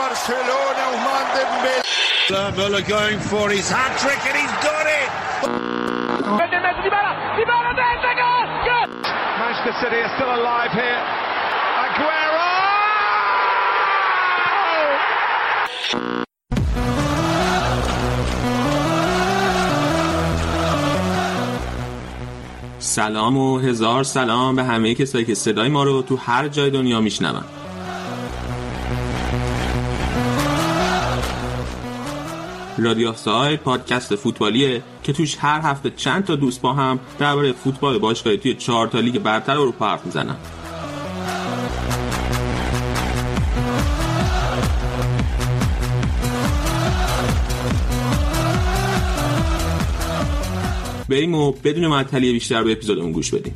Barcelona, Ousmane Dembélé. Muller going for his hat trick and he's done it. Manchester City are still alive here. Aguero! سلام و هزار سلام به همه کسایی که صدای ما رو تو هر جای دنیا میشنون رادیو ساید پادکست فوتبالیه که توش هر هفته چند تا دوست با هم درباره فوتبال باشگاهی توی چهار تا لیگ برتر اروپا حرف می‌زنن. بریم و بدون معطلی بیشتر به اپیزودمون گوش بدیم.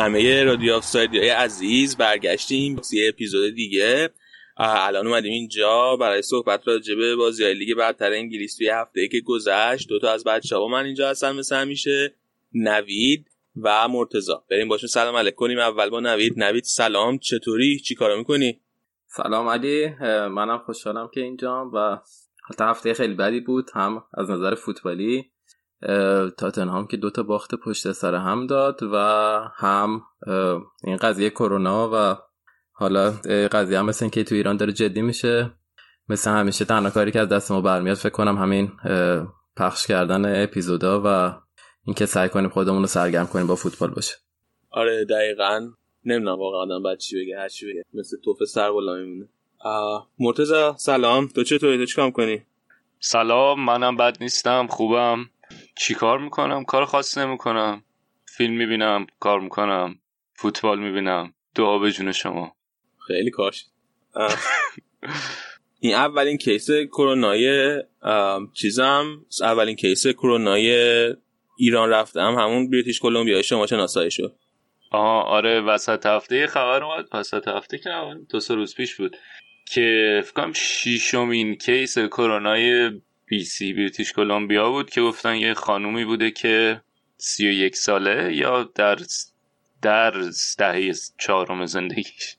همه رادیو آفساید های عزیز برگشتیم یه اپیزود دیگه. الان اومدیم اینجا برای صحبت راجع به بازی های لیگ برتر انگلیس توی هفته که گذشت. دوتا از بچه ها من اینجا هستن مثل همیشه نوید و مرتزا بریم باشون سلام علیک کنیم. اول با نوید. نوید سلام. چطوری؟ چی کارا می‌کنی؟ سلام علی. منم خوشحالم که اینجام و حتی هفته خیلی بدی بود. هم از نظر فوتبالی. تاتنهام که دوتا باخت پشت سر هم داد و هم این قضیه کرونا و حالا قضیه هم مثل که تو ایران داره جدی میشه مثل همیشه تنها کاری که از دست ما برمیاد فکر کنم همین پخش کردن اپیزودا و اینکه سعی کنیم خودمون رو سرگرم کنیم با فوتبال باشه. آره دقیقا. نمی‌دونم واقعا آدم بعد چی بگه هر چی بگه. مثل توف سر بالا میمونه مرتزا سلام. تو چطوری؟ تو چیکار کنی سلام منم بد نیستم. خوبم. چیکار می‌کنم؟ کار خاصی نمی‌کنم. فیلم می‌بینم کار می‌کنم. فوتبال می‌بینم. دعا به جون شما. خیلی کاش. این اولین کیس کرونای چیزم. اولین کیس کرونای ایران رفتم. همون بریتیش کلمبیا شما شناسایی شد. آها آره وسط هفته یه خبر اومد. وسط هفته که دو سه روز پیش بود. که فکر کنم شیشمین کیس کرونای بی سی بریتیش کلمبیا بود که گفتن یه خانومی بوده که سی و یک ساله یا در در دهه چهارم زندگیش.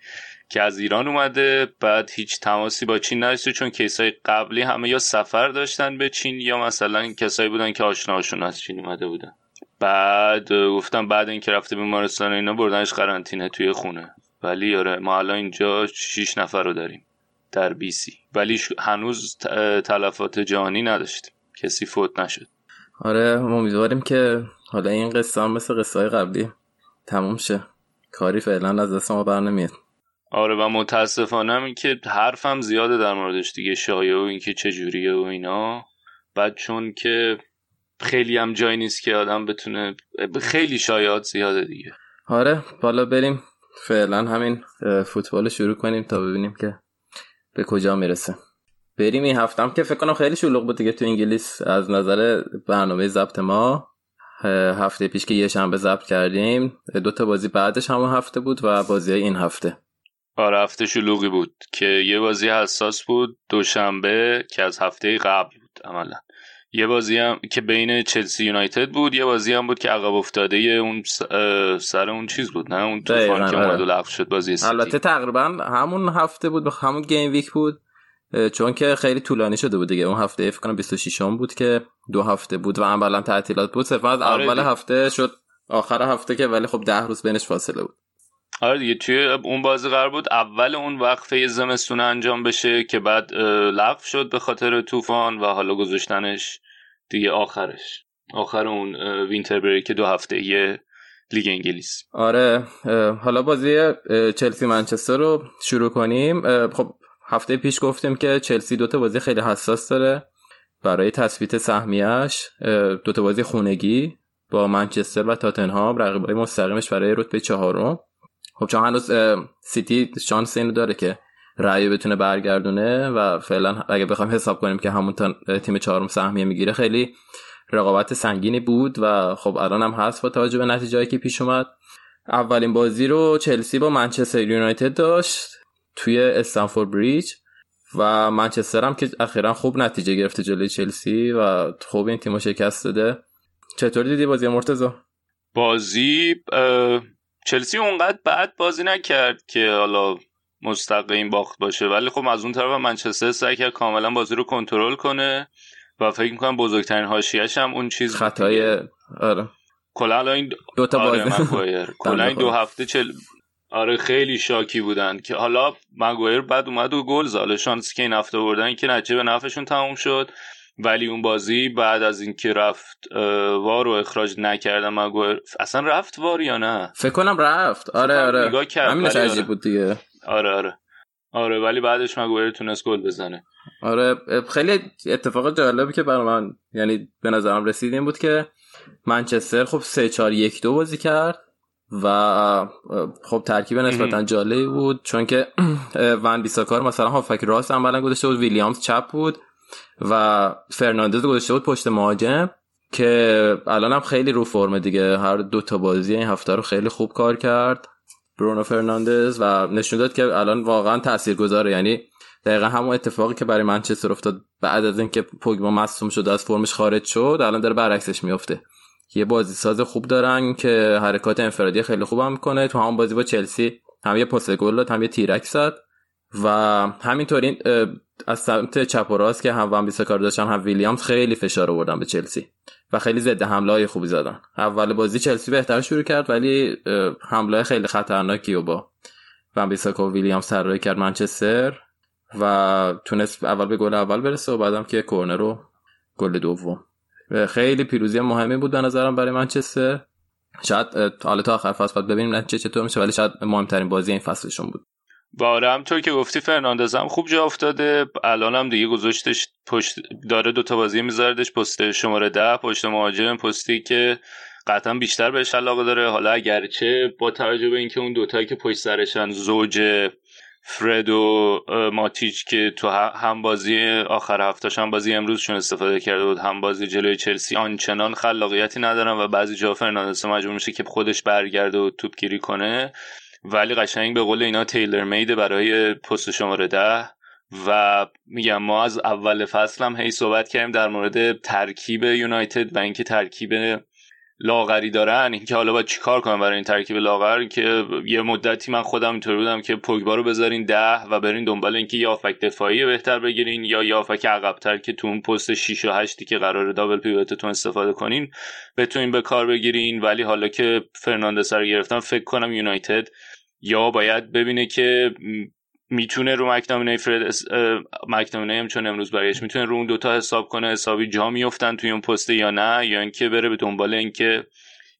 که از ایران اومده بعد هیچ تماسی با چین نداشته چون کیسای قبلی همه یا سفر داشتن به چین یا مثلا کسایی بودن که آشناشون از چین اومده بودن. بعد گفتم بعد اینکه رفته بیمارستان اینا بردنش قرنطینه توی خونه. ولی آره ما الان اینجا شیش نفر رو داریم. در بی سی ولی هنوز تلفات جهانی نداشتیم. کسی فوت نشد. آره امیدواریم که حالا این قصه هم مثل قصه های قبلی تموم شه. کاری فعلا از دست ما بر نمیاد. آره و متاسفانه هم این که حرفم زیاده در موردش دیگه شایعه و اینکه چجوریه و اینا. بعد چون که خیلی هم جایی نیست که آدم بتونه خیلی شایعات زیاده دیگه. آره بالا بریم. فعلا همین فوتبال رو شروع کنیم تا ببینیم که به کجا می‌رسه؟ بریم این هفته. هم که فکر کنم خیلی شلوغ بود دیگه تو انگلیس. از نظر برنامه ضبط ما هفته پیش که یه شنبه ضبط کردیم دو تا بازی بعدش همون هفته بود و بازی این هفته. آره هفته شلوغی بود که یه بازی حساس بود دوشنبه که از هفته قبل بود عملا. یه بازی هم که بین چلسی یونایتد بود یه بازی هم بود که عقب افتاده اون سر اون چیز بود نه اون طوفان که آره. اومد و لغو شد بازی سیتی البته تقریبا همون هفته بود همون گیم ویک بود چون که خیلی طولانی شده بود دیگه اون هفته فکر کنم 26 ام بود که دو هفته بود و عملا تعطیلات بود صرفا از آره اول. هفته شد آخر هفته که ولی خب ده روز بینش فاصله بود آره دیگه توی اون بازی قرار بود اول اون وقفه زمستون انجام بشه که بعد لغو شد به خاطر طوفان و حالا گذاشتنش دیگه آخرش. آخر اون وینتر بریک دو هفته یه لیگ انگلیس. آره حالا بازی چلسی منچستر رو شروع کنیم. خب هفته پیش گفتیم که چلسی دوتا بازی خیلی حساس داره برای تثبیت سهمیش اه، دوتا بازی خونگی با منچستر و تاتنهام رقیبای مستقیمش برای رتبه چهارم. خب چون هنوز سیتی شانس اینو داره که رأی بتونه برگردونه و فعلا اگه بخوایم حساب کنیم که همون تیم چهارم سهمیه می‌گیره خیلی رقابت سنگینی بود و خب الان هم هست با توجه به نتیجهایی که پیش اومد. اولین بازی رو چلسی با منچستر یونایتد داشت توی استنفورد بریج و منچستر هم که اخیرا خوب نتیجه گرفته جلوی چلسی و خوب این تیمو شکست داده. چطور دیدی بازی مرتضی؟ بازی چلسی اونقدر بعد بازی نکرد که حالا مستقیم باخت باشه. ولی خب از اون طرف منچستر سعی کرد کاملا بازی رو کنترل کنه و فکر می‌کنم بزرگترین حاشیه‌اش هم اون چیز خطای دیگه. آره. کلا این دو تا آره کلا این دو هفته چل آره خیلی شاکی بودن که حالا مگوایر بعد اومد و گل زد. حالا شانسی که این هفته بردن که نتیجه به نفعشون تموم شد. ولی اون بازی بعد از اینکه رفت وار رو اخراج مگوایر اصلا رفت وار یا نه؟ فکر کنم رفت. آره آره. نگاه کرد، همینش عجیب آره. بود دیگه. آره آره. آره ولی بعدش مگوایر تونست گل بزنه. آره خیلی اتفاق جالبی که برای من یعنی به نظرم رسید این بود که منچستر خب 3 4 1 2 بازی کرد و خب ترکیب نسبتا جالبی بود چون که وان بیساکا مثلا هافک رو راست عملا گذاشته بود ویلیامز چپ بود. و فرناندز گذاشته بود پشت مهاجم که الان هم خیلی رو فرمه دیگه. هر دو تا بازی این هفته رو خیلی خوب کار کرد برونو فرناندز و نشون داد که الان واقعا تاثیرگذاره. یعنی دقیقا همون اتفاقی که برای منچستر افتاد بعد از اینکه پوگبا مصدوم شد از فرمش خارج شد الان داره برعکسش میفته یه بازی ساز خوب دارن که حرکات انفرادی خیلی خوب هم می‌کنه. تو همون بازی با چلسی هم یه پاس گل داد هم یه تیرک زد و همینطور این از سمت چپ و راست که هم ون بیساکار داشتن هم ویلیامز خیلی فشار آوردن به چلسی و خیلی ضد حمله های خوبی زدن. اول بازی چلسی بهتر شروع کرد ولی حمله خیلی خطرناکی و با ون بیساکا و ویلیامز طراحی کرد منچستر و تونست اول به گل اول برسه و بعدم که کورنر رو گل دوم. خیلی پیروزی مهمی بود به نظرم برای منچستر. شاید حالا تا آخر فصل ببینیم نتیجه چطور میشه ولی شاید مهمترین بازی این فصلشون بود. و آره همونطور که گفتی فرناندز هم خوب جا افتاده. الان هم دیگه گذاشتش پشت داره دوتا بازی میذاردش پست شماره ده پشت مهاجم پستی که قطعا بیشتر بهش علاقه داره. حالا اگرچه با توجه به اینکه اون دوتایی که پشت سرشن زوج فرد و ماتیچ که تو هم بازی آخر هفتهش هم بازی امروزشون استفاده کرده بود هم بازی جلوی چلسی آنچنان خلاقیتی ندارن و بعضی جا فرناندز مجبور میشه که خودش برگرده و توپگیری کنه. ولی قشنگ به قول اینا تیلر میده برای پست شماره ده. و میگم ما از اول فصل هم هی صحبت کردیم در مورد ترکیب یونایتد و اینکه ترکیب لاغری دارن. اینکه حالا باید چیکار کنم برای این ترکیب لاغر؟ که یه مدتی من خودم اینطوری بودم که پوگبا رو بذارین ده و برین دنبال اینکه یا دفاعی بهتر بگیرین یا یا افک عقبتر که تو اون پست 6 و 8 که قرار دابل پیوتتون استفاده کنین بتونین به کار بگیرین. ولی حالا که فرناندس رو گرفتن فکر کنم یونایتد یا باید ببینه که می‌تونه رو مکتامینه فرد اس- اه، مکتامینه هم چون امروز برگشت می‌تونه رو اون دوتا حساب کنه حسابی جا میفتن توی اون پست یا نه یا اینکه بره به دنبال اینکه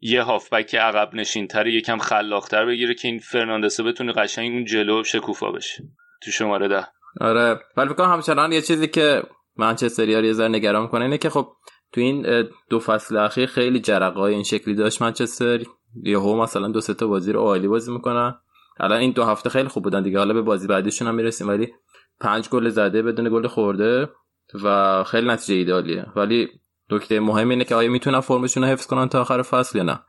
یه هافبک عقب نشینتر یکم خلاقتر بگیره که این فرناندسه بتونه قشنگ اون جلو شکوفا بشه. تو شماره ده. آره. ولی فکر کنم همچنان یه چیزی که منچستریا رو یه ذره نگران کنه اینه که خب تو این دو فصل اخیر خیلی جرقای این شکلی داشت منچستر. یهو مثلا دو سه تا بازی رو عالی بازی می‌کنن. الان این دو هفته خیلی خوب بودن دیگه. حالا به بازی بعدیشون هم می‌رسیم ولی پنج گل زده بدون گل خورده و خیلی نتیجه ایدالیه. ولی نکته مهم اینه که آیا می‌تونن فرمشون رو حفظ کنن تا آخر فصل یا نه؟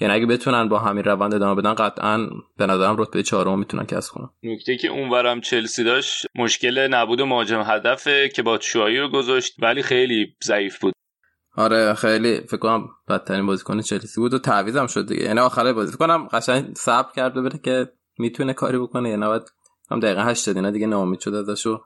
یعنی اگه بتونن با همین روند ادامه بدن قطعا به نظرم رتبه چهارم می‌تونن کسب کنن. نکته که اونورم چلسی داشت مشکل نبود مهاجم هدفه که با چوایی رو گذاشت ولی خیلی ضعیف بود. آره خیلی فکر کنم بدترین بازیکن چلسی بود و تعویض هم شد دیگه. یعنی آخر بازی. فکر کنم قشنگ صبر کرد بره که می‌تونه کاری بکنه. یا بعد هم دقیقه 80 اینا دیگه ناامید شد ازش و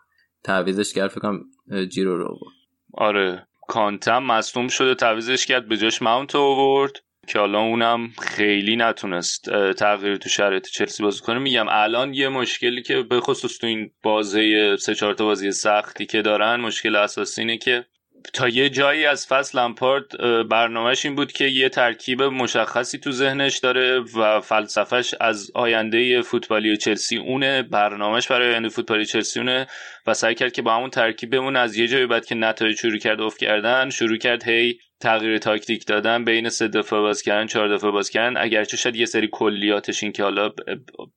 تعویزش کرد فکر جیرو رو بود آره. کانتم مصدوم شده تعویزش کرد به جاش ماونت آورد که حالا اونم خیلی نتونست تغییر تو شرایط چلسی بازی کنه. میگم الان یه مشکلی که به خصوص تو این بازه سه چهار تا بازی سختی که دارن مشکل اساسی اینه که تا یه جایی از فصل لمپارد برنامهش این بود که یه ترکیب مشخصی تو ذهنش داره و فلسفهش از آینده فوتبالی چلسی اونه برنامهش برای آینده فوتبالی چلسی اونه و سعی کرد که با همون ترکیب بمون از یه جایی بعد که نتایج شروع کرد افت کردن شروع کرد هی تغییر تاکتیک دادن بین سه دفعه باز کردن چهار دفعه باز کردن. اگرچه شاید یه سری کلیاتش این که حالا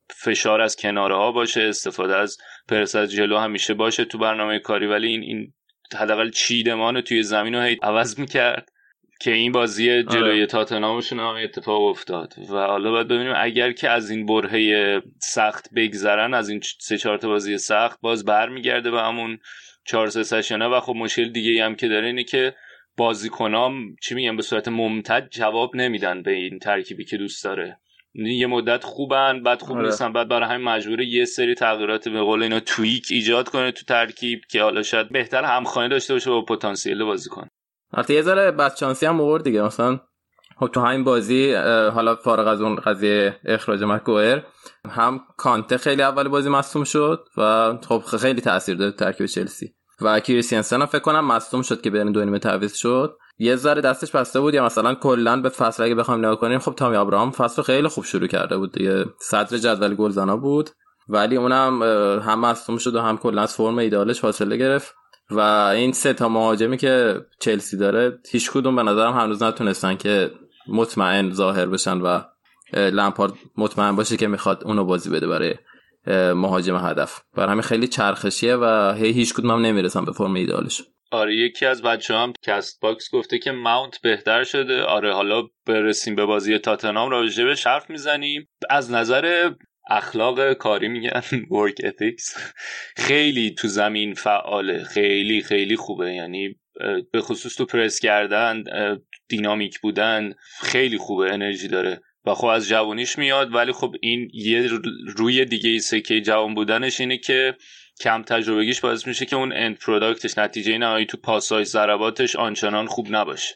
فشار از کناره ها باشه استفاده از پرس از جلو همیشه باشه تو برنامه کاری ولی این این حداقل چیدمان رو توی زمین رو عوض می‌کرد که این بازی جلوی آره. تاتنامشون هم اتفاق افتاد. و حالا باید ببینیم اگر که از این برهه سخت بگذرن از این سه چهار بازی سخت باز برمیگرده به همون چهار سه سشنه و خب مشکل دیگه هم که داره اینه که بازیکنام چی میگم به صورت ممتد جواب نمیدن به این ترکیبی که دوست داره. یه مدت خوبن بعد خوب آره. نیستن بعد برای همین مجبوره یه سری تغییرات به قول اینا تویک ایجاد کنه تو ترکیب که حالا شاید بهتر همخوانی داشته باشه با پتانسیل بازیکن البته یه ذره بچانسی هم آورد دیگه مثلا خب تو همین بازی حالا فارغ از اون قضیه اخراج مکوئر هم کانته خیلی اول بازی مصوم شد و خب خیلی تاثیر داد ترکیب چلسی. و کریستیانسن فکر کنم مصوم شد که بین دو نیمه تعویض شد. یه ذره دستش بسته بود یا مثلا کلا به فصل اگه بخوام نگاه کنیم خب تامی ابراهام فصل خیلی خوب شروع کرده بود دیگه. صدر جدول گلزنا بود ولی اونم هم مصدوم شد و هم کلا از فرم ایدالش فاصله گرفت. و این سه تا مهاجمی که چلسی داره هیچ کدوم به نظرم هنوز نتونستن که مطمئن ظاهر بشن و لمپارد مطمئن باشه که می‌خواد اونو بازی بده برای مهاجم هدف. برای همین خیلی چرخشیه و هی هیچ کدوم هم نمی‌رسن به فرم ایدالش آره یکی از بچه‌های کست باکس گفته که ماونت بهتر شده. آره حالا برسیم به بازی تاتنام راجع به حرف می‌زنیم. از نظر اخلاق کاری میگن work ethics خیلی تو زمین فعاله. خیلی خیلی خوبه. یعنی به خصوص تو پرس کردن دینامیک بودن خیلی خوبه انرژی داره. و خب از جوانیش میاد ولی خب این یه روی دیگه سکه جوان بودنش اینه که کم تجربگیش باعث میشه که اون end product ش نتیجه نهایی تو پاسای ضرباتش آنچنان خوب نباشه.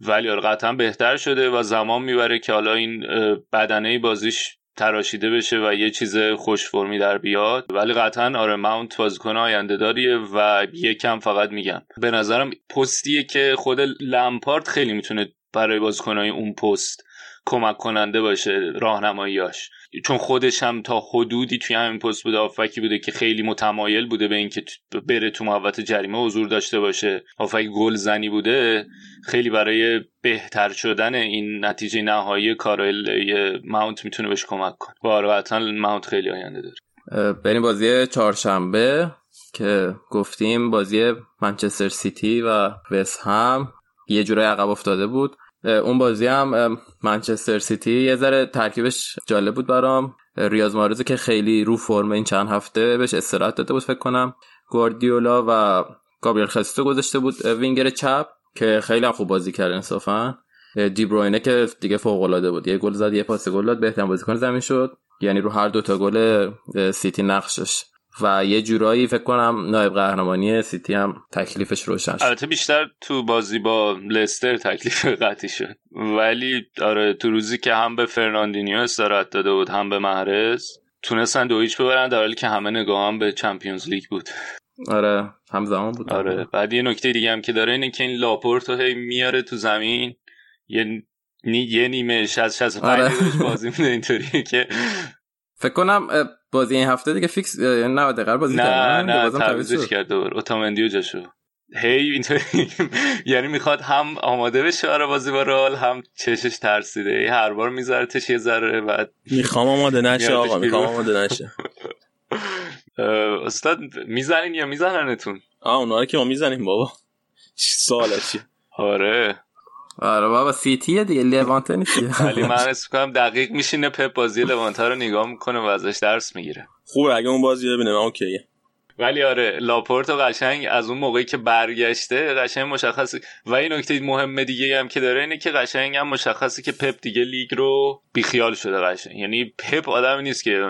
ولی آره قطعا بهتر شده و زمان می‌بره که حالا این بدنه بازیش تراشیده بشه و یه چیز خوش فرمی در بیاد. ولی قطعا آره ماونت بازیکن آینده داریه و یکم فقط میگم. به نظرم پستیه که خود لمپارد خیلی می‌تونه برای بازیکنهای اون پست کمک کننده باشه راهنماییاش. چون خودش هم تا حدودی توی همین پست بوده آفکی بوده که خیلی متمایل بوده به اینکه بره تو محوط جریمه حضور داشته باشه. آفک گل زنی بوده خیلی برای بهتر شدن این نتیجه نهایی کارل ماونت می‌تونه بهش کمک کنه. واقعا ماونت خیلی آینده داره. بریم بازی چهارشنبه که گفتیم بازی منچستر سیتی و وست هم. یه جورای عقب افتاده بود. اون بازی هم منچستر سیتی یه ذره ترکیبش جالب بود برام. ریاض مارزو که خیلی رو فرم این چند هفته بهش استراحت داده بود فکر کنم گواردیولا و گابریل ژسوس رو گذاشته بود وینگر چپ که خیلی هم خوب بازی کرد انصافا. دی‌بروینه که دیگه فوق العاده بود. یه گل زد یه پاس گل داد بهترین بازیکن زمین شد. یعنی رو هر دو تا گل سیتی نقشش. و یه جورایی فکر کنم نایب قهرمانی سیتی هم تکلیفش روشن شد. البته بیشتر تو بازی با لستر تکلیف قطعی شد. ولی آره تو روزی که هم به فرناندینیو استراحت داده بود هم به محرز تونستن دو هیچ ببرن در حالی که همه نگاه هم به Champions League بود. آره همزمان بود. آره بعد یه نکته دیگه هم که داره اینه که این لاپورتو هی میاره تو زمین. یه یه نیمه 60 65 آره. بازی میده اینطوریه که فکر کنم بازی این هفته دیگه فیکس 90 دقیقه بازی نه نه تعویضش کرد دور. اوتامندیو جاشو. هی اینطوری. یعنی می‌خواد هم آماده بشه برای بازی با رال هم چشش ترسیده. هر بار میذارتش یه ذره بعد می‌خوام آماده نشه آقا می‌خوام آماده نشه. استاد می‌زنین یا میزننتون؟ آه اونا که ما می‌زنیم بابا. چی آره. آره بابا سیتی دیگه لوانته نیست ولی من اسم کنم دقیق میشینه پپ بازی لوانته رو نگاه می‌کنه و ازش درس می‌گیره. خوبه اگه اون بازی ببینه من اوکیه. ولی آره لاپورت و قشنگ از اون موقعی که برگشته قشنگ مشخصه. و این نکته مهم دیگه هم که داره اینه که قشنگ هم مشخصه که پپ دیگه لیگ رو بیخیال شده قشنگ. یعنی پپ آدمی نیست که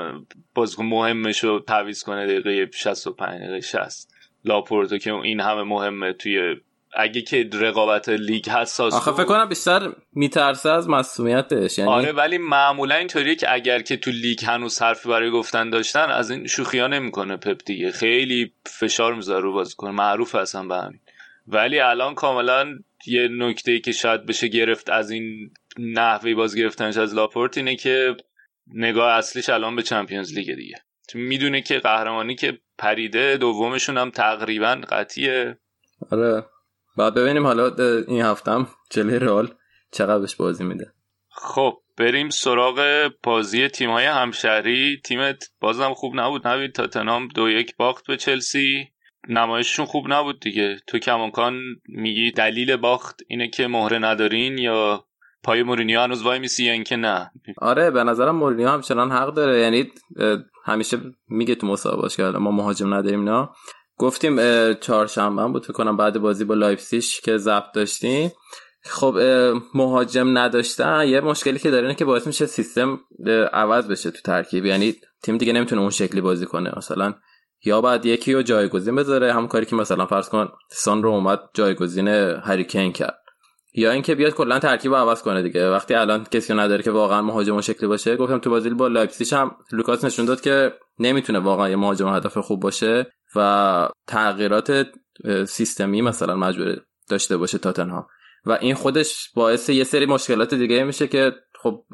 بازیکن مهمش رو تعویض کنه دقیقه 65 دقیقه 60 لاپورتو که این همه مهمه توی اگه که رقابت لیگ حساس آخه فکر کنم بیشتر میترسه از مسئولیتش یعنی آره ولی معمولا اینطوریه که اگر که تو لیگ هنوز حرفی برای گفتن داشتن از این شوخی ها نمی‌کنه پپ دیگه. خیلی فشار می‌ذاره رو بازیکن. معروف اصلا به همین. ولی الان کاملا یه نکته که شاید بشه گرفت از این نحوه باز گرفتنش از لاپورت اینه که نگاه اصلیش الان به چمپیونز لیگ دیگه. می‌دونه که قهرمانی که پریده دومشون هم تقریبا قطعیه آره. بعد ببینیم حالا این هفتم جلوی رئال چقدرش بازی میده. خب بریم سراغ بازی تیم های همشهری. تیمت بازم خوب نبود نبید تاتنام دو یک باخت به چلسی. نمایششون خوب نبود دیگه. تو کمانکان میگی دلیل باخت اینه که مهره ندارین یا پای مورینیو هنوز وای میسی یا اینکه نه؟ آره به نظرم مورینیو همچنان حق داره. یعنی همیشه میگه تو مصاحبهاش که ما مهاجم نداریم نه؟ گفتیم چهارشنبه بود فکر کنم بعد بازی با لایپزیش که ضبط داشتیم. خب مهاجم نداشتن. یه مشکلی که داره اینه که باعث میشه سیستم عوض بشه تو ترکیب. یعنی تیم دیگه نمی‌تونه اون شکلی بازی کنه. مثلا یا بعد یکی رو جایگزین بذاره. هم کاری که مثلا فرض کن سان رو اومد جایگزین هری کین کرد. یا اینکه بیاد کلا ترکیب عوض کنه دیگه. وقتی الان کسی نداره که واقعا مهاجم اون شکلی باشه. گفتم تو بازی با لایپزیگ هم لوکاس نشون داد که نمی‌تونه واقعا یه مهاجم هدف خوب باشه. و تغییرات سیستمی مثلا مجبور داشته باشه تاتنهام و این خودش باعث یه سری مشکلات دیگه میشه که خب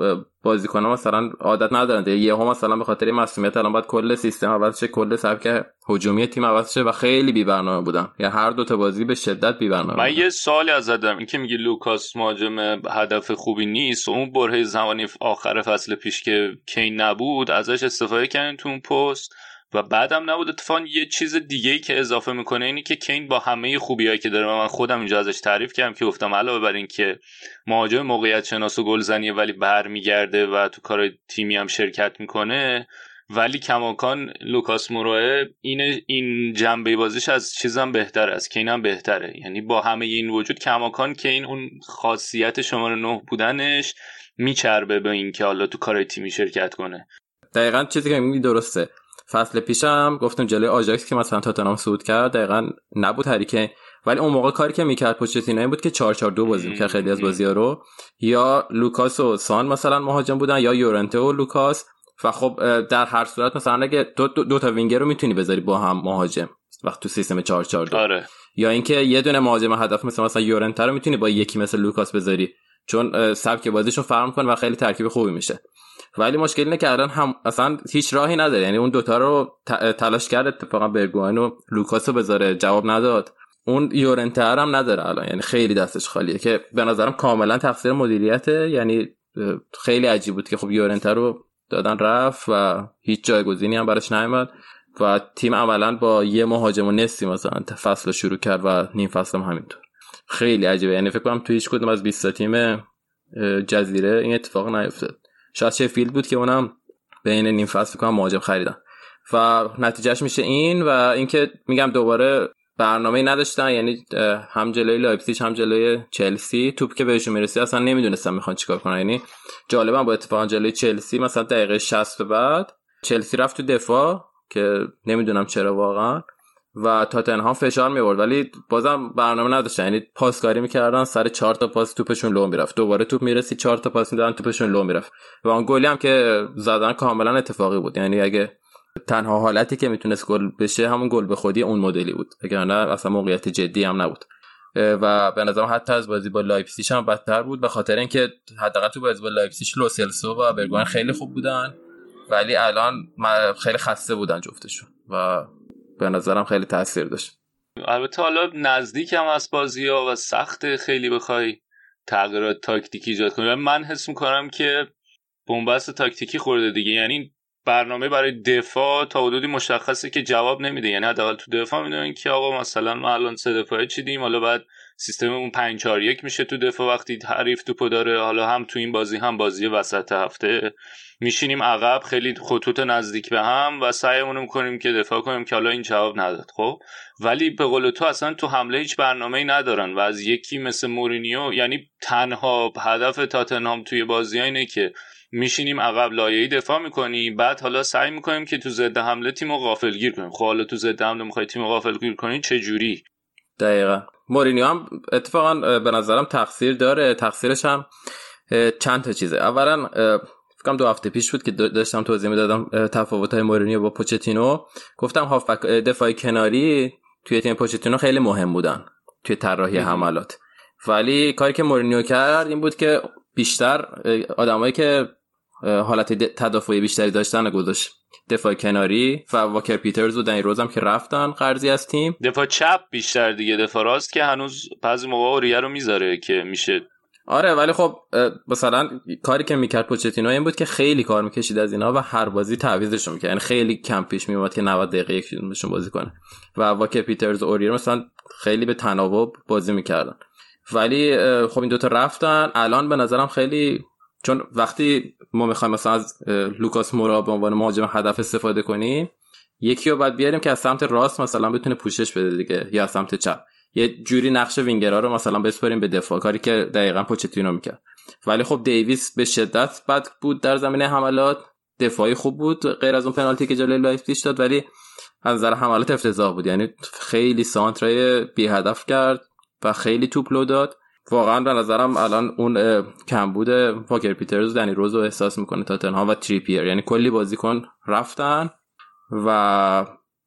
بازیکن‌ها مثلا عادت ندارن. دیگه یهو مثلا به خاطر مسئولیت الان باید کل سیستم عوض شه کل سبک هجومی تیم عوض شه و خیلی بی برنامه بودن. یا هر دو تا بازی به شدت بی برنامه من یه سوالی از زدم این که میگی لوکاس مهاجم هدف خوبی نیست. و اون برهه زمانی آخر فصل پیش که کین نبود ازش استفاده کردن تو اون پست. و بدم نبود اتفاقا یه چیز دیگه ای که اضافه می‌کنه اینی که کین با همه خوبیایی که داره من خودم اینجا ازش تعریف کردم که گفتم علاوه بر این که مهاجم موقعیت شناس و گلزنیه ولی برمیگرده و تو کار تیمی هم شرکت می‌کنه ولی کماکان لوکاس مورا این این جنبه بازیش از چیزم بهتره از کین هم بهتره. یعنی با همه این وجود کماکان که این اون خاصیت شماره نه بودنش میچربه به اینکه حالا تو کار تیمی شرکت کنه. دقیقا چیزی که میگی درسته. فصل پیشم گفتم جلوی آژاکس که مثلا تاتنهام صعود کرد دقیقا نبود هریکین ولی اون موقع کاری که می‌کرد پوچتینو این بود که 4 4 2 بازی می‌کرد خیلی از بازی‌ها رو. یا لوکاس و سان مثلا مهاجم بودن یا یورنته و لوکاس. و خب در هر صورت مثلا اگه دو, دو, دو تا وینگر رو می‌تونی بذاری با هم مهاجم وقت تو سیستم 4 4 2 آره. یا اینکه یه دونه مهاجم هدف مثل مثلا یورنته رو می‌تونی با یکی مثل لوکاس بذاری. چون سبک بازیشون فرق کنه و خیلی ترکیب خوبی میشه. ولی مشکل اینه که الان هم اصلا هیچ راهی نداره. یعنی اون دوتا رو تلاش کرد اتفاقا برگوان و بذاره جواب نداد. اون یورنتر هم نداره الان. یعنی خیلی دستش خالیه که به نظرم کاملا تقصیر مدیریته. یعنی خیلی عجیب بود که خب یورنته رو دادن رفت و هیچ جایگزینی هم براش نیومد و تیم عملا با یه مهاجم و نصفی مثلا فصل شروع کرد و نیم فصل هم همینطور. خیلی عجیبه. یعنی فکر کنم تو هیچ کدوم از 20 تیم جزیره این اتفاق نیفتاد. شاید شفیلد بود که اونم بین نیم فصل کنم مهاجم خریدن. و نتیجهش میشه این و اینکه میگم دوباره برنامه نداشتن یعنی هم جلوی لایپزیگ هم جلوی چلسی. توپ که بهشون می‌رسید اصلا نمی‌دونستن می‌خوان چیکار کنن. یعنی جالبا با اتفاقا جلوی چلسی مثلا دقیقه 60 به بعد چلسی رفت تو دفاع که نمی‌دونم چرا واقعا. و تاتنهام فشار میورد ولی بازم برنامه نداشتن. یعنی پاسکاری می‌کردن سر چهار تا پاس توپشون لو می‌رفت. دوباره توپ می‌رسی چهار تا پاس می‌دادن توپشون لو می‌رفت. و اون گلی هم که زدن کاملا اتفاقی بود. یعنی اگه تنها حالتی که می‌تونست گل بشه همون گل به خودی اون مدلی بود. اگر نه اصلا موقعیت جدی هم نبود. و به نظرم حتی از بازی با لایپزیگ هم بدتر بود. به خاطر اینکه حداقل تو بازی با لایپزیگ لوسلسو و برگواین خیلی خوب بودن. ولی الان خیلی خسته بودن جفتشون. و به نظرم خیلی تاثیر داشت. البته حالا نزدیک همه بازی ها و سخت خیلی بخوای تغییرات تاکتیکی ایجاد کنی. من حس می‌کنم که بن‌بست تاکتیکی خورده دیگه. یعنی برنامه برای دفاع تا حدودی مشخصه که جواب نمیده. یعنی حداقل تو دفاع می‌دونن که آقا مثلا ما الان سه دفاعه چیدیم. حالا بعد سیستم اون 5 4 1 میشه تو دفاع. وقتی حریف توپو داره حالا هم تو این بازی هم بازی وسط هفته. میشینیم عقب خیلی خطوط نزدیک به هم و سعیمون می‌کنیم که دفاع کنیم که حالا این جواب نداد خب؟ ولی به قول تو اصلا تو حمله هیچ برنامه‌ای ندارن و از یکی مثل مورینیو یعنی تنها هدف تاتنهام توی بازی اینه که میشینیم عقب لایه‌ای دفاع می‌کنیم بعد حالا سعی می‌کنیم که تو ضد حمله تیم غافلگیر کنیم. خب حالا تو ضد حمله می‌خوای تیم غافلگیر کنی چه جوری دقیقا. مورینیو هم اتفاقا به نظرم تقصیر داره تقصیرش هم چند تا چیزه. اولا فکرم دو هفته پیش بود که داشتم توضیح می‌دادم تفاوت های مورینیو با پوچتینو. گفتم هافبک دفاع کناری توی تیم پوچتینو خیلی مهم بودن توی طراحی حملات. ولی کاری که مورینیو کرد این بود که بیشتر آدمایی که حالت تدافعی بیشتری داشتن گذاشت. دفاع کناری و واکر پیترز و دنی روزم که رفتن قرضی از تیم. دفاع چپ بیشتر دیگه. دفاع راست که هنوز بعضی موقع اوریه رو می‌ذاره که میشه. آره ولی خب مثلا کاری که می‌کرد پوچتینو این بود که خیلی کار می‌کشید از اینا و هر بازی تعویضشون می‌کرد. یعنی خیلی کم پیش میومد که 90 دقیقه بهشون بازی کنه. و واکر پیترز و اوریر مثلا خیلی به تناوب بازی می‌کردن. ولی خب این دوتا رفتن. الان به نظرم خیلی چون وقتی ما می‌خوایم مثلا از لوکاس مورا به عنوان مهاجم هدف استفاده کنیم یکی رو باید بیاریم که از سمت راست مثلا بتونه پوشش بده دیگه یا از سمت چپ. یه جوری نقش وینگرها رو مثلا بسپاریم به دفاع کاری که دقیقا پوچتینو می‌کرد. ولی خب دیویس به شدت بد بود در زمینه حملات. دفاعی خوب بود غیر از اون پنالتی که جلوی لایپزیگ داد ولی از نظر حملات افتضاح بود. یعنی خیلی سانترای بی هدف کرد و خیلی توپ لو داد. واقعا به نظرم الان اون کمبود واکر پیترز دنی روز رو احساس می‌کنه تاتنهام و تریپیر یعنی کلی بازیکن رفتن و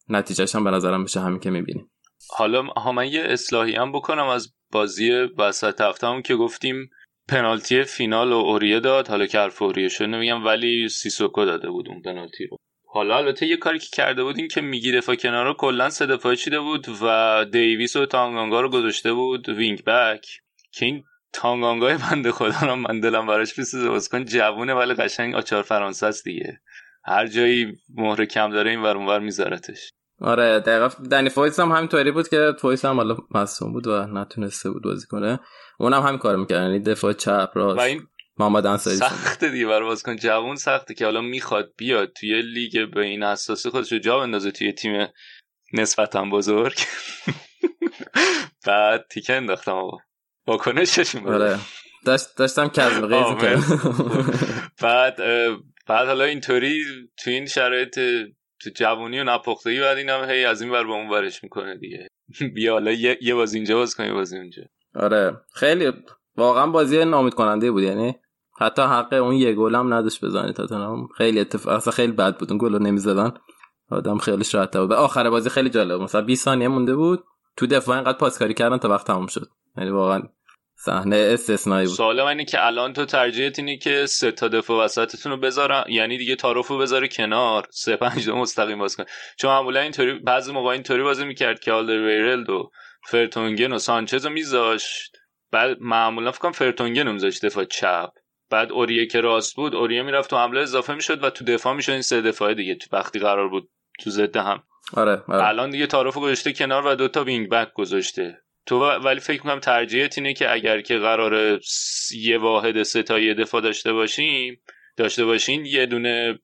نتیجهش هم به نظرم میشه همین که می‌بینیم. حالا ها من یه اصلاحی هم بکنم از بازی وسط هفته که گفتیم پنالتی فینال و اوریه داد. حالا که حرف اوریه شد نمیگم ولی سیسوکو داده بود اون پنالتی رو. حالا البته یه کاری که کرده بود این که میگی دفاع کنار رو کلا سه دفاعی چیده بود و دیویس و تانگانگا رو گذاشته بود wing back. که این تانگانگای بنده خدا رو من دلم براش بسوزه کن جوونه ولی قشنگ آچار فرانسه است دیگه. هر جایی مهره کم داره این ور اونور میذارتش. آره دقیقا. دنی فویس هم همینطوری بود که فویس هم حالا مصدوم بود و نتونسته بود بازی کنه. اونم همین کار می‌کرد. یعنی دفاع چپ راست. و این محمد انصاری سخته دیگه. برای بازیکن جوون سخته که حالا می‌خواد بیاد توی لیگ به این اساسی خودش رو جا بندازه توی تیم نسبتا بزرگ. بعد تیکه انداختم آقا. واکنشش آره. داشت داشتم کزم بعد بعد حالا اینطوری تو این شرایط تو جوونی و نپختگی بعد اینم هی از این ور به اون ورش می‌کنه دیگه. بیا حالا یه بازی اینجا باز کنی بازی اونجا. آره. خیلی واقعا بازی نامید کننده بود یعنی حتی حق اون یه گل هم نداشت بزنه تاتنهام. خیلی اتفاق اصلا خیلی بد بود اون گل رو نمی‌زدن. آدم خیلی شاید بود آخر بازی خیلی جالب مثلا 20 ثانیه مونده بود. تو دفاع اینقدر پاسکاری کردن تا وقت تموم شد. یعنی واقعا صحنه استثنایی بود. سوال اینه که الان تو ترجیحت اینه که سه تا دفاع وسطتون رو بذارن یعنی دیگه تعارفو بذاره کنار سه پنج دو مستقیم بازی کنه چون معمولا اینطوری بعضی موقع اینطوری بازی می‌کرد که آلدرویرلد و فرتونگن و سانچز رو میذاشت. بعد معمولا فکر کنم فرتونگن رو میذاشت دفاع چپ. بعد اوریه که راست بود اوریه می‌رفت تو حمله اضافه می‌شد و تو دفاع می‌شد. این سه دفاع دیگه تو وقتی قرار بود تو ضد هم. آره, آره. الان دیگه تعارفو گذاشته کنار و دوتا wing back گذاشته. تو ولی فکر می‌کنم ترجیحت اینه که اگر که قرار یه واحد ستایی دفاع داشته باشیم داشته باشین یه دونه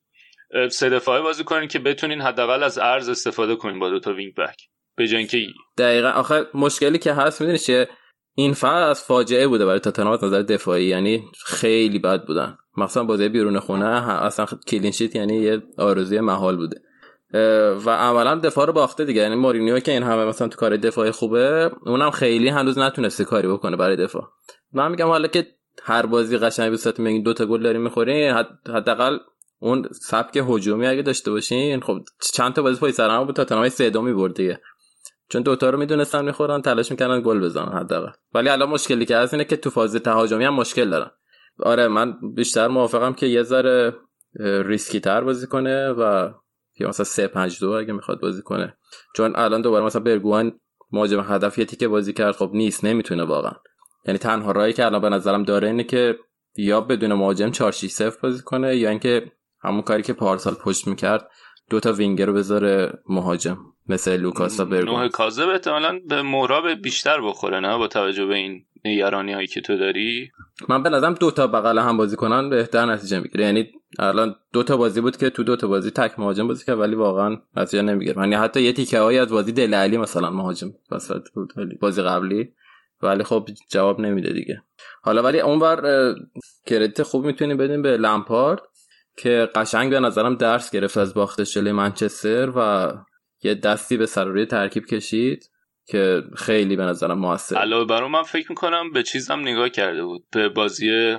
سه دفاعه بازی کنین که بتونین حداقل از عرض استفاده کنین با دو تا wing back. به جای اینکه دقیقا. آخه مشکلی که هست می‌دونی چیه؟ این فصل از فاجعه بوده برای تاتنهام از نظر دفاعی یعنی خیلی بد بودن. مثلا بازی بیرون خونه اصلا clean sheet یعنی یه آرزوی محال بوده. و عملا دفاع رو باخته دیگه. یعنی مورینیو که این همه مثلا تو کار دفاعی خوبه اونم خیلی هنوز نتونسته کاری بکنه برای دفاع. من میگم حالا که هر بازی قشنگ صورت میگین دو تا گل داری می‌خورین حداقل اون سبک هجومی اگه داشته باشین خب چند تا بازی پای سر بود تا سه دو می‌برد دیگه. چون دوتا رو می‌دونستن می‌خورن تلاش می‌کردن گل بزنن حداقل. ولی الان مشکلی که هست اینه که تو فاز تهاجمی هم مشکل دارن. آره من بیشتر موافقم که یه ذره ریسکی تر بازی کنه و یا مثلا 3 5 2 اگه می‌خواد بازی کنه. چون الان دوباره مثلا برگوان مهاجم هدفی که بازی کرد خب نیست نمی‌تونه واقعا. یعنی تنها راهی که الان به نظرم داره اینه که یا بدون مهاجم 4 6 0 بازی کنه یا اینکه همون کاری که پارسال پشت می‌کرد دو تا وینگر رو بذاره مهاجم مثل لوکاس و برگو نوع کاذب احتمالا به مهراب بیشتر بخوره نه؟ با توجه به این نگرانی هایی که تو داری؟ من به نظرم دو تا بغل هم بازی کنن بهتر نتیجه می‌گیره. یعنی الان دو تا بازی بود که تو دو تا بازی تک مهاجم بازی کرد ولی واقعا نتیجه نمی‌گیره. یعنی حتی یه تیکه هایی از بازی دل علی مثلا مهاجم وسط بود بازی قبلی. ولی خب جواب نمیده دیگه. حالا ولی اونور کردیت خوب می‌تونیم بدیم به لمپارد که قشنگ به نظرم درس گرفت از باختش جلوی منچستر و یه دستی به سر ترکیب کشید. که خیلی به نظرم موثر علاوه بر من فکر می‌کنم به چیزم نگاه کرده بود. به بازی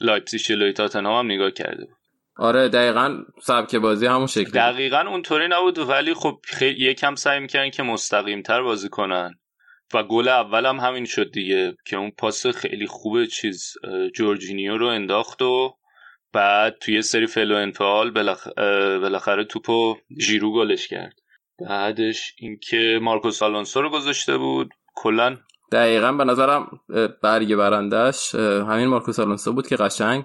لایپزیگ جلوی تاتنهام هم نگاه کرده بود. آره دقیقا سبک بازی همون شکلی دقیقا اونطوری نبود ولی خب خیلی یکم سعی می‌کردن که مستقیم تر بازی کنن. و گل اول هم همین شد دیگه که اون پاس خیلی خوب چیز جورجینیو رو انداخت و بعد توی سری فعل و انفعال بالاخره توپو ژیرو گلش کرد. بعدش اینکه مارکوس آلونسو رو گذاشته بود. کلا دقیقا به نظرم برگ برندش همین مارکوس آلونسو بود که قشنگ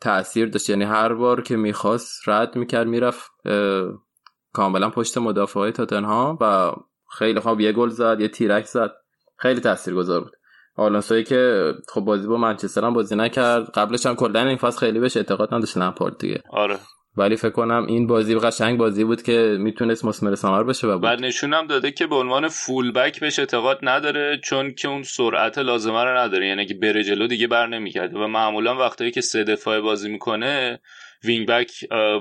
تاثیر داشت. یعنی هر بار که می‌خواست رد می‌کرد می‌رفت کاملا پشت مدافع های تاتنهام و خیلی خوب یه گل زد یه تیرک زد. خیلی تاثیرگذار بود. آلونسوی که خب بازی با منچستر هم بازی نکرد. قبلش هم کلا این فاز خیلی بهش اعتقاد نداشت لمپارد دیگه. آره. ولی فکر کنم این بازی قشنگ بازی بود که می‌تونست مسمر ثمر بشه و بعد نشونم داده که به عنوان full back بهش اعتقاد نداره چون که اون سرعت لازمه رو نداره. یعنی که بره جلو دیگه بر نمی‌کرده و معمولا وقتایی که سه دفاعه بازی می‌کنه wing back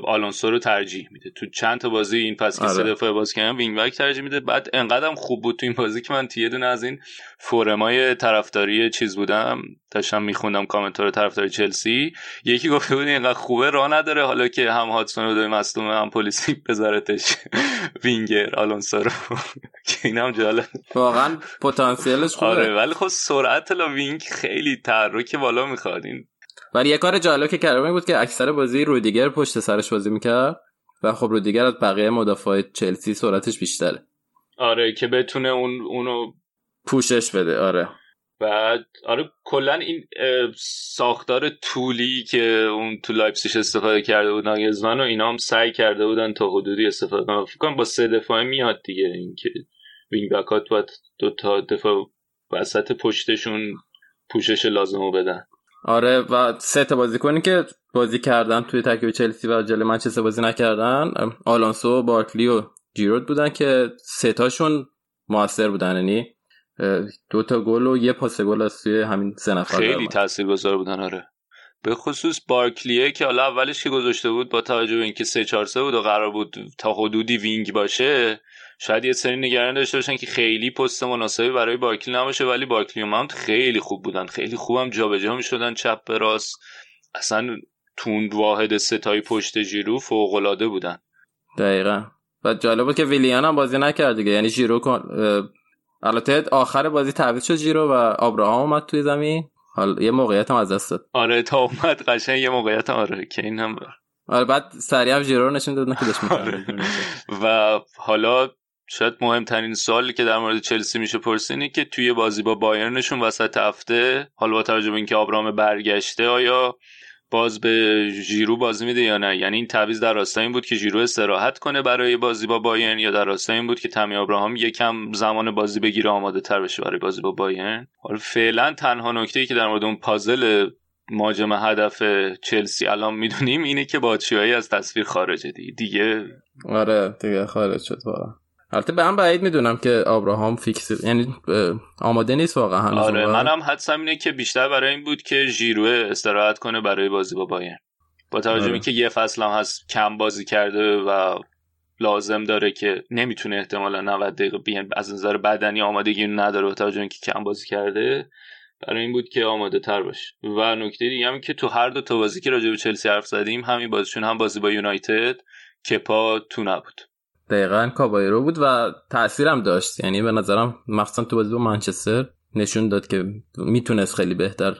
آلونسو رو ترجیح میده. تو چند تا بازی این پس که آره. سه دفاعه بازی کردن wing back ترجیح میده. بعد انقدرم خوب بود تو این بازی که من تو یه دونه از این فورمای طرفداری چیز بودم. داشتم میخوندم کامنتای طرفداری چلسی. یکی گفته بود اینقدر خوبه راه نداره. حالا که هم هادسون مصدوم هم پولیسیچ بذارتش. وینگر آلونسو رو. که اینم جالب. واقعا پتانسیلش خوبه. آره ولی خب سرعت بالا وینگ خیلی تحرک بالا می‌خواد. این ولی یه کار جالب که کرده بود که اکثر بازی رودیگر پشت سرش بازی می‌کرد و خب رودیگر از بقیه مدافع چلسی سرعتش بیشتره. آره که بتونه اون اونو پوشش بده آره. بعد آره کلا این ساختار طولی که اون تو لایپزیگش استفاده کرده بود ناگلزمن و اینا هم سعی کرده بودن تا حدودی استفاده کنن. فکر کنم با سه دفاعه میاد دیگه اینکه وینگ بکات باید دو تا دفاع وسط پشتشون پوشش لازمو بدن. آره و سه تا بازیکنی که بازی کردن توی ترکیب چلسی و جلوی منچستر بازی نکردن آلونسو بارکلی و ژیرو بودن که سه تاشون موثر بودن یعنی دو تا گل و یه پاس گل از توی همین سه نفر خیلی تاثیرگذار بودن آره. به خصوص بارکلیه که حالا اولش که گذاشته بود با توجه به اینکه 3 4 3 بود و قرار بود تا حدودی وینگ باشه شاید یه سری نگران داشته باشن که خیلی پست مناسبی برای بارکلی نباشه ولی بارکلی و ماونت خیلی خوب بودن. خیلی خوبم جابجا می‌شدن چپ به راست. اصلا تو اون واحد سه‌تایی پشت ژیرو فوق العاده بودن. دقیقا. و جالب بود که ویلیان هم بازی نکرد دیگه. یعنی جیرو کن البته آخر بازی تعویض شد جیرو و آبراهام اومد توی زمین. حال یه موقعیت هم از دست داد. آره تا اومد قشنگ یه موقعیت هم آره که این هم آره بعد سریع هم جیرو نشون داد که آره. و حالا شاید مهمترین سوالی که در مورد چلسی میشه پرسینی که توی بازی با بایرنشون وسط هفته حالا با توجه به اینکه آبرام برگشته آیا باز به ژیرو بازی میده یا نه؟ یعنی این تعویض در راستای این بود که ژیرو استراحت کنه برای بازی با بایرن یا در راستای این بود که تامی ابراهام یکم زمان بازی بگیره آماده تر بشه برای بازی با بایرن؟ حالا فعلا تنها نکته ای که در مورد اون پازل ماجم هدف چلسی الان می‌دونیم اینه که باتشیایی از تصویر خارجه دیگه دیگه آره دیگه خارج شد البته به هم بعید می‌دونم که آبراهام فیکس یعنی آماده نیست واقعا آره منم حدسم اینه که بیشتر برای این بود که ژیرو استراحت کنه برای بازی با بایر با توجه آره. که یه فصل هم هست کم بازی کرده و لازم داره که نمی‌تونه احتمالا 90 دقیقه بیان از نظر بدنی آمادگی نداره با توجه که کم بازی کرده برای این بود که آماده تر باشه. و نکته دیگه هم که تو هر دو تا بازی که راجع به چلسی حرف زدیم همین بازیشون هم بازی با یونایتد کپا تو نبود. دقیقا کابایرو بود و تاثیرم داشت. یعنی به نظرم مخصوصا تو بازی با منچستر نشون داد که می‌تونست خیلی بهتر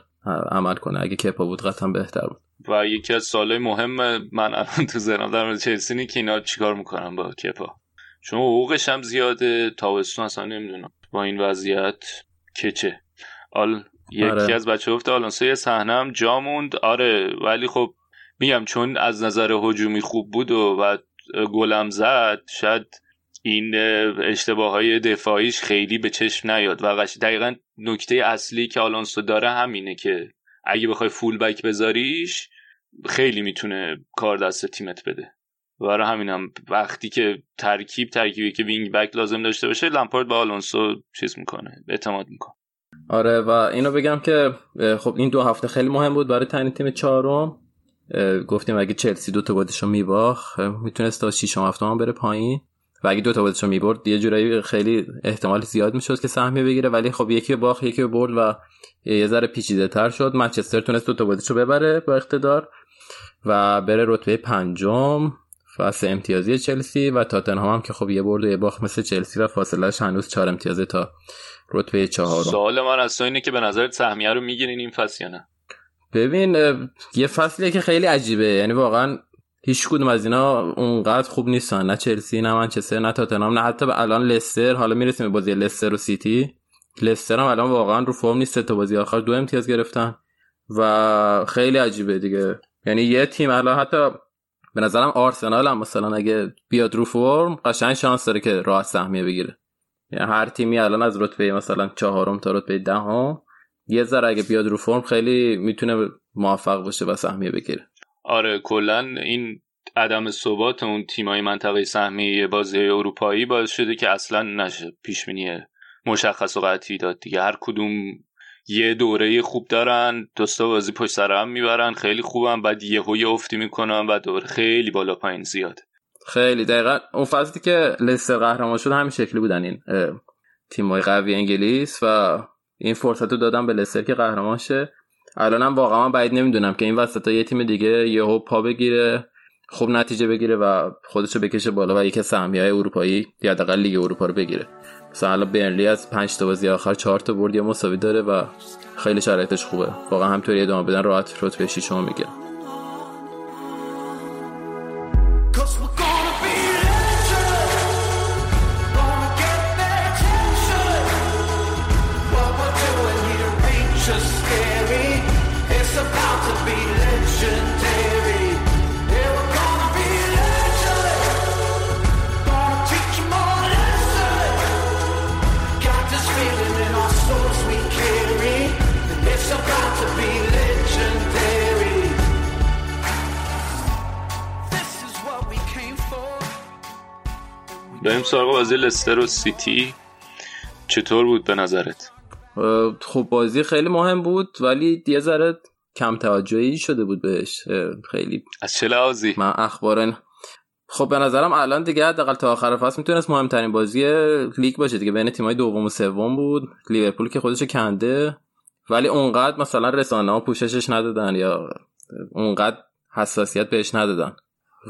عمل کنه. اگه کپا بود قطعا بهتر بود. و یکی از سالهای مهم من الان تو ذهنم در مورد چلسی که اینا چیکار می‌کنن با کپا. چون حقوقش هم زیاده تابستون اصلا نمی‌دونم با این وضعیت کچه آل یکی آره. از بچه گفته آلونسو یه صحنه هم جا موند. آره ولی خب میگم چون از نظر هجومی خوب بود و, و گلم زد شاید این اشتباه های دفاعیش خیلی به چشم نیاد. و دقیقا نکته اصلی که آلونسو داره همینه که اگه بخوای فول بک بذاریش خیلی می‌تونه کار دست تیمت بده. برای همینم وقتی که ترکیب ترکیبی که وینگ بک لازم داشته باشه لمپارد با آلونسو چیز می‌کنه اعتماد می‌کنه. آره و اینو بگم که خب این دو هفته خیلی مهم بود برای تعیین تیم چهارم. گفتیم اگه چلسی دو تا بازیشو میباخ می‌تونست تا 6 هفته هم بره پایین. و اگه دو تا بازیشو می‌برد یه جورایی خیلی احتمال زیاد می‌شد که سهمیه بگیره. ولی خب یکی باخ یکی برد و یه ذره پیچیده تر شد. منچستر تونست دو تا بازیشو ببره با اقتدار و بره رتبه پنجم فاصله امتیازی چلسی و تاتنهام هم که خب یه برد و یه باخت مثل چلسی و فاصلهش هنوز چهار امتیازه تا رتبه چهارم. سوال من از تو اینه که به نظر سهمیه رو می‌گیرین این فصل ببین یه فصلیه که خیلی عجیبه. یعنی واقعا هیچ کدوم از اینا اونقدر خوب نیستن. نه چلسی نه منچستر نه تاتنهام نه حتی الان لستر. حالا می‌رسیم به بازی لستر و سیتی. لستر هم الان واقعا رو فرم نیست تا بازی آخر. دو امتیاز گرفتن و خیلی عجیبه دیگه. یعنی یه تیم الان حتی به نظرم آرسنال هم مثلا اگه بیاد رو فرم قشنگ شانس داره که راحت سهمیه بگیره. یعنی هر تیمی الان از رتبه مثلا چهارم تا رتبه دهم یه ذره اگه بیاد رو فرم خیلی می‌تونه موفق باشه و سهمیه بگیره. آره کلا این عدم ثبات اون تیمای منطقه سهمیه بازی اروپایی باعث شده که اصلا نشه پیش مشخص و قطعی داد دیگه. هر کدوم یه دوره خوب دارن دوستا بازی پشت سر هم می‌برن خیلی خوبن بعد یهو یه افتی می‌کنن و دوره خیلی بالا پایین زیاد. خیلی دقیقا. اون فصلی که لستر قهرمان شد همین شکلی بودن این تیمای قوی انگلیس و این فرصت رو دادم به لستر که قهرمان شه. الانم واقعا بعید نمی‌دونم که این وسط یه تیم دیگه یهو پا بگیره خوب نتیجه بگیره و خودشو بکشه بالا و یکی سهمیه های اروپایی یا حداقل لیگ اروپا رو بگیره. مثلا برنلی از 5 تا بازی آخر 4 تا برد یا مساوی داره و خیلی شرایطش خوبه. واقعا همطوری ادامه بدن راحت رتبه 6 می‌گیره بریم سراغ بازی لستر و سیتی. چطور بود به نظرت؟ خب بازی خیلی مهم بود ولی یه ذره کم توجهی شده بود بهش. خیلی از چه لحاظی؟ من اخبارن خب به نظرم الان دیگه حداقل تا آخر فصل می‌تونست مهمترین بازی لیگ باشه دیگه. بین تیمای دوم و سوم بود. لیورپول که خودش کنده. ولی اونقدر مثلا رسانه ها پوششش ندادن یا اونقدر حساسیت بهش ندادن.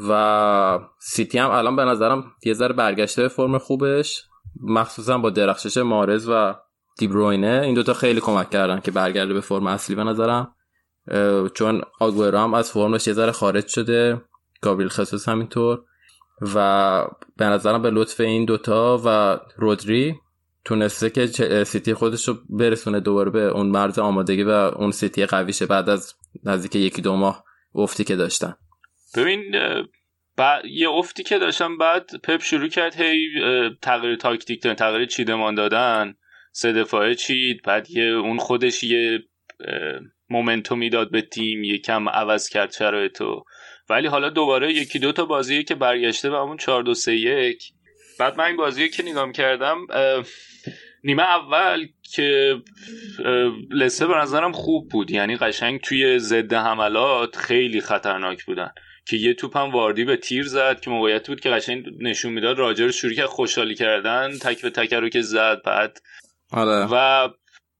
و سیتی هم الان به نظرم یه ذره برگشته فرم خوبش. مخصوصا با درخشش محرز و دیبروینه این دوتا خیلی کمک کردن که برگرده به فرم اصلی به نظرم. چون آگوئرو هم از فرمش یه ذره خارج شده. گابریل ژسوس همینطور. و به نظرم به لطف این دوتا و رودری تونسته که سیتی خودش رو برسونه دوباره به اون مرز آمادگی و اون سیتی قویشه بعد از نزدیک یکی دو ماه افتی که داشتن. ببین یه افتی که داشتم بعد پپ شروع کرد هی تغییر تاکتیک دادن تغییر چیدمان دادن سه دفاعه چید بعد یه اون خودش یه مومنتومی داد به تیم یه کم عوض کرد شرایطو. ولی حالا دوباره یکی دو تا بازی که برگشته به همون 4 2 3 1 بعد من این بازی که نگاه کردم نیمه اول که لسه به نظرم خوب بود. یعنی قشنگ توی ضد حملات خیلی خطرناک بودن. که یه توپ هم واردی به تیر زد که موقعیت بود که قشنگ نشون می‌داد. راجر شروع کرد خوشحالی کردن تک به تک رو که زد بعد آره. و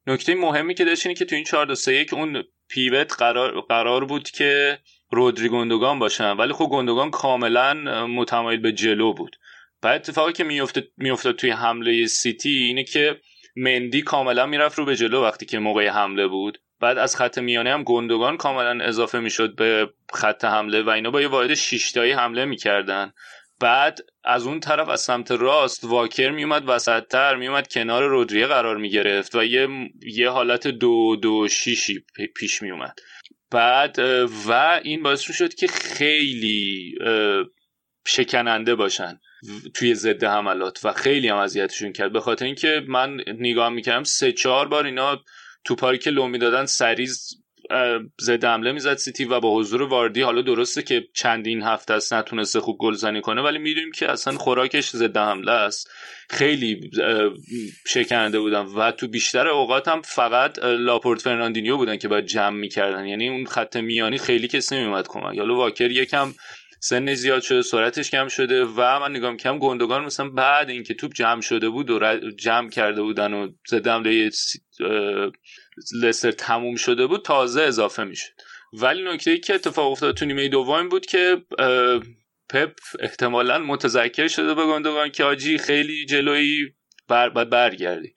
نکته مهمی که داشت اینه که تو این 4 2 3 1 اون پیوت قرار قرار بود که رودری گندگان باشن. ولی خب گندگان کاملا متمایل به جلو بود. بعد اتفاقی که میافتاد میافتاد توی حمله سیتی اینه که مندی کاملا می‌رفت رو به جلو وقتی که موقع حمله بود. بعد از خط میانه هم گندگان کاملا اضافه می‌شد به خط حمله و اینا با یه واحد شیشتایی حمله می‌کردن. بعد از اون طرف از سمت راست واکر میومد وسطتر میومد کنار رودریه قرار می‌گرفت و یه, یه حالت دو دو شیشی پیش میومد بعد و این باعث شد که خیلی شکننده باشن توی ضد حملات و خیلی هم اذیتشون کرد. به خاطر اینکه من نگاه می‌کردم سه چهار بار اینا توپایی که لو می‌دادن سریع ضد حمله می‌زد سیتی و با حضور واردی حالا درسته که چندین هفته است نتونسته خوب گلزنی کنه ولی می‌دونیم که اصلا خوراکش ضد حمله است. خیلی شکننده بودن و تو بیشتر اوقات هم فقط لاپورت فرناندینیو بودن که باید جمع می‌کردن. یعنی اون خط میانی خیلی کسی نمیومد کمک. حالا واکر یکم سن زیاد شده سرعتش کم شده و من نگاه کم گندگان مثلا بعد اینکه توپ جمع شده بود و جمع کرده بودن و زدم لستر تموم شده بود تازه اضافه می‌شد. ولی نکته ای که اتفاق افتاد تو نیمه دوم بود که پپ احتمالا متذکر شده به گندگان که آجی خیلی جلویی بر برگردی.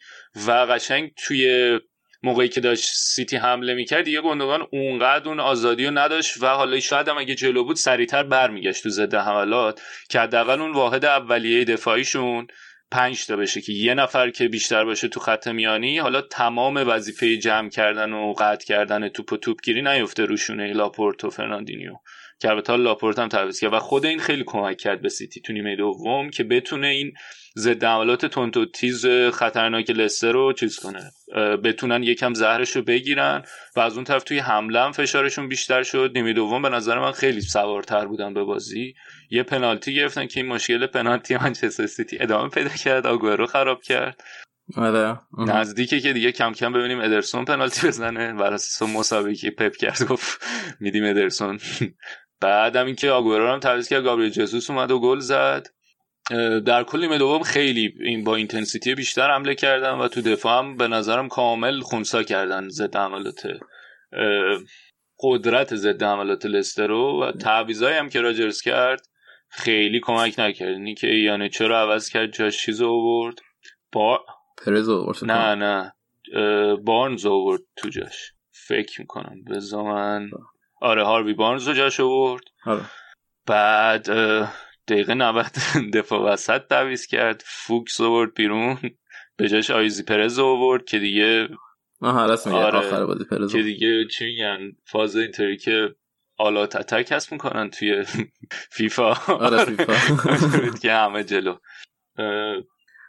و قشنگ توی موقعی که داشت سیتی حمله می‌کرد یه گندگان اونقدر اون آزادی رو نداشت و حالا شاید هم اگه جلو بود سریعتر برمیگشت تو ضد حملات که حداقل اون واحد اولیه دفاعیشون پنج تا بشه که یه نفر که بیشتر باشه تو خط میانی حالا تمام وظیفه جمع کردن و قطع کردن توپ و توپگیری نیفته روشونه لاپورت و فرناندینیو که البته لاپورت هم تعویض کرد و خود این خیلی کمک کرد به سیتی تو نیمه دوم که بتونه این ضد حملات تند و تیز خطرناک لستر رو چیز کنه. بتونن یکم زهرش رو بگیرن و از اون طرف توی حمله هم فشارشون بیشتر شد. نیمه دوم به نظر من خیلی سوارتر بودن به بازی. یه پنالتی گرفتن که این مشکل پنالتی منچستر سیتی ادامه پیدا کرد. رو خراب کرد. آره. نزدیکه که دیگه کم کم ببینیم ادرسون پنالتی بزنه. بر اساس مسابقه پپ کرد. گفت میدیم ادرسون. بعدم اینکه آگوئرو هم تعویض کرد. گابریل ژسوس اومد و گل زد. در کل نیمه دوم خیلی این با intensity بیشتر حمله کردن و تو دفاع هم به نظرم کامل خونسا کردن ضد حملات قدرت ضد عملات لسترو و تعویضایی هم که راجرز کرد خیلی کمک نکرد. اینی که یعنی چرا عوض کرد؟ جاش چیز آورد؟ با پرز نه نه. بارنز آورد تو جاش. فکر می‌کنم. به من آره هاروی بارنز رو جاش آورد. آره. بعد دقیقه 90 دفاع وسط تعویز کرد. فوکس آورد بیرون. به جاش آیزی پرز آورد که دیگه آها راست میگه. آره. آخر بازی پرز که دیگه چی میگن؟ فاز اینطوری که آلات اتک کسب می‌کنن توی فیفا. آره فیفا. که همه جلو.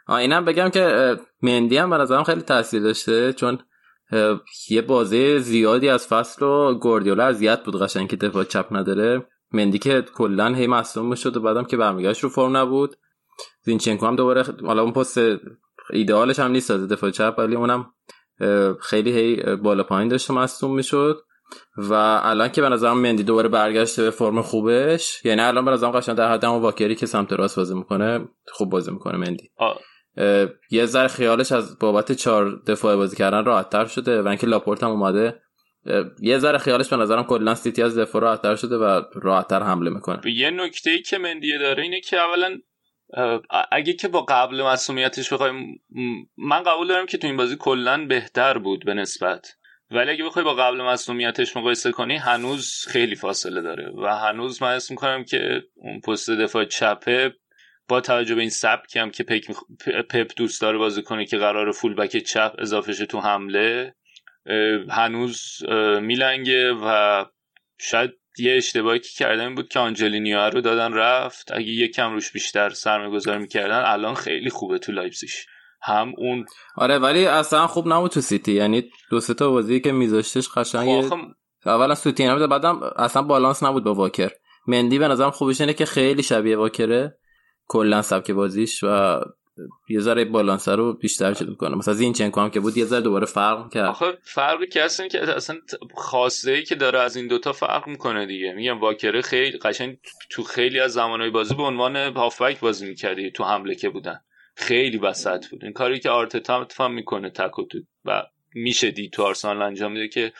اینم بگم که مندی هم به خیلی تاثیر داشته چون یه بازه زیادی از فصل رو گوردیولا اذیت بود قشنگ که دفاع چپ نداره. مندی که کلا هی مصدوم می‌شد و بعدم که برمیگشت رو فرم نبود. زینچنکو هم دوباره حالا اون پست ایدئالش هم نیست از دفاع چپ ولی اونم خیلی هی بالا پایین داشته مصدوم می‌شد. و الان که به نظرم مندی دوباره برگشته به فرم خوبش یعنی الان به نظرم قشنگ در حد واکری که سمت راست بازی می‌کنه خوب بازی می‌کنه مندی. یه ذره خیالش از بابت چهار دفاع بازی کردن راحت تر شده و اینکه لاپورت هم اومده. یه ذره خیالش به نظرم کلا سیتی از دفاع راحتتر شده و راحتتر حمله می‌کنه. یه نکته ای که مندیه داره اینه که اولا اگه که با قبل مصدومیتش بخوایم من قبول دارم که تو این بازی کلا بهتر بود به نسبت. ولی اگه بخوای با قبل مصدومیتش مقایسه کنی هنوز خیلی فاصله داره و هنوز من اسم می‌کنم که اون پست دفاع چپه با توجه به این سبکی هم که پپ دوست داره بازی کنه که قرار فول بک چپ اضافه شه تو حمله هنوز میلنگه و شاید یه اشتباهی که کردن بود که آنجلینیو رو دادن رفت. اگه یه کم روش بیشتر سرمایه گذاری می‌کردن الان خیلی خوبه تو لایپزیگ هم اون آره ولی اصلا خوب نبود تو سیتی. یعنی دو سه تا بازی که میذاشتش قشنگ خب اولا سوتی نبود بعدم اصلا بالانس نبود با واکر. مندی به نظرم خوبش اینه که خیلی شبیه واکره کلا سبک بازیش و یه ذره بالانس رو بیشتر شد می‌کنه مثلا زینچنکو هم که بود یه ذره دوباره فرق کرد. آخه فرقی که اصلا که اصلا خواسته ای که داره از این دوتا فرق می‌کنه دیگه. میگم واکره خیلی قشنگ تو خیلی از زمانهای بازی به عنوان هافبک بازی می‌کردی تو حمله که بودن. خیلی وسط بود. این کاری که آرتتا اتفاق می‌کنه تک و و میشه دی تو آرسنال انجام میده که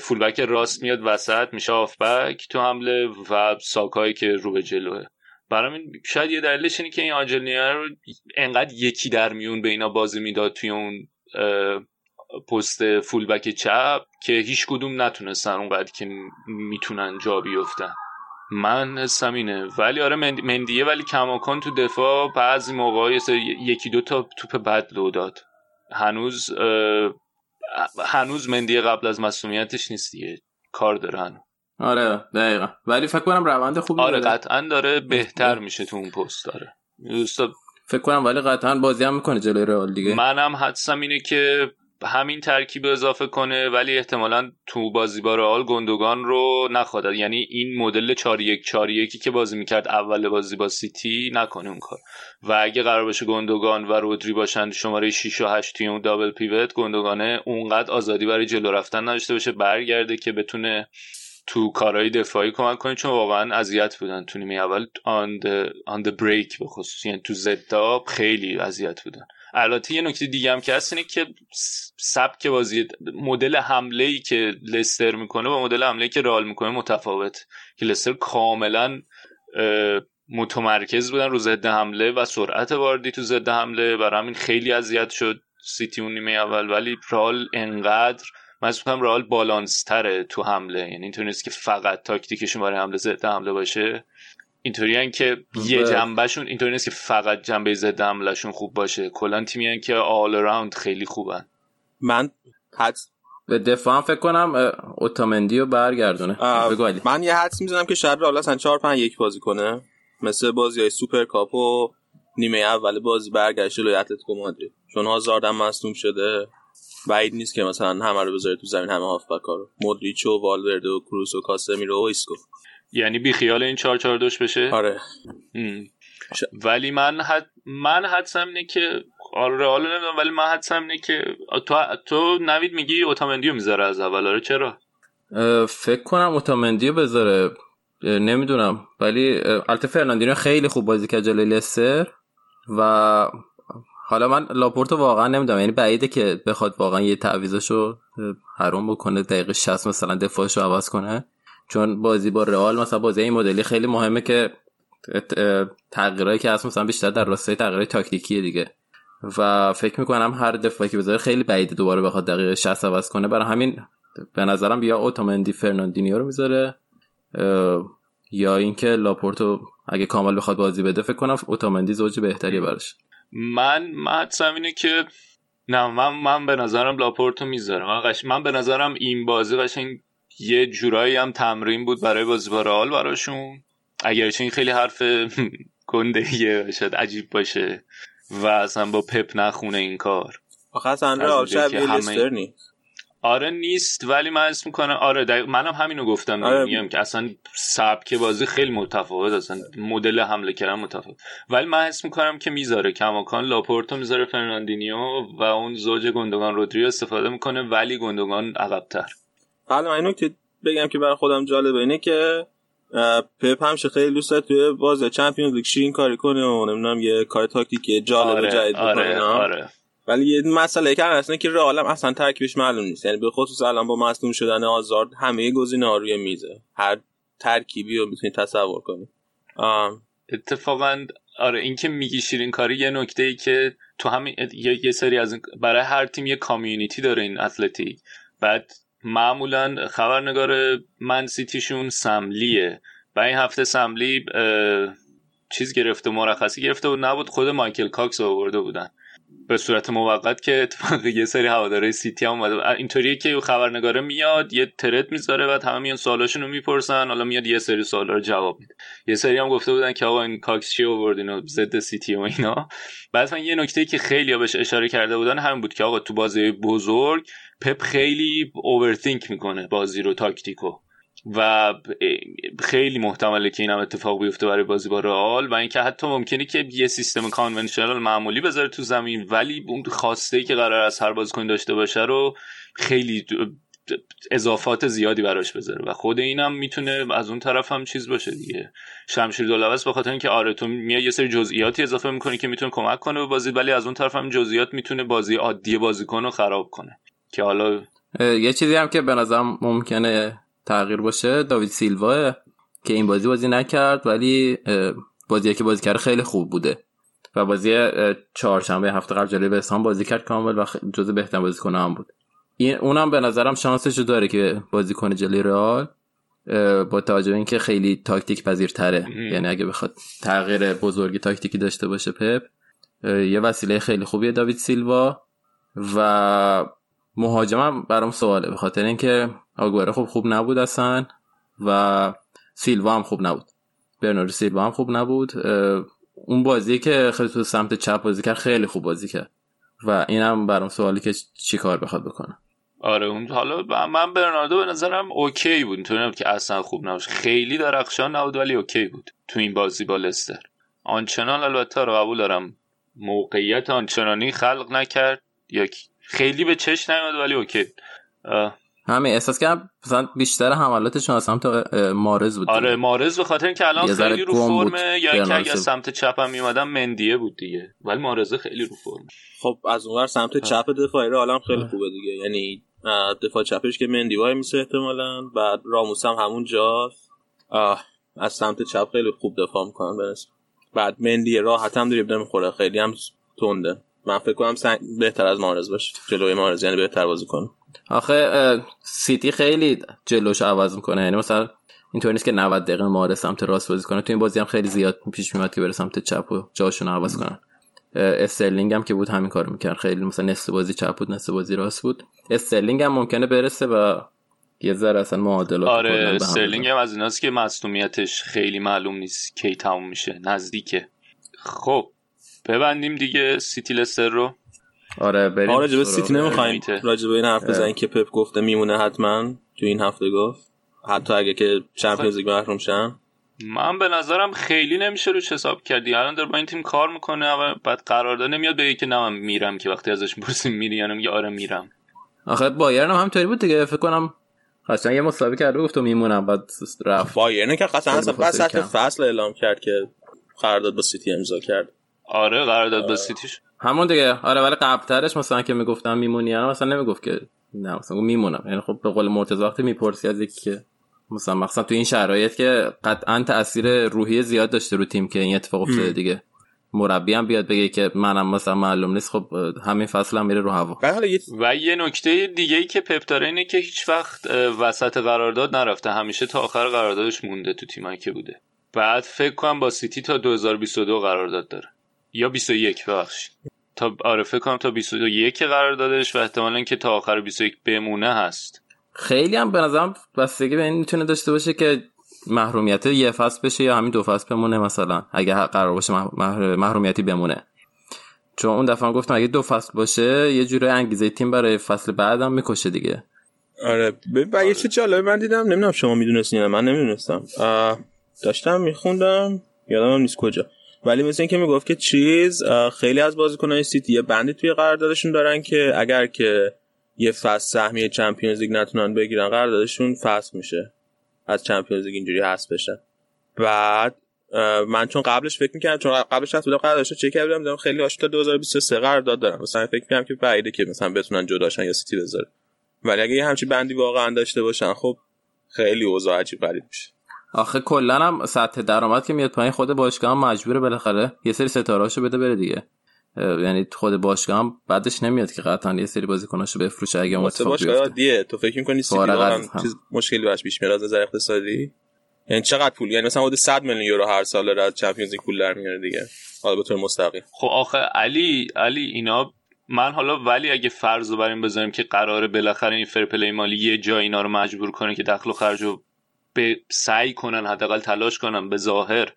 فولبک راست میاد وسط میشه هافبک تو حمله و ساکایی که رو به جلوه. برام شاید یه دلیلش اینه که این آنجلینیا رو انقدر یکی در میون به اینا بازی می‌داد توی اون پست فولبک چپ که هیچ کدوم نتونستن اونقدر که می‌تونن جا بیفتن. من حسم اینه. ولی آره مندیه ولی کماکان تو دفاع بعضی موقع یکی دو تا توپ بد لو داد. هنوز هنوز مندیه قبل از مسئولیتش نیست دیگه. کار دارن آره دقیقا. ولی فکر کنم روند خوبی آره قطعا داره بهتر میشه تو اون پست داره فکر کنم ولی قطعا بازی هم می‌کنه جلوی رئال دیگه. منم حدسم اینه که همین ترکیب اضافه کنه ولی احتمالا تو بازی با رئال گندگان رو نخواد. یعنی این مدل 4 1 4 1 که بازی می‌کرد اول بازی با سیتی نکنه اون کار. و اگه قرار باشه گندگان و رودری باشن شماره 6 و 8 توی اون دابل پیوت گندگانه اونقدر آزادی برای جلو رفتن نداشته باشه برگرده که بتونه تو کارهای دفاعی کمک کنه چون واقعا اذیت بودن تو نیمه اول آن د بریک به خصوص. یعنی تو زداب خیلی اذیت بودن. البته یه نکته دیگه هم که هست اینه که سبک بازی مدل حمله ای که لستر می‌کنه با مدل حمله ای که رال می‌کنه متفاوت. که لستر کاملا متمرکز بودن رو ضد حمله و سرعت واردی تو ضد حمله. برای همین خیلی اذیت شد سیتی اون نیمه اول. ولی رال انقدر من می‌کنم رئال بالانس تره تو حمله. یعنی اینطور نیست که فقط تاکتیکشون برای حمله ضد حمله باشه. اینطوری که یه بله. جنبهشون اینطوری نیست که فقط جنبه ضد حملهشون خوب باشه. کلا تیمی که آل راوند خیلی خوبن. من حد به دفاع فکر کنم اوتامندی رو برگردونه. من یه حدس می‌زنم که شاید رئال اصلا 4 5 1 بازی کنه. مثل بازی های سوپر کاپ و نیمه اول بازی برگشت جلوی اتلتیکو مادرید. چون هازارد هم مصدوم شده. بعید نیست که مثلا همه رو بذاره تو زمین همه هافبکا رو. مودریچ و والورده و کروس و کاسمیرو و ایسکو. یعنی بی خیال این 4 4 2 بشه؟ آره. ش... ولی من حد من حدسم اینه که آره حالا نمی‌دونم ولی من حدسم اینه که تو تو نوید میگی اوتامندیو می‌ذاره از اول آره چرا؟ فکر کنم اوتامندیو بذاره. نمی‌دونم. ولی البته فرناندینو خیلی خوب بازی کرد جلوی لستر و حالا من لاپورتو واقعا نمی‌دونم. یعنی بعیده که بخواد واقعا یه تعویضشو حرام بکنه دقیقه 60 مثلا دفاعشو عوض کنه. چون بازی با رئال مثلا بازی این مدلی خیلی مهمه که تغییرایی که هست مثلا بیشتر در راستای تغییرات تاکتیکی دیگه. و فکر می‌کنم هر دفاعی که بذاره خیلی بعیده دوباره بخواد دقیقه 60 عوض کنه. برای همین به نظرم یا اوتومندی فرناندینیو رو می‌ذاره. یا اینکه لاپورتو اگه کامل بخواد بازی بده فکر کنم اوتومندی زوج بهتری براش. من حدسم اینه که نه من من به نظرم لاپورتو می‌ذارم من, من به نظرم این بازی قشنگ یه جورایی هم تمرین بود برای بازی با رئال براشون. اگرچه این خیلی حرف گنده شاید عجیب باشه و اصلا با پپ نخونه این کار. آخه اصلا رئال شبیه لستر نیست آره نیست ولی من اسم می‌کنم آره دقیق منم همینو گفتم آره. میگم که اصلا سبک بازی خیلی متفاوت اصلا مدل حمله کردن متفاوت ولی من اسم می‌کنم که می‌ذاره کماکان لاپورتو می‌ذاره فرناندینیو و اون زوج گوندوگان رودریو استفاده می‌کنه ولی گوندوگان عقبتر حالا اینو که بگم که برای خودم جالبه اینه که پپ همشه خیلی دوست توی بازی چمپیونز لیگ شین کاری کنه و نمی‌دونم یه کار تاکتیکی جالب آره، جدید آره، آره. ولی یه مسئله که هست که رئال اصلا ترکیبش معلوم نیست. یعنی به خصوص الان با مصدوم شدن آزارد همه گزینه‌ها روی میزه. هر ترکیبی رو می‌تونید تصور کنید اتفاقا آره این که میگی شیرین کاری یه نکته ای که تو همین یه سری از برای هر تیم یه community داره این Athletic. بعد معمولا خبرنگار من سیتیشون سم لیه. و این هفته سم لی چیز گرفته مرخصی گرفته بود نبود خود مایکل کاکس آورده بودن. به صورت موقت که اتفاق یه سری هواداره سیتی هم اومده. اینطوریه که خبرنگاره میاد یه thread می‌ذاره بعد همه میان سوالاشونو می‌پرسن حالا میاد یه سری سوالا رو جواب میده. یه سری هم گفته بودن که آقا این کاکس چی آوردین و ضد سیتی و اینا. بعد یه نکته که خیلی بهش اشاره کرده بودن همین بود که آقا تو بازی بزرگ پپ خیلی اوورثینک می‌کنه بازی رو تاکتیکو. و خیلی محتمله که این هم اتفاق بیفته برای بازی با رئال و اینکه حتی ممکنه که یه سیستم کانونشنال معمولی بذاره تو زمین ولی اون خواسته که قرار از هر بازیکن داشته باشه رو خیلی اضافات زیادی براش بذاره و خود اینم می‌تونه از اون طرف هم چیز باشه دیگه. شمشیر دولبست به خاطر اینکه آره تو میای یه سری جزئیاتی اضافه می‌کنی که می‌تونه کمک کنه به بازی ولی از اون طرف هم جزئیات می‌تونه بازی عادی بازیکن رو خراب کنه که حالا یه چیزی هم که به نظرم ممکنه تغییر باشه. داوید سیلوا که این بازی بازی نکرد ولی بازی که بازی کرد خیلی خوب بوده. و بازی چهارشنبه هفته قبل جلوی بسام بازی کرد کامل و جزو بهترین بازیکن هم بود. این اونم به نظرم شانسش رو داره که بازی کنه جلوی رئال با توجه اینکه خیلی تاکتیک پذیرتره. یعنی اگه بخواد تغییر بزرگی تاکتیکی داشته باشه پپ یه وسیله خیلی خوبیه داوید سیلوا. و مهاجمم برام سواله به خاطر اینکه آگوره خوب خوب نبود اصلا و سیلوا هم خوب نبود. برناردو سیلوا هم خوب نبود. اون بازی که خیلی تو سمت چپ بازی کرد خیلی خوب بازی کرد. و اینم برام سوالی که چی کار بخواد بکنه. آره اون حالا من برناردو به نظرم اوکی بود. نبود که اصلا خوب نباشه. خیلی درخشان نبود ولی اوکی بود تو این بازی با لستر. آنچنان البته رو قبول دارم. موقعیت آنچنانی خلق نکرد. یا خیلی به چشم نیومد ولی اوکی. همین احساس کردم مثلا بیشتر حملاتشون از سمت محرز بود آره محرز به خاطر اینکه الان خیلی رو فرمه یا اینکه اگه سمت چپ هم میومدم مندیه بود دیگه. ولی محرز خیلی رو فرمه خب از اونور سمت چپ دفاعی رو الان خیلی خوبه دیگه. یعنی دفاع چپش که مندی وای میشه احتمالا بعد راموس هم همون جاست. از سمت چپ خیلی خوب دفاع می‌کنن برس بعد مندی راحت هم دریبل می‌خوره خیلی هم تنده. من فکر کنم سنگ... بهتر از مارز باشه جلوی مارز یعنی بهتر بازی کنه. آخه سیتی خیلی جلوش عوض می‌کنه. یعنی مثلا اینطور نیست که 90 دقیقه مارز سمت راست بازی کنه. تو این بازی هم خیلی زیاد پیش میاد که بره سمت چپ و جاشون عوض کنن. استرلینگ هم که بود همین کارو می‌کرد. خیلی مثلا نصف بازی چپ بود نصف بازی راست بود. استرلینگ هم ممکنه برسه و یه ذره اصلا معادلات آره استرلینگ هم از ایناست که مصونیتش خیلی معلوم نیست کی تموم میشه نزدیکه. خب ببندیم دیگه سیتی لستر رو. آره بریم آره راجب سیتی نمی‌خوایم. راجب این حرف بزنیم که پپ گفته میمونه حتما تو این هفته گفت. حتی اگه که Champions League محروم شن. من به نظرم خیلی نمیشه روش حساب کردی. الان داره با این تیم کار می‌کنه و بعد قرارداد نمیاد بگه که نه من میرم که وقتی ازش می‌پرسیم میری یا میگه آره میرم. آخه بایرن هم همینطوری بود دیگه. فکر کنم قشنگ یه مسابقه کرده گفت میمونم بعد رفت. بایرن که قشنگ اصلا وسط فصل اعلام کرد که قرارداد با سیتی امضا کرد. آره قرارداد با سیتیش. همون دیگه. آره ولی قبلترش مثلا که می‌گفتم میمونی مثلا نمی‌گفت که نه مثلا میمونم. یعنی خب به قول مرتضی وقتی می‌پرسی از یکی که مثلا مثلا تو این شرایط که قطعا تاثیر روحی زیاد داشته رو تیم که این اتفاق افتاده دیگه. مربی هم بیاد بگه که منم مثلا معلوم نیست خب همین فصل هم میره رو هوا. و یه نکته دیگه ای که پپ داره اینه که هیچ وقت وسط قرارداد نرفته. همیشه تا آخر قراردادش مونده تو تیمایی که بوده. بعد فکر کنم با سیتی تا 2022 قرارداد داره. یا 21 ببخشید. تا آره فکر کنم تا 21 قراردادش و احتمالاً که تا آخر 21 بمونه هست. خیلی هم به نظرم بستگی به این می‌تونه داشته باشه که محرومیت یه فصل بشه یا همین دو فصل بمونه مثلا اگه قرار باشه محرومیتی بمونه. چون اون دفعه گفتم اگه دو فصل باشه یه جوره انگیزه تیم برای فصل بعدم می‌کشه دیگه. آره به یه چه جالبه من دیدم نمی‌دونم شما می‌دونستین من نمی‌دونستم. داشتم میخوندم یادم نیست کجا. ولی مثل اینکه می‌گفت که چیز خیلی از بازیکنان سیتی یه بندی توی قراردادشون دارن که اگر که یه فصل سهمیه چمپیونز لیگ نتونن بگیرن قراردادشون فصل میشه. از چمپیونز لیگ اینجوری هست بشه بعد من چون قبلش فکر می‌کردم چون قبلش هست بودم قراردادش چک کردم دیدم خیلی هاش تا 2023 قرارداد دارن. مثلا فکر می‌کنم که بعیده که مثلا بتونن جداشن یا سیتی بذاره. ولی اگه یه همچین بندی واقعا داشته باشن خب خیلی اوضاع عجیب غریب میشه. آخه کلا هم سطح درآمد که میاد پایین خود باشگاه هم مجبوره بالاخره یه سری ستارهاشو بده بره دیگه. یعنی خود باشگاه هم بعدش نمیاد که قطعا یه سری بازیکناشو بفروشه اگه اون اتفاق بیفته. دیه تو فکر می‌کنی سیتی هم. چیز مشکلی براش پیش میاد از نظر اقتصادی؟ یعنی چقدر پول؟ یعنی مثلا حدود 100 میلیون یورو هر سال از Champions League پول در میاره دیگه. حالا به طور مستقیم. خب آخه علی علی اینا من حالا ولی اگه فرض رو بریم بذاریم که قراره بالاخره این fair play مالی یه جا اینا رو مجبور کنه که دخل و خرج رو به سعی کنن حداقل تلاش کنن به ظاهر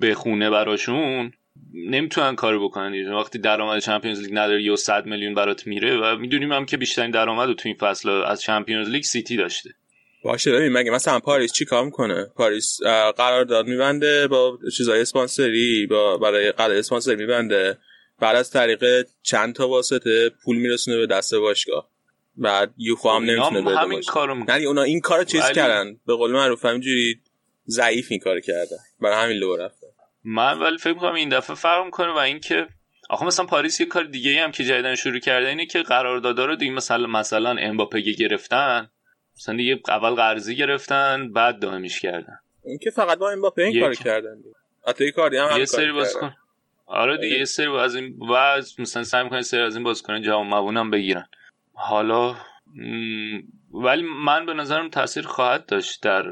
به خونه براشون نمی‌تونن کارو بکنن وقتی درآمد Champions League نداری یا 100 میلیون برات میره و می‌دونیم هم که بیشترین درآمد رو تو این فصل از Champions League سیتی داشته. باشه ببین مگه مثلا پاریس چی کار می‌کنه؟ پاریس قرارداد میبنده با چیزای اسپانسری با برای قرارداد اسپانسر میبنده. بعد از طریق چند تا واسطه پول میرسونه به دست باشگاه. بعد یوفا هم نمی‌تونه بده همین کارو نه اونا این کارو چیز ولی... کردن. به قول معروف همینجوری ضعیف این کارو کردن برای همین لو رفته. من ولی فکر می‌کنم این دفعه فرق می‌کنه و اینکه آخه مثلا پاریس یه کار دیگه هم که جدیدن شروع کرده اینه که قراردادا رو دیگه مثلا مثلا امباپه گرفتن. مثلا دیگه اول قرضی گرفتن بعد دائمیش کردن. اون که فقط با امباپه این کارو کردن حتی کاری هم یه سری بازیکن. آره دیگه یه سری از این واز مثلا سعی می‌کنن سری از این بازیکن جوان موونم بگیرن. حالا ولی من به نظرم تاثیر خواهد داشت در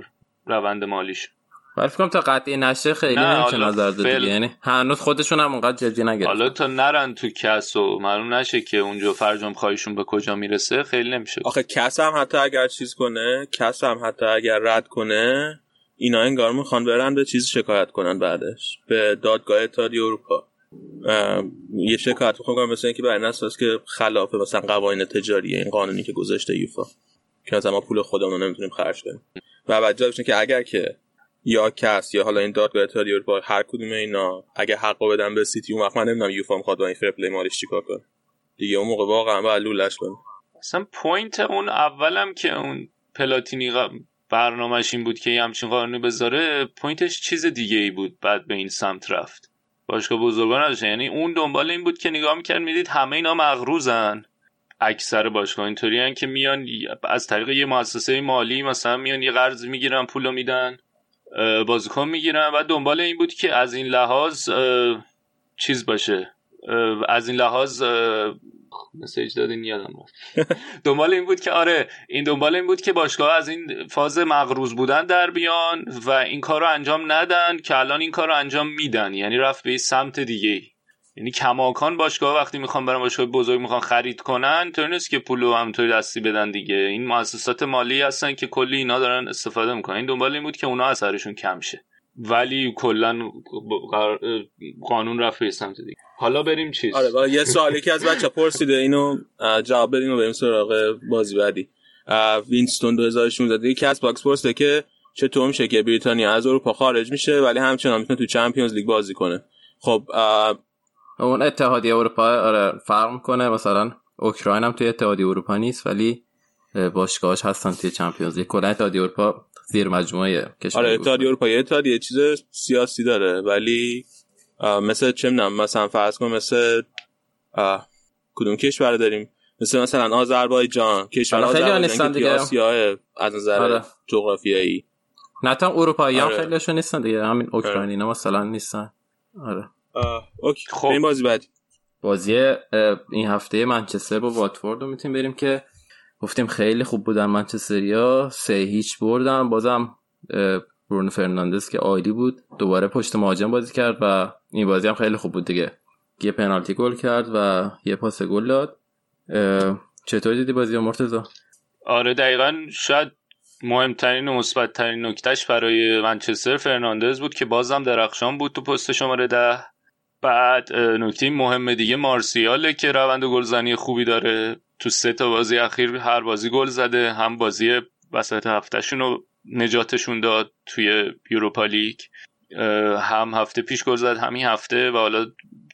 روند مالیش. ولی فکر تا قطعی نشه خیلی نه، نمیشه نظر داد دیگه. یعنی هنوز خودشون هم اونقدر جدی نگرفتن. حالا تا نرن تو کس و معلوم نشه که اونجا فرجام خواهیشون به کجا می‌رسه خیلی نمیشه. آخه کس هم حتی اگر چیز کنه کس هم حتی اگر رد کنه اینا انگار می‌خوان برن به چیز شکایت کنن بعدش. به دادگاه اتحادیه اروپا. یه شکایت می‌خوام کنم مثل اینکه بر این اساس که خلاف مثلا قوانین تجاری این قانونی که گذاشته یوفا که مثلا ما پول خودمون رو نمی‌تونیم خرج کنیم. و بعد جالبش که اگر که یا CAS یا حالا این دادگاه اتحادیه اروپا هر کدوم اینا اگه حقو بدن به سیتی اون وقت من نمی‌دونم یوفا می‌خواد با این fair play مالیش چیکار کنه. دیگه اون موقع واقعا باید لولش کنه. اصلا point اون اولم که اون پلاتینی برنامه‌ش این بود که یه همچین بذاره point ش چیز دیگه ای بود بعد به این سمت رفت. باشگاه بزرگان نداشتن یعنی اون دنبال این بود که نگاه می‌کرد می‌دید همه اینا مغروزن. اکثر باشگاه اینطوری که میان از طریق یه مؤسسه مالی مثلا میان یه قرض می‌گیرن پولو میدن بازیکن می‌گیرن. و دنبال این بود که از این لحاظ چیز باشه. از این لحاظ مسیج دادین یادم رفت. دنبال این بود که آره این دنبال این بود که باشگاه از این فاز مغروز بودن در بیان و این کار رو انجام ندن که الان این کار رو انجام میدن. یعنی رفت به سمت دیگه یعنی کماکان باشگاه وقتی می‌خوان برن باشگاه بزرگ می‌خوان خرید کنن تو نیست که پولو همینطوری دستی بدن دیگه. این مؤسسات مالی هستن که کلی اینا دارن استفاده می‌کنن. این دنبال این بود که اونا اثرشون کم شه. ولی کلا قانون رفت به سمت دیگه. حالا بریم چیز آره و یه سوالی که از بچه پرسیده اینو جواب بدیم و بریم سراغ بازی بعدی وینستون 2016 یکی از باکس پرسیده که چطور میشه که بریتانیا از اروپا خارج میشه ولی همچنان می‌تونه تو Champions League بازی کنه خب اون اتحادیه اروپا آره فرق می‌کنه مثلا اوکراین هم توی اتحادیه اروپا نیست ولی اه، باشگاهاش هستن توی چمپیونز لیگ کلا اتحادیه اروپا زیر مجموعه کشور آره اتحادیه اروپا یه اتحادیه چیز سیاسی داره ولی مثل چه می‌دونم مثلا فرض کن مثل کدوم کشور داریم؟ مثل مثلا آذربایجان کشور آره، خیلی آذربایجان که. آسیاه از نظر آره. جغرافیایی. نه تا اروپایی هم آره. خیلیشون نیستن دیگه. همین اوکراینینا مثلا نیستن. آره. اوکی. خب. این بازی بعدی. بازی این هفته منچستر با واتفورد رو می‌تونیم بریم که گفتیم خیلی خوب بودن منچستریا سه هیچ بردن. بازم برونو فرناندز که عالی بود دوباره پشت مهاجم بازی کرد و این بازی هم خیلی خوب بود دیگه. یه پنالتی گل کرد و یه پاس گل داد. چطور دیدی بازی مرتضی؟ آره دقیقا شاید مهمترین و مثبتترین نکتهش برای منچستر فرناندز بود که بازم درخشان بود تو پست شماره ده. بعد نکته مهم دیگه مارسیاله که روند گلزنی خوبی داره. تو سه تا بازی اخیر هر بازی گل زده. هم بازی وسط هفتهشون رو نجاتشون داد توی یوروپا لیگ. هم هفته پیش گل زد همین هفته و حالا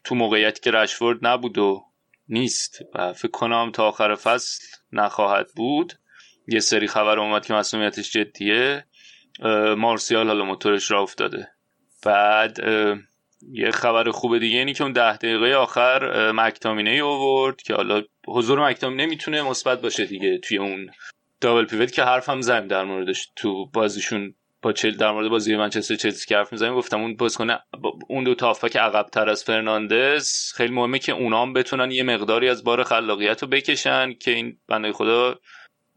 تو موقعیتی که رشفورد نبود و نیست و فکر کنم تا آخر فصل نخواهد بود. یه سری خبر اومد که مسئولیتش جدیه. مارسیال حالا موتورش را افتاده. بعد یه خبر خوب دیگه اینی که اون ده دقیقه آخر مکتامینه ای اوورد که حالا حضور مکتامینه می‌تونه مثبت باشه دیگه توی اون دابل پیوت که حرف هم زدیم در موردش تو بازیشون با چل در مورد بازی منچستر چلسی که حرف می‌زنیم گفتم اون بازیکن با- اون دو تا هافبک عقب تر از فرناندز خیلی مهمه که اونا بتونن یه مقداری از بار خلاقیت رو بکشن که این بنده خدا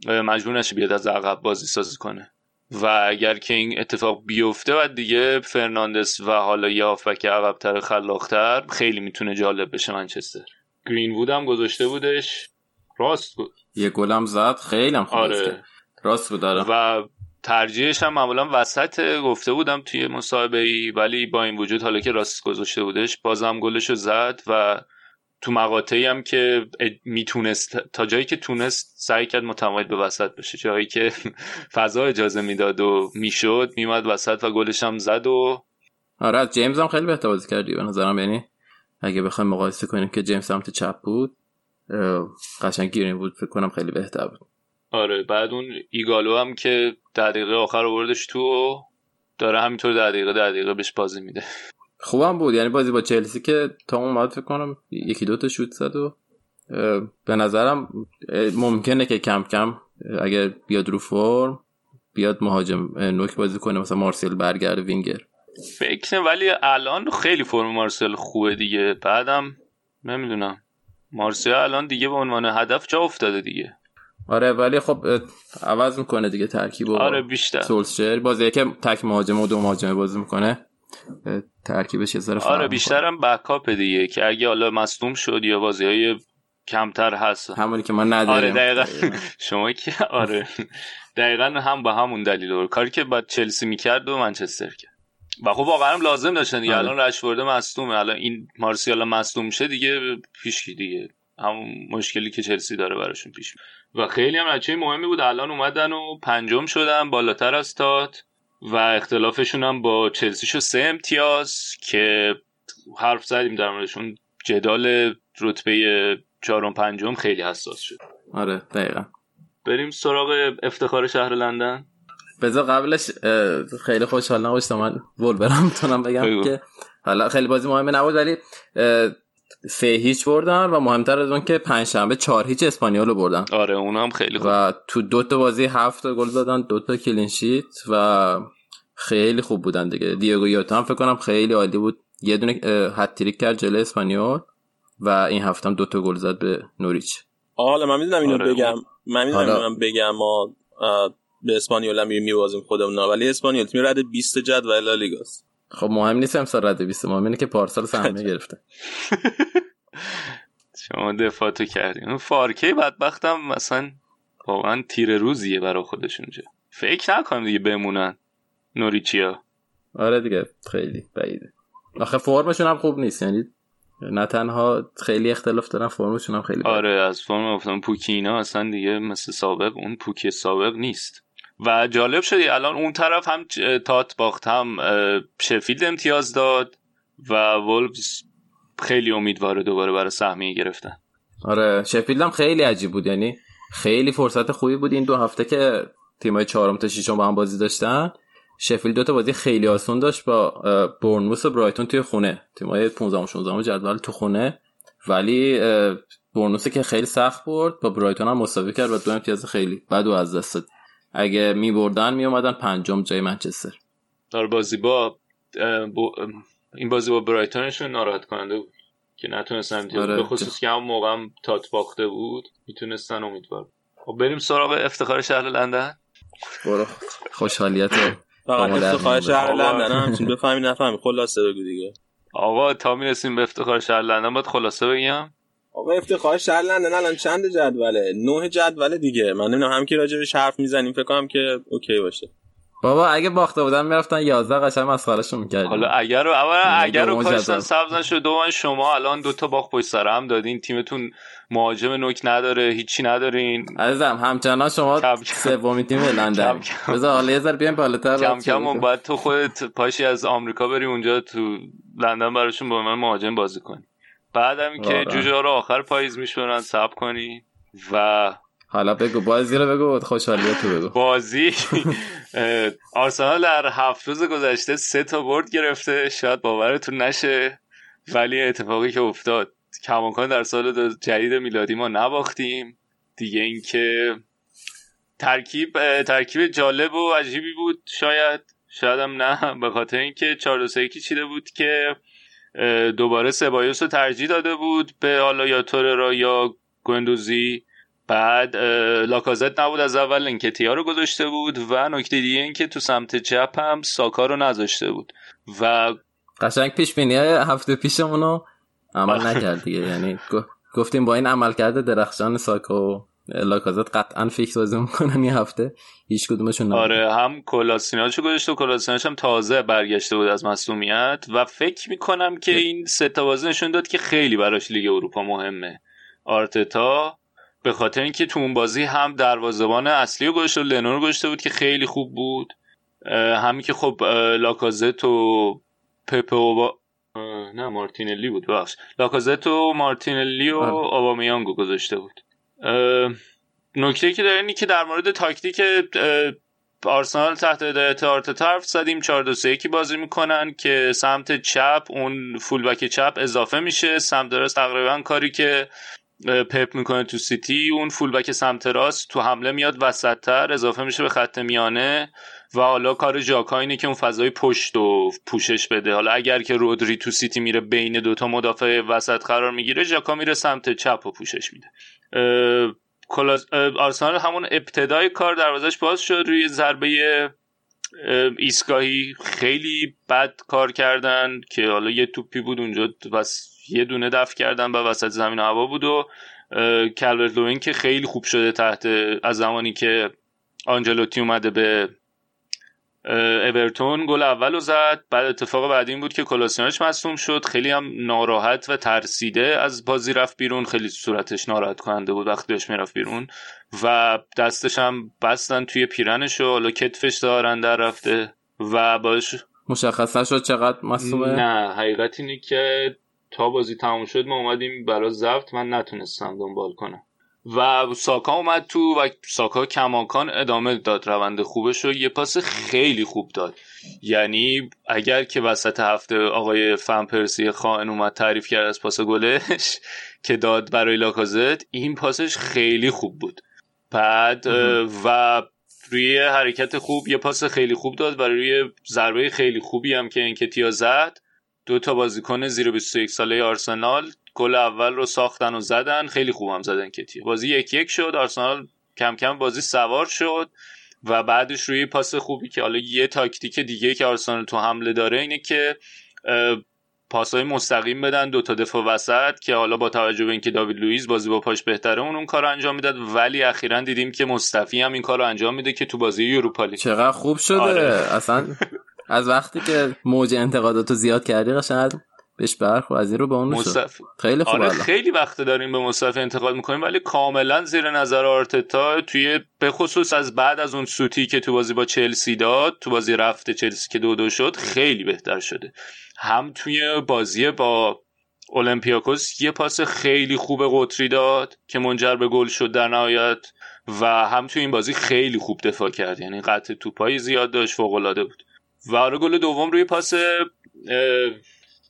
مجبور نشه بیاد از عقب بازی سازی کنه. و اگر که این اتفاق بیفته و دیگه فرناندس و حالا یه هافبک عقبتر خلاقتر خیلی می‌تونه جالب بشه منچستر. گرینوود هم گذاشته بودش. راست بود یه گلم زد. خیلی هم خوب آره. راست بود داره و ترجیحش هم معمولا وسط گفته بودم توی مصاحبه ای ولی با این وجود حالا که راست گذاشته بودش بازم گلشو زد و تو مقاطعی هم که می‌تونست تا جایی که تونست سعی کرد متمایل به وسط بشه. جایی که فضا اجازه می‌داد و می‌شد میومد وسط و گلش هم زد و آره از جیمز هم خیلی بهتر بازی کردی به نظرم. یعنی اگه بخوایم مقایسه کنیم که جیمز سمت چپ بود قشنگ گیرین بود فکر کنم خیلی بهتر بود. آره بعد اون ایگالو هم که ده دقیقه آخر آوردش تو و داره همینطور ده دقیقه ده دقیقه بهش بازی میده. خوبم بود یعنی بازی با چلسی که تا اومد فکر کنم یکی دو تا شوت زد و به نظرم ممکنه که کم کم اگر بیاد رو فرم بیاد مهاجم نوک بازی کنه مثلا مارسیل برگرده وینگر. فکر ولی الان خیلی فرم مارسل خوبه دیگه. بعدم نمی‌دونم. مارسیا الان دیگه به عنوان هدف جا افتاده دیگه. آره ولی خب عوض می‌کنه دیگه ترکیب آره بیشتر. سولشر بازی که تک مهاجم و دو مهاجمه بازی می‌کنه. ترکیبش یه ذره آره بیشتر هم بکاپ دیگه که اگه حالا مصدوم شد یا بازی های کمتر هست. همونی که ما نداریم. آره دقیقا. شما که آره. دقیقا هم به همون دلیل کاری که بعد چلسی می‌کرد و منچستر کرد. و خب واقعا لازم داشتن دیگه. آره. الان رشورده مصدومه. الان این مارسیالا مصدوم میشه دیگه پیش دیگه. همون مشکلی که چلسی داره براشون پیش و خیلی هم نتیجه مهمی بود. الان اومدن و پنجم شدن بالاتر از تات. و اختلافشون هم با چلسی شو سه امتیاز که حرف زدیم در موردشون. جدال رتبه چهارم پنجم خیلی حساس شد. آره دقیقا. بریم سراغ افتخار شهر لندن. بذار قبلش خیلی خوشحال نباشتم من ولورهمپتونم بگم. که حالا خیلی بازی مهمه نبود ولی سه هیچ بردن و مهمتر از اون که پنج شنبه چهار هیچ اسپانیول رو بردن. آره اونم هم خیلی خوب. و تو دو تا بازی هفت تا گل دادن دو تا کلین شیت و خیلی خوب بودن دیگه. دیگو یوتا هم فکر کنم خیلی عالی بود. یه دونه هتریک کرد جلوی اسپانیول و این هفته هم دو تا گل زد به نوریچ. حالا من می‌دونم اینو آره. بگم. من می‌دونم حالا- بگم. ما آه، به اسپانیول هم میبازیم خودمون. ولی اسپانیول تیم رد 20 جدول لالیگاست خب مهم نیست امسال رده 20 مهم اینه که پارسال سهمیه گرفته. شما دفاعتو کردیم اون فارکه بدبختم مثلا واقعا تیر روزیه برا خودش اونجا فکر نکنم دیگه بمونن. نوریچیا. آره دیگه خیلی بعیده. آخه فرمشون هم خوب نیست یعنی نه تنها خیلی اختلاف دارن فرمشون هم خیلی. آره از فرم افتادن پوکی اینا اصلا دیگه مثل سابق اون پوکی سابق نیست. و جالب شدی الان اون طرف هم تات باخت هم شفیلد امتیاز داد و وولفز خیلی امیدواره دوباره برای سهمیه گرفتن. آره شفیلد هم خیلی عجیب بود یعنی خیلی فرصت خوبی بود این دو هفته که تیمای چهارم تا ششم با هم بازی داشتن. شفیلد دو تا بازی خیلی آسون داشت با اه، بورنموث و برایتون توی خونه. تیمای 15 و 16 جدول تو خونه. ولی اه، بورنموث که خیلی سخت برد با برایتون هم مساوی کرد و دو امتیاز خیلی بد از دست داد. اگه می بردن می اومدن پنجم جای منچستر. دار بازی با این بازی با برایتونشون ناراحت کننده بود که نتونستن امتیاز آره. به خصوص که هم موقع هم تات باخته بود می‌تونستن امیدوار خب بریم سراغ افتخار شهر لندن. برو خوشحالیت فقط افتخار شهر. لندن همچین بفهمی نفهمی خلاصه بگو دیگه. آقا تا می‌رسیم به افتخار شهر لندن باید خلاصه بگم آقا افتخار شهر لندن. الان چند جدوله؟ نه جدوله دیگه. من نمی‌دونم هم که راجبش حرف می‌زنیم فکر کنم که اوکی باشه. بابا اگه باخته بودن می‌رفتن 11 قشنگ مسخرهشون می‌کردیم. حالا اگر رو اول اگر رو کاشتن جدول. سبز نشد دوم شما. الان دو تا باخت پشت سر هم دادین. تیمتون مهاجم نوک نداره هیچی ندارین. عزیزم همچنان شما. سومین تیم لندن. بذار حالا یه ذره بیایم بالاتر کم کم باید تو خودت پاشی از آمریکا بری اونجا تو لندن براشون با من مهاجم بازی کنی بعد هم که آره. جوجه رو آخر پاییز میشورن سب کنی و حالا بگو بازی رو بگو خوشحالیتو بگو. بازی. آرسنال در هفت روز گذشته سه تا برد گرفته. شاید باورتون نشه ولی اتفاقی که افتاد. کماکان در سال جدید میلادی ما نباختیم. دیگه اینکه ترکیب ترکیب جالب و عجیبی بود شاید. شاید هم نه به خاطر اینکه 4 2 3 چیده بود که دوباره سبایوس رو ترجیح داده بود به حالا یا توررا یا گوندوزی. بعد لاکازت نبود از اول انکتیا رو گذاشته بود و نکته دیگه این که تو سمت چپ هم ساکا رو نذاشته بود. و قشنگ پیش بینی هفته پیشمون رو عمل نکرد دیگه. یعنی گفتیم با این عمل کرده درخشان ساکا و لاکازت قطعا فیکس بازی می‌کنن این هفته. هیچ کدومشون نبود. آره هم کلاسیناچو گذاشته و کلاسیناچ هم تازه برگشته بود از مصومیت. و فکر می‌کنم که این سه تا بازی نشون داد که خیلی براش لیگ اروپا مهمه. آرتتا به خاطر اینکه تو اون بازی هم دروازه‌بان اصلی رو گذاشته و لنو رو گذاشته بود که خیلی خوب بود. همین که خب لاکازت و پپه و با... نه مارتینلی بود بخش لاکازت و مارتینلی و آره. آبامیانگو گذاشته بود. نکته که داره اینه که در مورد تاکتیک آرسنال تحت هدایت آرتتا حرف زدیم. 4 2 3 1 بازی می‌کنن که سمت چپ اون fullback چپ اضافه میشه. سمت راست تقریبا کاری که پپ می‌کنه تو سیتی اون fullback سمت راست تو حمله میاد وسطتر اضافه میشه به خط میانه. و حالا کار ژاکا اینه که اون فضای پشت و پوشش بده. حالا اگر که رودری تو سیتی میره بین دوتا مدافع وسط قرار می‌گیره ژاکا میره سمت چپ و پوشش میده. آرسنال همون ابتدای کار دروازش باز شد روی ضربه ایستگاهی خیلی بد کار کردن که حالا یه توپی بود اونجا بس یه دونه دفع کردن و وسط زمین هوا بود و کلورت لوین که خیلی خوب شده تحت از زمانی که آنجلوتی اومده به اورتون گل اول رو زد. بعد اتفاق بعدی این بود که کلاسیانش مصوم شد. خیلی هم ناراحت و ترسیده. از بازی رفت بیرون. خیلی صورتش ناراحت کننده بود وقتی داشت می‌رفت بیرون. و دستش هم بستن توی پیرنش و حالا کتفش دارن در رفته. و باش مشخص نشد چقدر مصومه؟ نه حقیقت اینه که تا بازی تموم شد ما اومدیم برای زفت من نتونستم دنبال کنم. و ساکا اومد تو و ساکا کماکان ادامه داد روند خوبش رو یه پاس خیلی خوب داد. یعنی اگر که وسط هفته آقای فن پرسی خائن اومد تعریف کرد از پاس گلش که داد برای لاکازت این پاسش خیلی خوب بود. بعد و روی حرکت خوب یه پاس خیلی خوب داد برای روی ضربه خیلی خوبی هم که انکتیا زد. دو تا بازیکن زیر 21 ساله آرسنال گل اول رو ساختن و زدن خیلی خوبم زدن انکتیه. بازی یک یک شد آرسنال کم کم بازی سوار شد و بعدش روی پاس خوبی که حالا یه تاکتیک دیگه که آرسنال تو حمله داره اینه که پاسای مستقیم بدن دو تا دفاع وسط که حالا با توجه به اینکه داوید لوئیس بازی با پاش بهتره اون اون کار انجام می‌داد. ولی اخیرا دیدیم که مصطفی هم این کار رو انجام میده که تو بازی اروپا لیگ. چقدر خوب شده. آره. اصلا از وقتی که موج انتقاداتو زیاد کردی قشنگ بهش برخورد از رو به اون مصطف... خیلی خوب آره خیلی وقت داریم به مصطفی انتقاد می‌کنیم ولی کاملا زیر نظر آرتتا توی به خصوص از بعد از اون سوتی که تو بازی با چلسی داد تو بازی رفته چلسی که دو دو شد خیلی بهتر شده. هم توی بازی با اولمپیاکوس یه پاس خیلی خوب قطری داد که منجر به گل شد در نهایت و هم توی این بازی خیلی خوب دفاع کرد. یعنی قطع توپایی زیاد داشت فوق العاده بود. و آره گل دوم روی پاس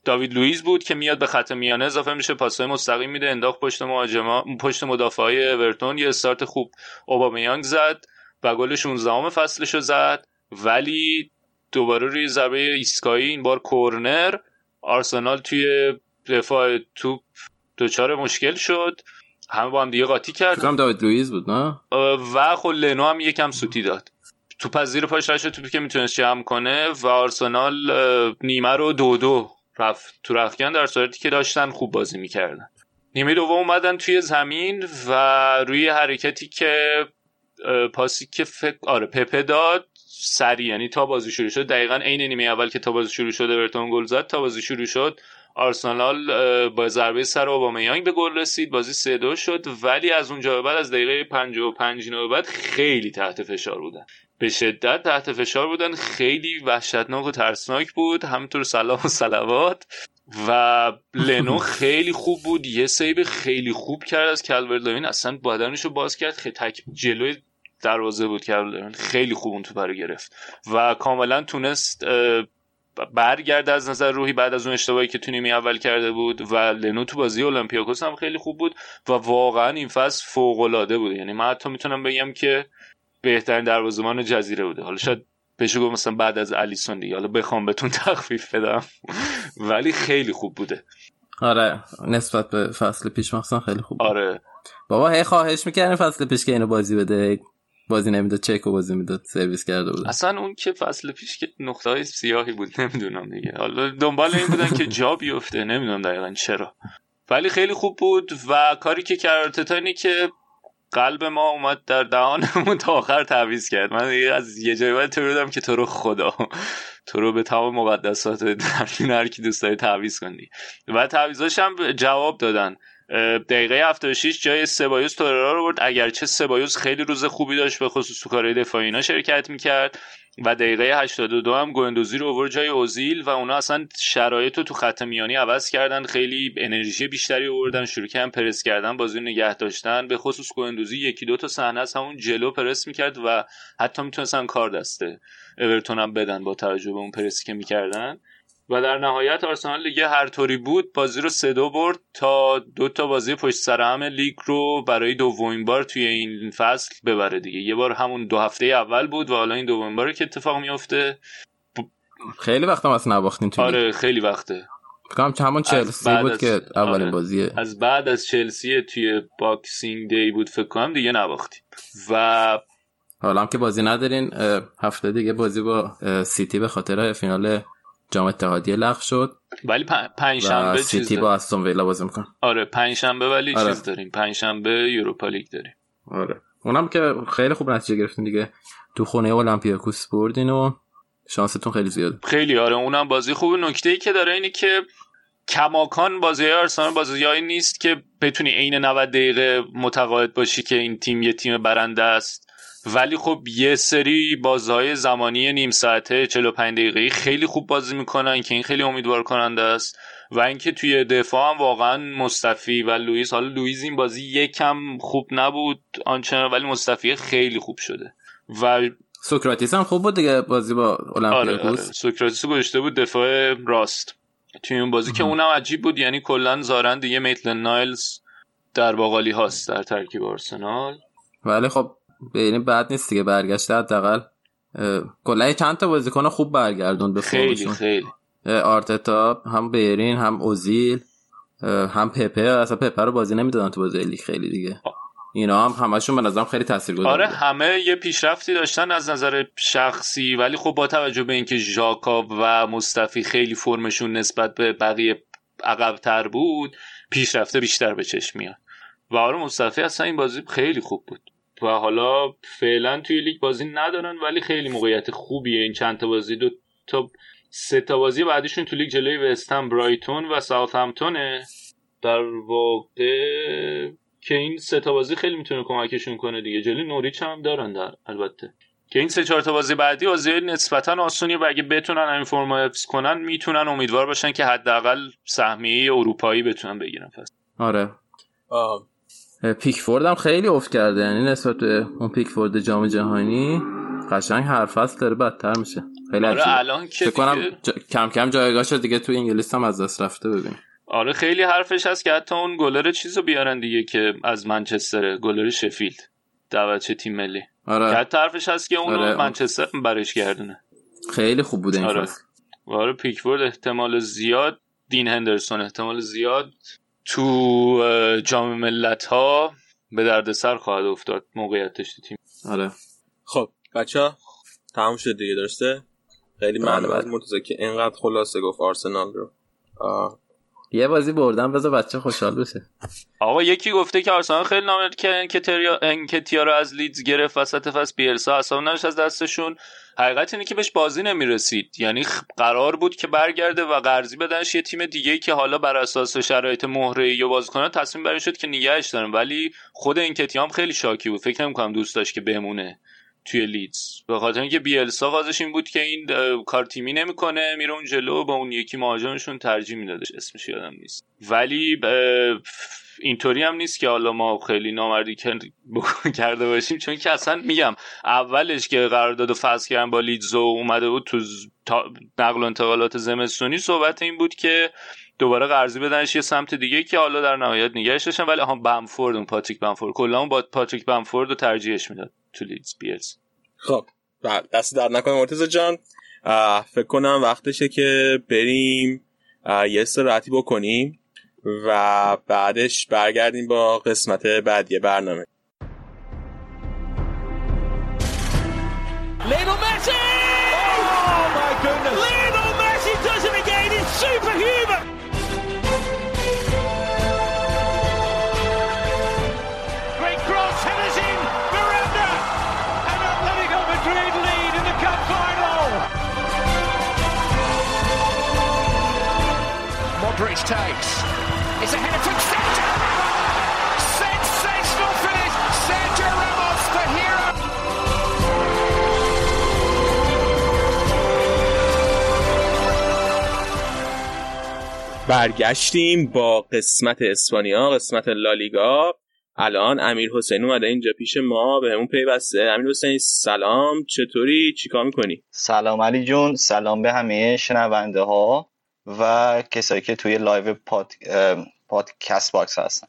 داوید لوئیس بود که میاد به خط میانه اضافه میشه پاسای مستقیم میده انداخت پشت مهاجما پشت مدافعای اورتون یه استارت خوب اوبامیانگ زد و گل 16 فصلش زد. ولی دوباره روی ضربه ایسکایی این بار کورنر آرسنال توی دفاع توپ دچار مشکل شد. همه با هم دیگه قاطی کرد هم داوید لوئیس بود نه؟ و خب لنو هم یکم سوتی داد. تو پذیر پاش رشد توپی که می‌تونست جمع کنه و آرسنال نیمه رو دو دو رفت تو در صورتی که داشتن خوب بازی می‌کردن. نیمه دوم اومدن توی زمین و روی حرکتی که پاسی که فکر آره پپه داد سری. یعنی تا بازی شروع شد دقیقا عین نیمه اول که تا بازی شروع شد اورتون گل زد تا بازی شروع شد آرسنال با ضربه سر اوبامیانگ به گل رسید. بازی سه دو شد ولی از اونجا به بعد از دقیقه 55 به بعد خیلی تحت فشار بودن. به شدت تحت فشار بودن. خیلی وحشتناک و ترسناک بود. همینطور سلام و سلوات و لنو خیلی خوب بود. یه سیب خیلی خوب کرد از کلورد اصلا بدنش رو باز کرد. خیلی تک جلوی دروازه بود کلورد خیلی خوب اون تو رو گرفت. و کاملا تونست برگرده از نظر روحی بعد از اون اشتباهی که تو نیمه اول کرده بود. و لنو تو بازی اولمپیاکوس هم خیلی خوب بود. و واقعا این فصل فوق العاده بود. یعنی من حتی می‌تونم بگم که بهترین دروازه‌بان جزیره بوده. حالا شاید بشه گفت مثلا بعد از الیسون دیگه. حالا بخوام بهتون تخفیف بدم. ولی خیلی خوب بوده. آره نسبت به فصل پیش مثلا خیلی خوب آره. بابا هی خواهش می‌کردن فصل پیش که اینو بازی بده. بازی نمی‌داد چک و بازی می‌داد سرویس کرده بود اصلا اون که فصل پیش که نقطه های سیاهی بود نمی‌دونم دیگه. حالا دنبال این بودن که جا بیفته. نمی‌دونم دقیقا چرا. ولی خیلی خوب بود و کاری که کرد اینه که قلب ما اومد در دهانمون تا آخر تعویز کرد. من از یه جایی باید تو که تو رو خدا تو رو به تمام مقدسات درین هر کی دوست داری تعویض کنی. و تعویضاش هم جواب دادن. دقیقه 76 جای سبایوس توررا رو برد. اگرچه سبایوس خیلی روز خوبی داشت به خصوص تو کارهای دفاعی اینا شرکت می‌کرد. و دقیقه 82 هم گوندوزی رو آورد جای اوزیل و اونا اصلا شرایط رو تو خط میانی عوض کردن خیلی انرژی بیشتری آوردن شروع کردن پرس کردن بازی نگه داشتن. به خصوص گوندوزی یکی دو تا صحنه از همون جلو پرس می‌کرد و حتی می‌تونستن کار دسته اورتون هم بدن با توجه به اون پرسی که می‌کردن. و در نهایت آرسنال دیگه هر طوری بود بازی رو سه دو برد تا دو تا بازی پشت سر هم لیگ رو برای دومین بار توی این فصل ببره دیگه. یه بار همون دو هفته اول بود و حالا این دومین بار که اتفاق میفته خیلی وقت هم اصلا نباختین آره خیلی وقته. فکرم همون چلسی بود از- که اولین آره. بازیه. از بعد از چلسی توی Boxing Day بود فکر کنم دیگه نباختیم. و حالا هم که بازی ندارین هفته دیگه بازی با سیتی به خاطر فینال جام اتحادیه لغو شد ولی پ- و پنجشنبه چیز سیتی. با استون ویلا بازی میکنن آره پنجشنبه ولی آره. چیز داریم. پنجشنبه Europa League داریم. آره. اونم که خیلی خوب نتیجه گرفتین دیگه. تو خونه اولمپیاکوس بردین و شانستون خیلی زیاده خیلی آره اونم بازی خوب. نکته ای که داره اینه که کماکان بازی آرسنال بازیهایی نیست که بتونی عین 90 دقیقه متقاعد باشی که این تیم یه تیم برنده است. ولی خب یه سری بازه‌های زمانی نیم ساعته 45 دقیقه خیلی خوب بازی می‌کنن که این خیلی امیدوار کننده است. و اینکه توی دفاع هم واقعا مصطفی و لوئیس حالا لوئیس این بازی یکم خوب نبود آنچنان ولی مصطفی خیلی خوب شده. و سوکراتیس هم خوب بود دیگه بازی با آره, آره. اولمپیاکوس. سوکراتیس گذاشته بود دفاع راست. توی اون بازی که اونم عجیب بود یعنی کلا زارن دیگه میتلند نایلز در باقالی هاست در ترکیب آرسنال. ولی خب به این بد نیست دیگه برگشته حداقل. کلا چند تا بازیکن خوب برگردون به خیلی خیلی. آرتتا هم بیرین هم اوزیل هم پپه. اصلا پپه رو بازی نمی‌دادن تو بازی لیگ خیلی دیگه. اینا هم همشون به نظرم خیلی تاثیرگذار آره بوده. همه یه پیشرفتی داشتن از نظر شخصی ولی خب با توجه به اینکه ژاکاب و مصطفی خیلی فرمشون نسبت به بقیه عقبتر بود پیشرفته بیشتر به چشم میاد. و آره مصطفی اصلا این بازی خیلی خوب بود. و حالا فعلا توی لیگ بازی ندارن ولی خیلی موقعیت خوبیه این چند تا بازی. دو تا سه تا بازی بعدشون تو لیگ جلوی وستهم برایتون و ساوثهمپتونه. در واقع که این سه تا بازی خیلی می‌تونه کمکشون کنه دیگه. جلوی نوریچ هم دارن در البته. که این سه چهار تا بازی بعدی بازی نسبتا آسونی و اگه بتونن این فرم رو حفظ کنن می‌تونن امیدوار باشن که حداقل سهمیه اروپایی بتونن بگیرن پس. آره. آه. پیکفورد هم خیلی افت کرده یعنی نسبت به اون پیکفورد جام جهانی قشنگ هر فصل داره بدتر میشه خیلی آره عجیبه. الان که فکر کنم دیگه- جا- کم کم جایگاهش دیگه تو انگلیس هم از دست رفته ببین آره خیلی حرفش هست که حتی اون گلر چیز رو بیارن دیگه که از منچستره گلر شفیلد دعوتچه تیم ملی که آره حتی حرفش هست که اون آره. منچستر برش گردونه خیلی خوب بوده این آره. فصل آره پیکفورد احتمال زیاد دین هندرسون احتمال زیاد تو جام ملت ها به درد سر خواهد افتاد موقعیتش تو تیم آره خب بچه ها تمام شد دیگه درسته خیلی بله، ممنون بله. از مرتضی که اینقدر خلاصه گفت آرسنال رو آه. یه بازی بردم بذار بچه خوشحال بشه. آقا یکی گفته که آرسنال خیلی نامرد که انکتیا انکتیا رو از لیدز گرفت وسط فصل بیلسا اصلا نداشت از دستشون. حقیقت اینه که بهش بازی نمی‌رسید. یعنی قرار بود که برگرده و قرضی بدنش یه تیم دیگه که حالا بر اساس شرایط مهره یا بازیکنان تصمیم بر شد که نگهش دارن. ولی خود انکتیا هم خیلی شاکی بود. فکر نمی‌کنم دوست داشت که بمونه. توی لیدز. به خاطر اینکه بیلسا قاضش این بود که این کار تیمی نمی‌کنه میره اون جلو با اون یکی مهاجمشون ترجیح میدادش اسمش یادم نیست. ولی اینطوری هم نیست که حالا ما خیلی نامردی کرده باشیم چون که اصلا میگم اولش که قرارداد فصل کردن با لیدز اومده بود تو نقل و انتقالات زمستونی صحبت این بود که دوباره قرضی بدنش یه سمت دیگه که حالا در نهایت نگهش داشتن. ولی آها بمفورد اون پاتریک بمفورد کلا اون با پاتریک بمفورد رو ترجیحش می‌داد. تو لیدز بیلز خب دست در نکنه مرتضی جان. فکر کنم وقتشه که بریم یه استراحتی بکنیم و بعدش برگردیم با قسمت بعدی برنامه. Takes. It's a header from Sergio Ramos! Sensational finish! Sergio Ramos, the hero! برگشتیم با قسمت اسپانیا قسمت لالیگا الان امیر حسین اومده اینجا پیش ما به همون پیوسته امیر حسین سلام چطوری چیکار می‌کنی سلام علی جون سلام به همه شنونده ها و کسایی که توی live پاد پادکست باکس هستن.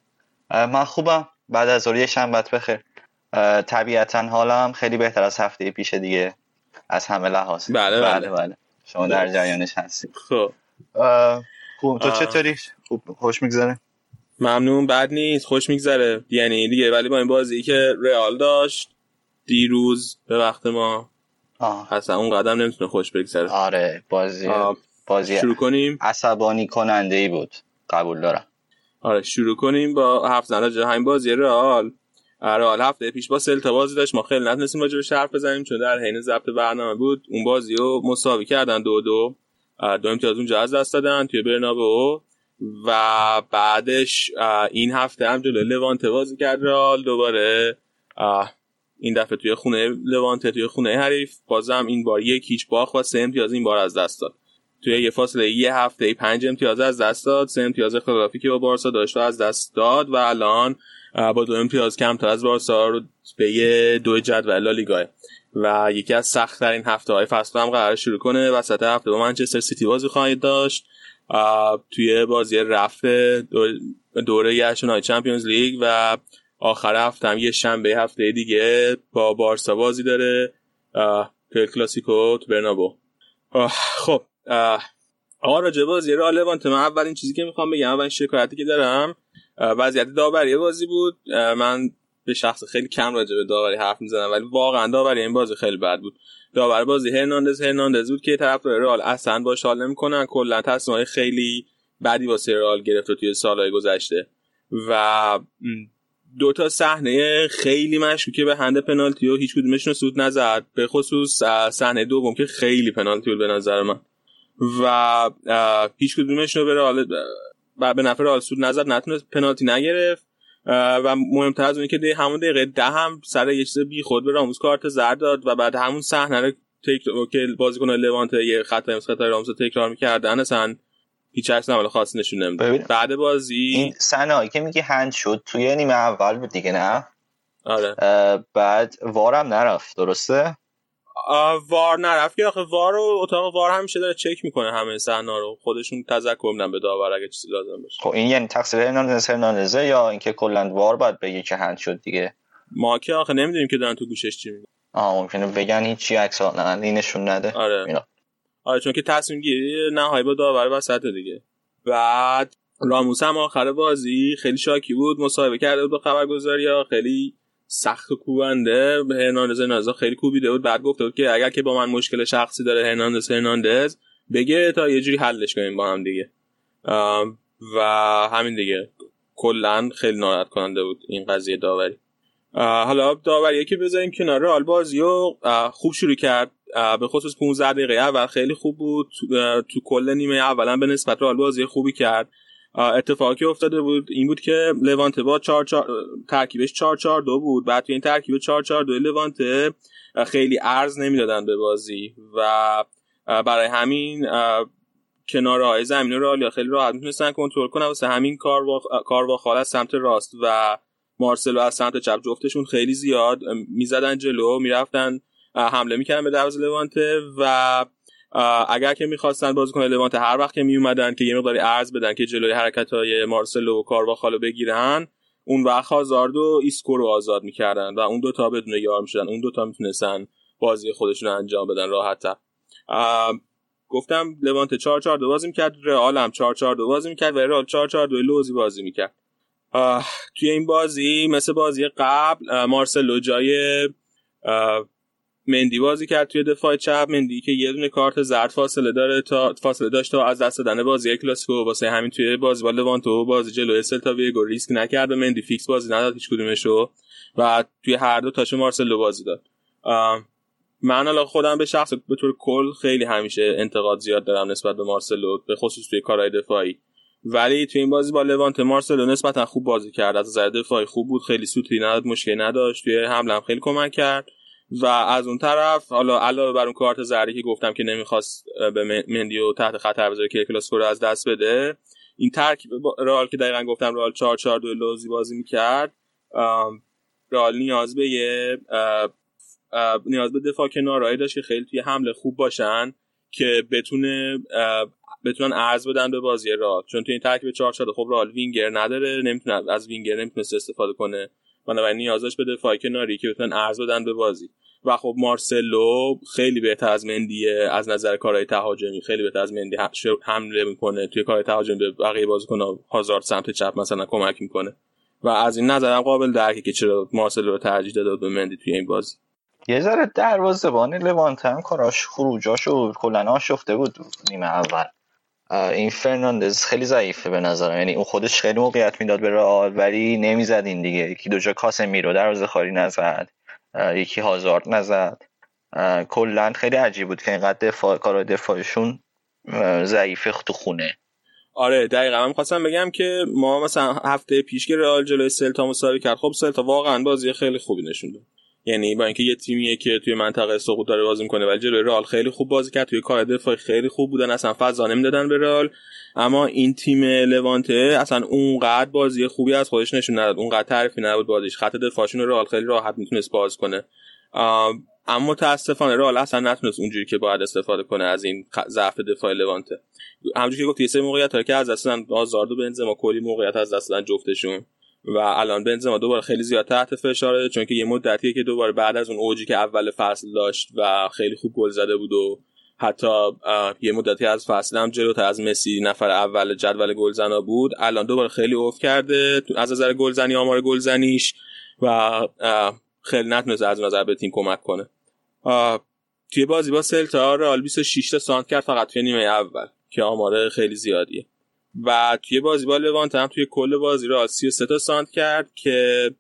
من خوبم. بعد از ظهر یه شنبه‌ت بخیر. طبیعتا حالم خیلی بهتر از هفته پیش دیگه. از همه لحاظ. بله، بله. بله, بله. شما در جریانش هستید. خب. خوب. تو. چطوری؟ خوب. خوش میگذره؟ ممنون. بد نیست. خوش میگذره. یعنی دیگه ولی با این بازی که رئال داشت دیروز به وقت ما آه. اصلا اون قدم نمی‌تونه خوش بگذره. آره بازی آه. بازی شروع کنیم؟ عصبانی کننده ای بود. قبول دارم. آره شروع کنیم با هفت زن راجع به همین بازی رئال. رئال هفته پیش با سلتا بازی داشت. ما خیلی نتونستیم راجع به حرف بزنیم چون در حین ضبط برنامه بود. اون بازی رو مساوی کردن دو دو. دو امتیاز اونجا از دست دادن توی برنابو و بعدش این هفته هم جلو لوانته بازی کرد رئال. دوباره این دفعه توی خونه لوانته توی خونه حریف. بازم این بار یک هیچ باخت و سه امتیاز این بار از دست داد. توی یه فاصله یه هفته پنج امتیاز از دست داد. سه امتیاز اختلافی که با بارسا داشت و از دست داد و الان با دو امتیاز کمتر از بارسا رو به دو جدول لالیگاه و یکی از سخت ترین هفته های فصل هم قرار شروع کنه. وسط هفته با منچستر سیتی بازی خواهید داشت. توی بازی دور- دوره گشتن چمپیونز لیگ و آخر هفته هم یه شنبه هفته دیگه با بارسا بازی داره. کلاسیکو تو برنابو. خب. آقا راجع به بازی لوانت من اولین چیزی که می‌خوام بگم اولین شکایتی که دارم وضعیت داوری بازی بود. من به شخص خیلی کم راجع به داوری حرف می‌زنم ولی واقعا داوری این بازی خیلی بد بود. داور بازی هرناندز هرناندز بود که طرفدار رئال اصلا باش حال نمی‌کنن. کلا تصمیمای خیلی بدی واسه رئال گرفت توی سالهای گذشته. و دو تا صحنه خیلی مشکوکه به هند پنالتی و هیچ کدومشون سود نزد. به خصوص صحنه دوم که خیلی پنالتی به نظر من. و هیچ کدومشون رو اه، به نفع رئال سود نزد نتونست پنالتی نگرفت. و مهمتر از اونی که دی همون دقیقه ده هم سر یه چیز بی خود به راموس کارت زرد داد و بعد همون صحنه رو تکرار که بازیکن لوانت یه خطای مثل خطای راموس رو تکرار می‌کردن اصلا هیچ عکس عمل خاصی نشون نمی‌داد. بعد بازی این صحنه که میگی هند شد توی نیمه اول بود دیگه نه؟ آره. بعد وارم نرفت درسته؟ وار نرفت. که آخه وار رو اتاق وار همیشه داره چک می‌کنه همه صحنه رو. خودشون تذکر میدن به داور اگه چیزی لازم باشه. خب این یعنی تقصیر هرناندز هرناندزه یا اینکه کلا وار باید بگه که هند شد دیگه؟ ما که آخه نمی‌دونیم که دارن تو گوشش چی میگن. آه ممکنه بگن هیچی عکس نه نشون نده. آره. اینا. آره چون که تصمیم گیری نهایی با داور وسط دیگه. بعد راموس هم آخر بازی خیلی شاکی بود. مصاحبه کرده بود با خبرگزاری ها خیلی سخت کوبنده. به هرناندز هرناندز خیلی کوبیده بود. بعد گفته بود که اگر که با من مشکل شخصی داره هرناندز هرناندز بگه تا یه جوری حلش کنیم با هم دیگه. و همین دیگه. کلا خیلی ناراحت کننده بود این قضیه داوری. حالا داوریه که بذاریم کنار رئال بازی و اه، خوب شروع کرد. به خصوص 15 دقیقه اول خیلی خوب بود. تو, تو کل نیمه اولا به نسبت رئال بازی خوبی کرد. اتفاقی که افتاده بود. این بود که لوانته با 4 4 ترکیبش 4 4 2 بود. بعد تو این ترکیب 4 4 2 لوانته خیلی ارز نمی‌دادن به بازی و برای همین اه، کناره های زمین رئال یا خیلی راحت می‌تونستن کنترل کنن. واسه همین کار با کار خال از سمت راست و مارسلو از سمت چپ جفتشون خیلی زیاد می‌زدن جلو می‌رفتن حمله می‌کردن به دروازه لوانته و اگر که می‌خواستن بازیکن لوانته هر وقت که میومدن که یه مقداری عرض بدن که جلوی حرکت های مارسلو و کارواخال رو بگیرن اون وقت هازارد و ایسکو رو آزاد می‌کردن و اون دوتا بدون یار می‌شدن. اون دوتا می‌تونستن بازی خودشون رو انجام بدن راحت گفتم لوانته 4 4 2 بازی می‌کرد رئال هم 4 4 2 بازی می‌کرد و رئال 4 4 2 لوزی بازی می‌کرد. توی این بازی مثل بازی قبل مارسلو جای مندی بازی کرد توی دفاع چپ. مندی که یه دونه کارت زرد فاصله داره تا فاصله داشته و از دست دادن بازی کلاسیکو. واسه همین توی بازی با لوانته بازی جلوی سلتا ویگو ریسک نکرد. و مندی فیکس بازی نداد هیچ کدومشو. و توی هر دو تاشو مارسلو بازی داد. من حالا خودم به شخص به طور کل خیلی همیشه انتقاد زیاد دارم نسبت به مارسلو به خصوص توی کارهای دفاعی. ولی توی این بازی با لوانت مارسلو نسبتا خوب بازی کرد. از نظر دفاعی خوب بود خیلی سوتی نداد مشکلی نداشت. توی حمله هم خیلی کمک کرد. و از اون طرف حالا علاوه بر اون کارت زردی که گفتم که نمی‌خواست به من- مندی و تحت خطر بذاره که کلاسیکو رو از دست بده این ترکیب رئال که دقیقا گفتم رئال 4 4 2 لوزی بازی می‌کرد رئال نیاز به یه نیاز به دفاع کنارایی داشت که خیلی توی حمله خوب باشن که بتونه بتونن ارز بدن به بازی رئال. چون توی این ترکیب 4 4 خب رئال وینگر نداره نمی‌تونه از وینگر نمی‌تونه استفاده کنه. بنابراین نیاز داشت به دفاع کناری که بتونن ارز بدن به بازی. و خب مارسلو خیلی بهتر از مندیه از نظر کارهای تهاجمی خیلی بهتر از مندی حمله می‌کنه. توی کار تهاجمی به بقیه بازیکن هزار سمت چپ مثلا کمک می‌کنه. و از این نظرم قابل درکه که چرا مارسلو رو ترجیح داده به مندی توی این بازی. یه ذره دروازه‌بان لوانت هم کاراش خروجاش و کلا آشفته بود نیمه اول. این فرناندز خیلی ضعیفه به نظرم. یعنی اون خودش خیلی موقعیت می‌داد به رئال ولی نمی‌زد این دیگه. یکی دو جا کاسمیرو دروازه خاری نزد یکی هازارد نزد. کلا خیلی عجیب بود که اینقدر دفاع کار دفاعشون ضعیفه تو خونه. آره دقیقا. من خواستم بگم که ما مثلا هفته پیش که رئال جلوی سلتا مساوی کرد خب سلتا واقعا بازی خیلی خوبی نشون داد. یعنی با اینکه یه تیمیه که توی منطقه سقوط داره بازی می‌کنه ولی جلوی رئال خیلی خوب بازی کرد. توی کار دفاعی خیلی خوب بودن اصلا فضا نمی‌دادن به رئال. اما این تیم لوانته اصلا اونقدر بازی خوبی از خودش نشون نداد. اونقدر تعریفی نبود بازیش. خط دفاعشون رئال خیلی راحت می‌تونست باز کنه. اما متاسفانه رئال اصلا نتونست اونجوری که باید استفاده کنه از این ضعف دفاع لوانته. همونجوری که گفت یه سری موقعیت که از دست دادن آزارد و بنزما کلی موقعیت از دست دادن جفتشون. و الان بنزما دوباره خیلی زیاد تحت فشاره چون که یه مدتیه که دوباره بعد از اون اوجی که اول فصل داشت و خیلی خوب گل زده بود و حتی یه مدتی از فصل هم جلوتر از مسی نفر اول جدول گلزنا بود. الان دوباره خیلی اوف کرده از نظر گلزنی آمار گلزنیش و خیلی نتونست از نظر به تیم کمک کنه. توی بازی با سلتا رئال 26 تا سانت کرد فقط توی نیمه اول که آماره خیلی زیادیه. و توی بازی با لوانت هم توی کل بازی رئال 33 تا سانتر کرد که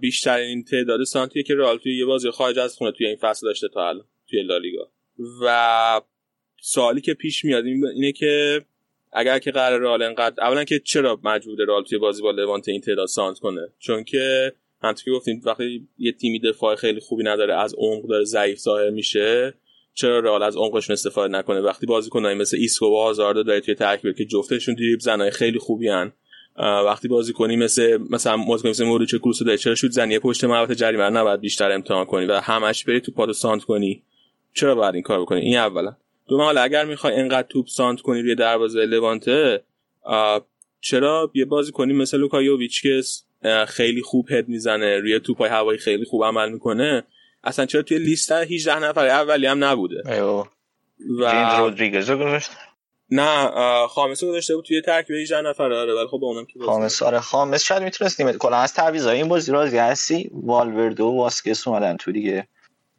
بیشترین تعداد سانتریه که رئال توی یه بازی خارج از خونه توی این فصل داشته تا الان توی لالیگا و سوالی که پیش میاد اینه که اگر که قرار رئال انقدر اولا که چرا مجبور رئال توی بازی با لوانت این تعداد سانتر کنه؟ چون که همونطور که گفتیم وقتی یه تیمی دفاع خیلی خوبی نداره از عمق داره ضعیف ظاهر میشه چرا رئال از عمقشون استفاده نکنه؟ وقتی بازیکنایی مثل ایسکو و هازارد داره توی ترکیب که جفتشون دریبل زنای خیلی خوبی هن. وقتی بازیکنی مثل مثلا بازیکن مثل مودریچ و کروس داره چرا شوت زنی پشت محوطه جریمه نباید بیشتر امتحان کنی و همش بری تو پادو سانتر کنی؟ چرا باید این کار بکنی؟ این اولا. دو حالا اگر می‌خوای انقدر توپ سانتر کنی روی دروازه لوانته چرا یه بازیکنی مثل لوکا یوویچ که خیلی خوب هد می‌زنه روی توپای هوایی خیلی خوب عمل می‌کنه اصلا چرا توی لیست 18 نفر اولی هم نبوده. ایو. و رودریگز گذاشت نه خامس گذاشته بود توی ترکیب 18 نفره آره ولی خب اونم که خامس آره خامس. شاید می‌تونستیم کلا از تعویضای این بازی راضی هستی؟ والورده و واسکس اومدن تو دیگه.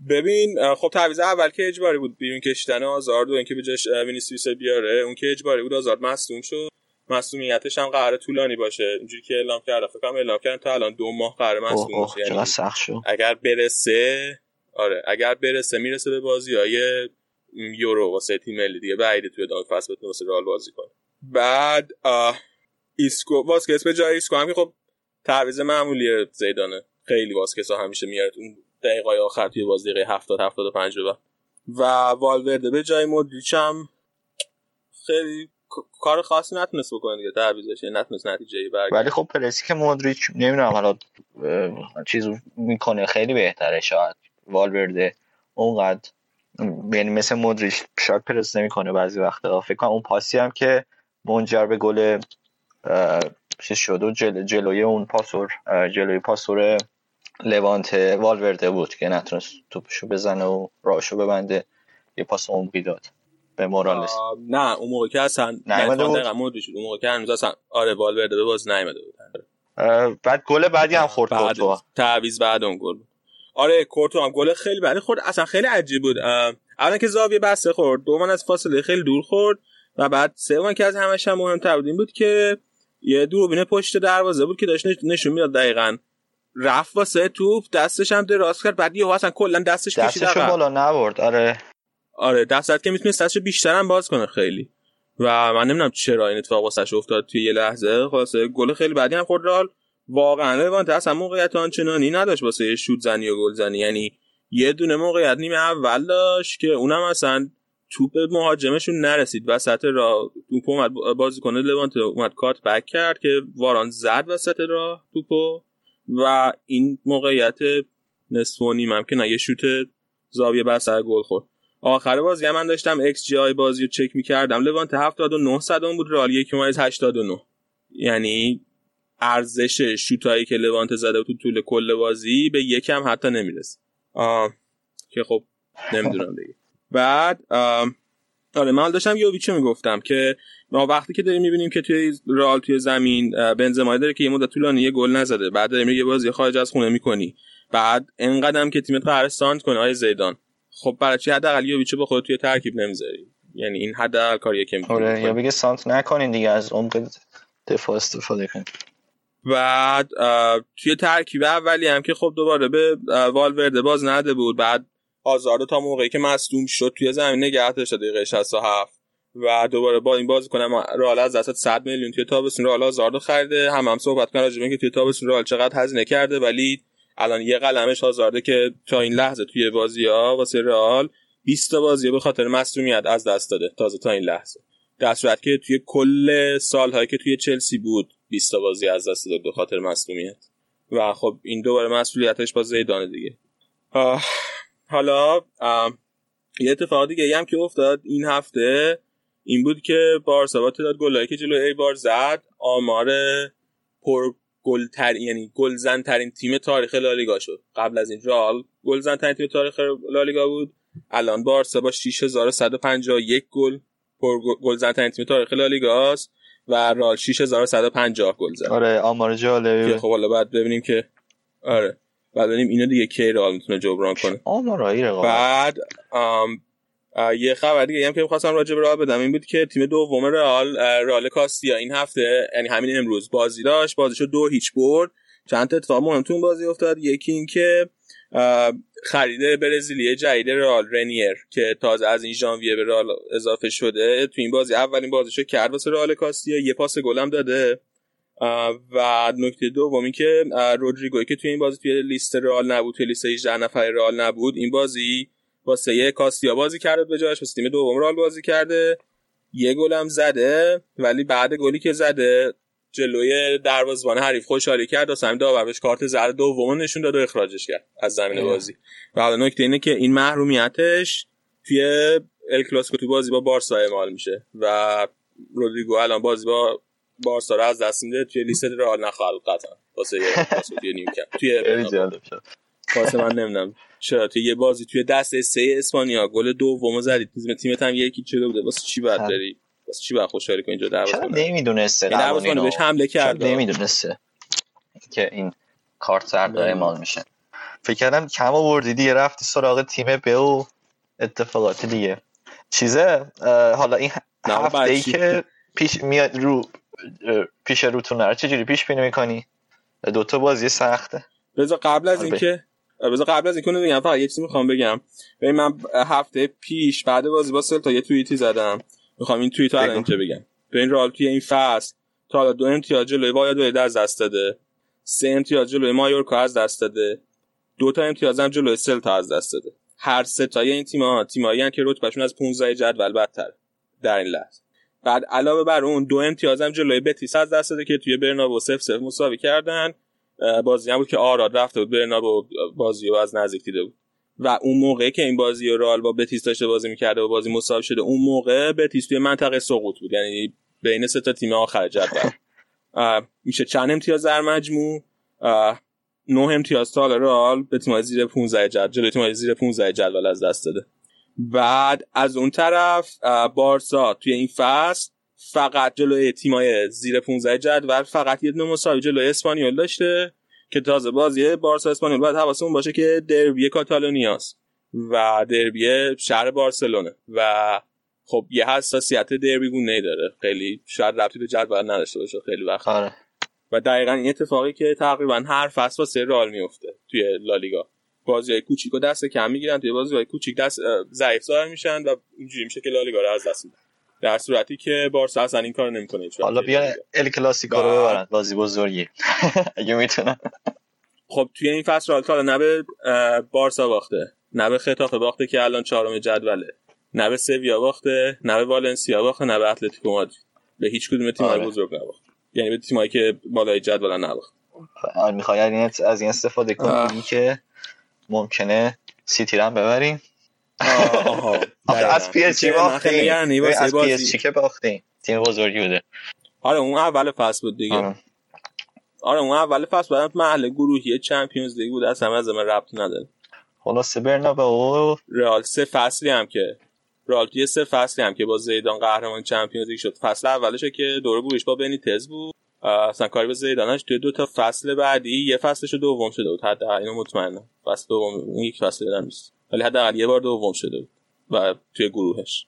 ببین خب تعویض اول که اجباری بود بیرون کشیدن آزارد و اینکه به جاش وینیسیوس بیاره. اون که اجباری بود آزارد مصدوم شد. مسئولیتش هم قرار طولانی باشه. اینجوری که اعلام کرده. فکر کنم اعلام کردن تا الان دو ماه قرار مسئول باشه یعنی سخت شد. اگر برسه آره اگر برسه می‌رسه به بازی های یورو واسه تیم ملی دیگه. بعیده توی ادامه فصل بتونه واسه رئال بازی کنه. بعد ایسکو واسکس به جای ایسکو هم که خب تعویض معمولی زیدانه. خیلی واسکس ها همیشه میاره. اون دقیقه آخر توی بازی دقیقه 70 75 به و والورده به جای مودریچ هم خیلی کار خاصی نتونست بکنه دیگه تعویضش نتونست نتیجه برگرده. ولی خب پرسی که مودریچ نمی‌دونم حالا چیز می‌کنه خیلی بهتره شاید والورده اونقدر یعنی مثل مودریچ شاید پرس نمی‌کنه بعضی وقتا. فکر کنم اون پاسی هم که منجر به گل چیز شد و جل جلوی اون پاسور جلوی پاسور لوانت والورده بود که نتونست توپشو بزنه و راشو ببنده یه پاس عمقی داد. به مورالس نه اون موقع که اصلا نیومده بود. اون موقع که هنوز اصلا آره والورده به باز نیومده بود. بعد گل بعدی هم خورد بعد کورتوا. تعویض بعد اون گل آره کورتوا هم گل خیلی بعدی خورد. اصلا خیلی عجیب بود. اولا که زاویه بسته خورد. دوم از فاصله خیلی دور خورد. و بعد سوم که از همش هم مهمتر بود این بود که یه دوربین پشت دروازه بود که داشت نشون می‌داد دقیقاً. رفت واسه توپ دستش هم دراز کرد. بعد یهو اصلا کلا دستش کشید بالا نبرد. آره. آره دست که می‌تونست دستشو بیشتر هم باز کنه خیلی. و من نمی‌دونم چرا این اتفاق واسش افتاد توی یه لحظه. خلاصه گل خیلی بعدی هم خورد رال واقعا لوانت اصلا موقعیت آنچنانی نداشت واسه شوت زنی و گل زنی. یعنی یه دونه موقعیت نیمه اول داشت که اونم اصلا توپ مهاجمشون نرسید. وسط راه توپ اومد بازیکن لوانت اومد cut back کرد که واران زد وسط راه توپو. و این موقعیت نصف و نیم که نه یه شوت زاویه بر گل خورد. آخر بازی من داشتم ایکس جی آی بازی رو چک می‌کردم. لوانت 79 صدم بود رئال 1.89 یعنی ارزش شوتایی که لوانت زده تو طول کل بازی به یکم حتی نمی‌رسه که خب نمی‌دونم دیگه. بعد آره من داشتم یوویچو می‌گفتم که ما وقتی که داریم می‌بینیم که توی رال توی زمین بنزما داره که یه مدت طولانی یه گل نزده. بعد داریم یه بازی خارج از خونه می‌کنی. بعد انقدرم که تیمت قرار سانت کنه آیه زیدان. خب برای چی حداقل یوویچو به خود توی ترکیب نمی‌ذاری؟ یعنی این حداقل کاریه که آره یا بگه سانت نکنین دیگه از عمق دفاع استفاده کنین. بعد توی ترکیب اولی هم که خب دوباره به والورده باز نده بود. بعد آزارد تا موقعی که مصدوم شد توی زمین نگه داشت دقیقه 67 و دوباره با این بازی کنم رئال از دست 100 میلیون توی تابستون رئال آزاردو خریده. هم هم صحبت کنم راجع که توی تابستون رئال چقدر هزینه کرده. ولی الان یه قلمش آزارده که تا این لحظه توی بازی ها واسه رئال 20 تا بازی به خاطر مصدومیت از دست داده تازه تا این لحظه. در صورت که توی کل سالهایی که توی چلسی بود 20 تا بازی از دست داد به خاطر مصدومیت. و خب این دوباره مسئولیتش با زیدان دیگه. حالا یه اتفاق دیگه هم که افتاد این هفته این بود که بارسا با تعداد گلایی که جلوی ایبار زد آمار پر گل یعنی گلزن ترین تیم تاریخ لالیگا شد. قبل از این رال گلزن ترین تیم تاریخ لالیگا بود. الان بارسا با 6151 گل پر گلزن ترین تیم تاریخ لالیگاست و رال 6150 گل زد. آره آمار جالبه خب حالا بعد ببینیم که آره بعد ببینیم اینو دیگه کی رال می‌تونه جبران کنه. آمارایی بعد یه خبر دیگه هم که می‌خواستم راجع به رئال بدم. این بود که تیم دوم رئال رئال کاستیا این هفته یعنی همین امروز بازی داشت. بازیشو دو هیچ برد. چند تا اتفاق مهم تو بازی افتاد. یکی این که خرید برزیلی جدید رئال رنیر که تازه از این ژانویه به رئال اضافه شده. تو این بازی اولین بازیشو کرد واسه رئال کاستیا. یه پاس گلم داده. و نکته دومی که رودریگو که توی این بازی توی لیست رئال نبود توی لیست 18 نفر رئال نبود این بازی واسه یه کاستیا بازی کرده به جاش واسه تیم دوم رال بازی کرده. یه گلم زده ولی بعد گلی که زده جلوی دروازه‌بان حریف خوشحالی کرد و سمیم داور کارت زرد دوم نشون داد و اخراجش کرد از زمین بازی. و حالا نکته اینه که این محرومیتش توی ال کلاسیکو تو بازی با بارسا اعمال میشه و رودریگو الان بازی با بارسا رو از دست میده توی لیست رئال نخواهد قطعا. واسه یه نیم توی واسه من نمی‌دونم. چرا؟ توی یه بازی توی دست سه اسپانیا گل دومو زدی. تیم تیمت هم یکی چه بوده. واسه چی بعد داری واسه چی بعد خوشحالی کنی اینجا؟ دروازه چرا نمی‌دونسته دروازه بهش حمله کرد نمی‌دونسته که این کارت زرد اعمال میشه. فکر کردم کم آوردی دیگه رفتی سراغ تیم به و اتفاقات دیگه. چیزه؟ حالا این هفته ای که پیش میاد رو پیش روتون رو چجوری پیش بینی می‌کنی؟ دوتا بازی سخته. بذار قبل از اینکه بذار قبل از اینکه بگم فقط یه چیزی می‌خوام بگم. ببین من هفته پیش بعد بازی با سلتا یه توییتی زدم. می‌خوام این توییت رو الان اینجا بگم. این رال توی این فصل تا حالا دو امتیاز جلوی وایادولید از دست داده. سه امتیاز جلوی مایورکا از دست داده. دو تا امتیاز هم جلوی سلتا از دست داده. هر سه تای این تیم‌ها تیمایی که رتبهشون از 15 جدول بدتر در این لحظه. بعد علاوه بر اون دو امتیاز هم جلوی بتیس از دست داده که توی برنابو 0 0 مساوی کردن. بازی هم بود که آراد رفته بود برنابو بازی رو از نزدیک دیده بود. و اون موقع که این بازی رو رال با بتیس داشته بازی می‌کرده و بازی مساوی شده اون موقع بتیس توی منطقه سقوط بود. یعنی بین سه تا تیم آخر جدول. میشه چند امتیاز در مجموع؟ نه امتیاز تا رال به تیم زیر 15 جدول جلوی تیم زیر 15 جدول از دست داده. بعد از اون طرف بارسا توی این فصل فقط جلوی تیمای زیر 15 جدول فقط یه دونه مساوی جلوی اسپانیول داشته که تازه بازی بارسا اسپانیول باید حواسمون باشه که دربی کاتالونیاست و دربی شهر بارسلونه و خب یه حساسیت دربی گونه داره. خیلی شاید ربطی به جدول نداشته باشه خیلی وقت. آره. و دقیقا این اتفاقی که تقریبا هر فصل واسه رئال میفته توی لالیگا. بازی های کوچیک و دست کم می‌گیرن توی بازی های کوچیک دست ضعیف ظاهر میشن و اینجوری میشه که لالیگا رو از دست میدن. در صورتی که بارسا اصلا این کارو نمی‌کنه حالا بیا ال کلاسیکو رو ببرن. بازی بزرگی. اگه می‌تونن. خب توی این فصل رئال نه به بارسا باخته. نه به ختافه باخته که الان چهارم جدوله. نه به سویا باخته. نه به والنسیا باخته. نه به اتلتیکو مادرید. به هیچ کدوم تیم‌های آره. بزرگ نباخت یعنی به تیمایی که بالای جدولن نباخت می‌خوای از این استفاده کنی که ممکنه سیتی رو ببریم. از پی اس جی باختیم. از پی اس جی که باختیم. تیم بزرگی بوده. آره اون اول فصل بود دیگه. آره, آره اون اول فصل بعد محل گروهی چمپیونز لیگ بود اصلا از من ربط نداره. خلاصه برنابئو. رئال سه فصلی هم که رئال توی سه فصلی هم که با زیدان قهرمان چمپیونز لیگ شد. فصل اولش که دوره بورش با بنیتز بود. اصلا کاری به زیدانش توی دو تا فصل بعدی یه فصلش دوم شده بود حتی اینو مطمئنم. فصل دوم اون یک فصل دیدن نیست. ولی حداقل یه بار دوم شده بود و توی گروهش.